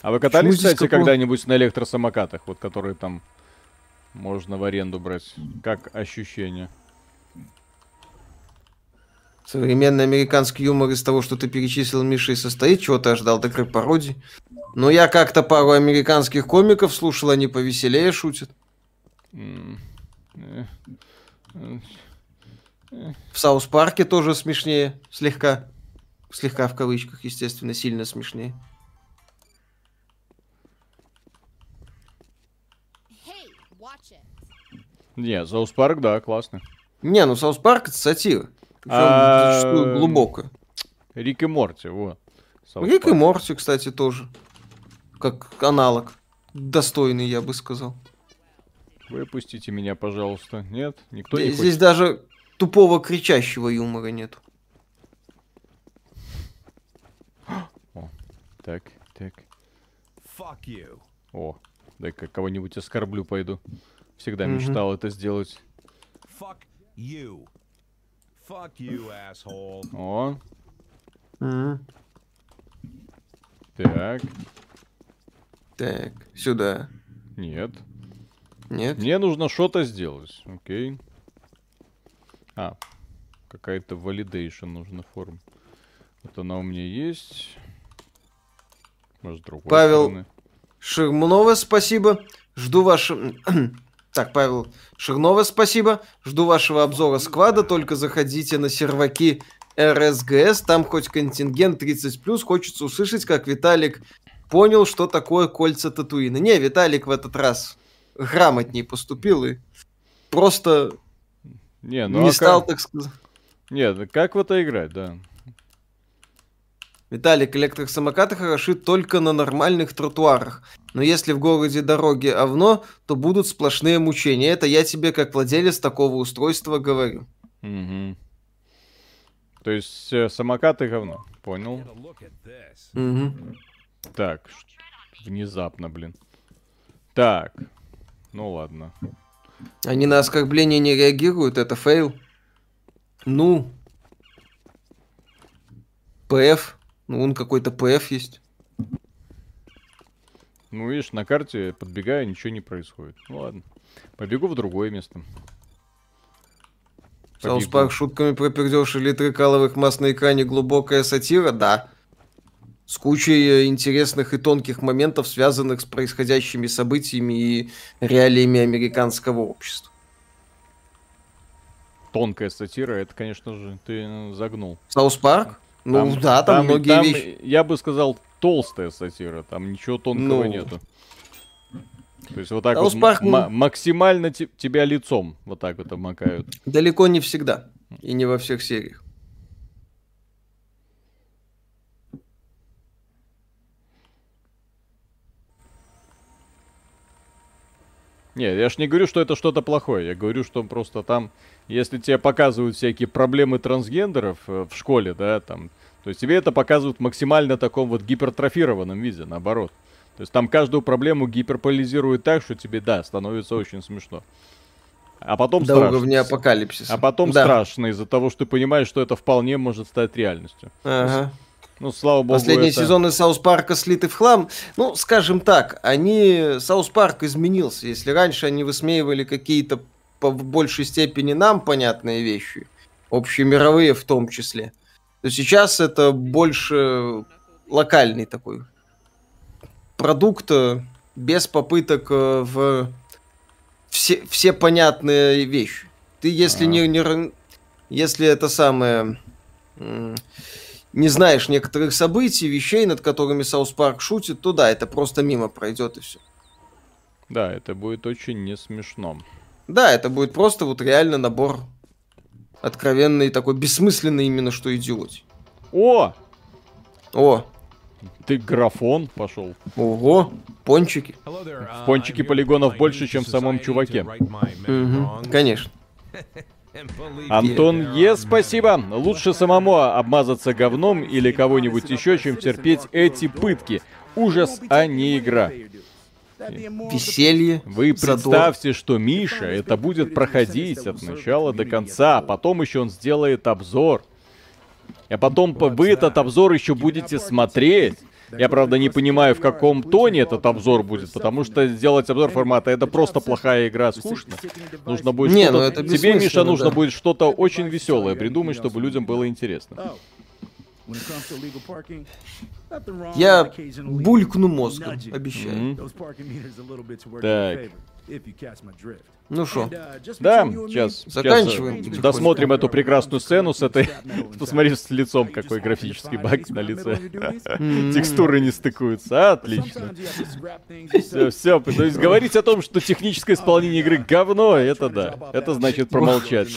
А вы катались, здесь кстати, когда-нибудь на электросамокатах, вот которые там можно в аренду брать? Как ощущение? Современный американский юмор из того, что ты перечислил, Миша, и состоит. Чего ты ожидал такой пародии? Но я как-то пару американских комиков слушал, они повеселее шутят. В South Park е тоже смешнее, слегка. Слегка в кавычках, естественно, сильно смешнее. Не, South Park, да, классно. Не, ну South Park это сатира. А, зачастую глубокая. Рик и Морти, вот. Саус Рик и. Морти, кстати, тоже. Как аналог. Достойный, я бы сказал. Выпустите меня, пожалуйста. Нет? Никто не Здесь хочет? даже тупого кричащего юмора нет. Так, так. Fuck you. О, дай-ка кого-нибудь оскорблю пойду. Всегда Мгм. мечтал это сделать. Fuck you. Fuck you, asshole. О, так. Так, сюда. Нет. Нет? Мне нужно что-то сделать. Окей. А, какая-то validation нужна форма. Вот она у меня есть. Может, другой Павел, стороны. Шермунова, спасибо. Жду вашего... Так, Павел Шернова, спасибо. Жду вашего обзора сквада. Только заходите на серваки РСГС. Там хоть контингент 30+. Хочется услышать, как Виталик понял, что такое кольца Татуина. Не, Виталик в этот раз грамотней поступил и просто Не, ну не а стал, как... так сказать... Нет, как в это играть, да. Виталик, электросамокаты хороши только на нормальных тротуарах. Но если в городе дороги овно, то будут сплошные мучения. Это я тебе, как владелец такого устройства, говорю. Мгм. То есть э, самокаты говно. Понял. Мгм. Так, внезапно, блин. Так, ну ладно. Они на оскорбление не реагируют, это фейл. Ну. ПФ. Ну, он какой-то ПФ есть. Ну, видишь, на карте подбегаю, ничего не происходит. Ну ладно. Побегу в другое место. South Park шутками про пердеж и литры каловых масс на экране глубокая сатира, да. С кучей э, интересных и тонких моментов, связанных с происходящими событиями и реалиями американского общества. Тонкая сатира, это, конечно же, ты э, загнул. South Park? Ну да, там, многие там, вещи. Я бы сказал, толстая сатира. Там ничего тонкого Ну, нету. То есть вот так South вот Парк, м- максимально те- тебя лицом вот так вот обмакают. Далеко не всегда. И не во всех сериях. Нет, я ж не говорю, что это что-то плохое. Я говорю, что просто там, если тебе показывают всякие проблемы трансгендеров э, в школе, да, там, то есть тебе это показывают в максимально таком вот гипертрофированном виде, наоборот. То есть там каждую проблему гиперполизируют так, что тебе, да, становится очень смешно. А потом До страшно. уровня апокалипсиса. А потом Да. страшно из-за того, что ты понимаешь, что это вполне может стать реальностью. Ага. Ну, слава богу, Последние это- сезоны South Park а слиты в хлам. Ну, скажем так, они... South Park изменился. Если раньше они высмеивали какие-то по в большей степени нам понятные вещи, общемировые в том числе, то сейчас это больше локальный такой продукт э, без попыток э, в все, все понятные вещи. Ты если А. не, не ра- если это самое не знаешь некоторых событий, вещей, над которыми South Park шутит, то да, это просто мимо пройдет и все. Да, это будет очень не смешно. Да, это будет просто вот реально набор откровенный, такой бессмысленный именно что идиотий. О! О, Ты графон пошел. ого, пончики. Uh, В пончике here полигонов больше, чем в самом чуваке. wrongs. Конечно. Антон Е, спасибо. Лучше самому обмазаться говном или кого-нибудь еще, чем терпеть эти пытки. Ужас, а не игра. Веселье. Вы задор. представьте, что Миша это будет проходить от начала до конца, а потом еще он сделает обзор. А потом по- вы этот обзор еще будете смотреть. Я, правда, не понимаю, в каком тоне этот обзор будет, потому что сделать обзор формата это просто плохая игра, скучно. Нужно будет Не, что-то... ну это Тебе, Миша, нужно да. будет что-то очень веселое придумать, чтобы людям было интересно. Я булькну мозгом, обещаю. Мгм. Так. Ну что, Да, сейчас, Заканчиваем сейчас, досмотрим эту прекрасную сцену с этой... Посмотри с лицом, какой графический баг на лице. Текстуры не стыкуются. Отлично. Все, все. То есть говорить о том, что техническое исполнение игры говно, это да. Это значит промолчать.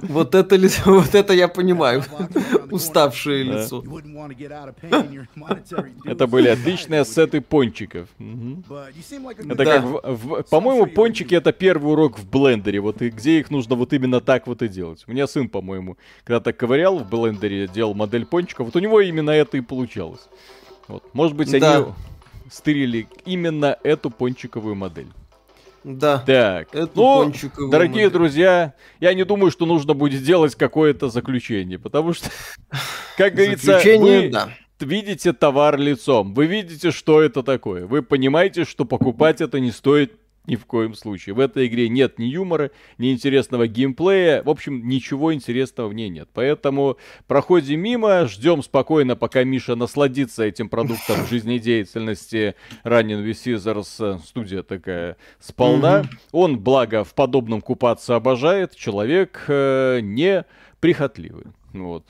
вот это, ли- вот это я понимаю. Уставшее лицо. Это были отличные ассеты пончиков. Это как, по-моему, пончики это первый урок в блендере, вот и где их нужно вот именно так вот и делать. У меня сын, по-моему, когда-то ковырял в блендере, делал модель пончиков, вот у него именно это и получалось. Вот. Может быть, они Да. стырили именно эту пончиковую модель. Да. Так, Эту ну, дорогие модель. друзья, я не думаю, что нужно будет делать какое-то заключение, потому что, как говорится, Заключение, вы да. видите товар лицом, вы видите, что это такое, вы понимаете, что покупать это не стоит ни в коем случае. В этой игре нет ни юмора, ни интересного геймплея, в общем, ничего интересного в ней нет. Поэтому проходим мимо, ждем спокойно, пока Миша насладится этим продуктом жизнедеятельности Running with Scissors, студия такая сполна. Он, благо, в подобном купаться обожает, человек э, не прихотливый. Вот.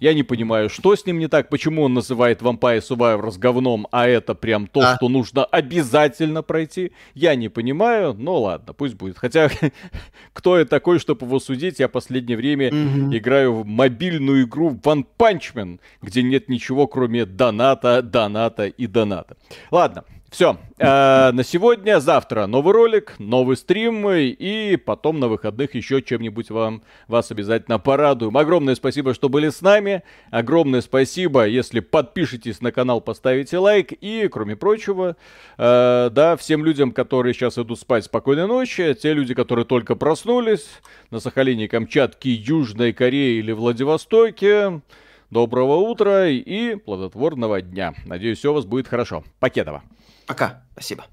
Я не понимаю, что с ним не так, почему он называет Vampire Survivors говном, а это прям то, А. что нужно обязательно пройти. Я не понимаю, но ладно, пусть будет. Хотя, кто я такой, чтобы его судить, я последнее время играю в мобильную игру One Punch Man, где нет ничего, кроме доната, доната и доната. Ладно, все. на сегодня, завтра новый ролик, новый стрим, и потом на выходных еще чем-нибудь вам, вас обязательно порадуем. Огромное спасибо, что были с нами. Огромное спасибо, если подпишетесь на канал, поставите лайк. И, кроме прочего, э, да, всем людям, которые сейчас идут спать, спокойной ночи. Те люди, которые только проснулись на Сахалине, Камчатке, Южной Корее или Владивостоке. Доброго утра и плодотворного дня. Надеюсь, все у вас будет хорошо. Покедова. Пока. Спасибо.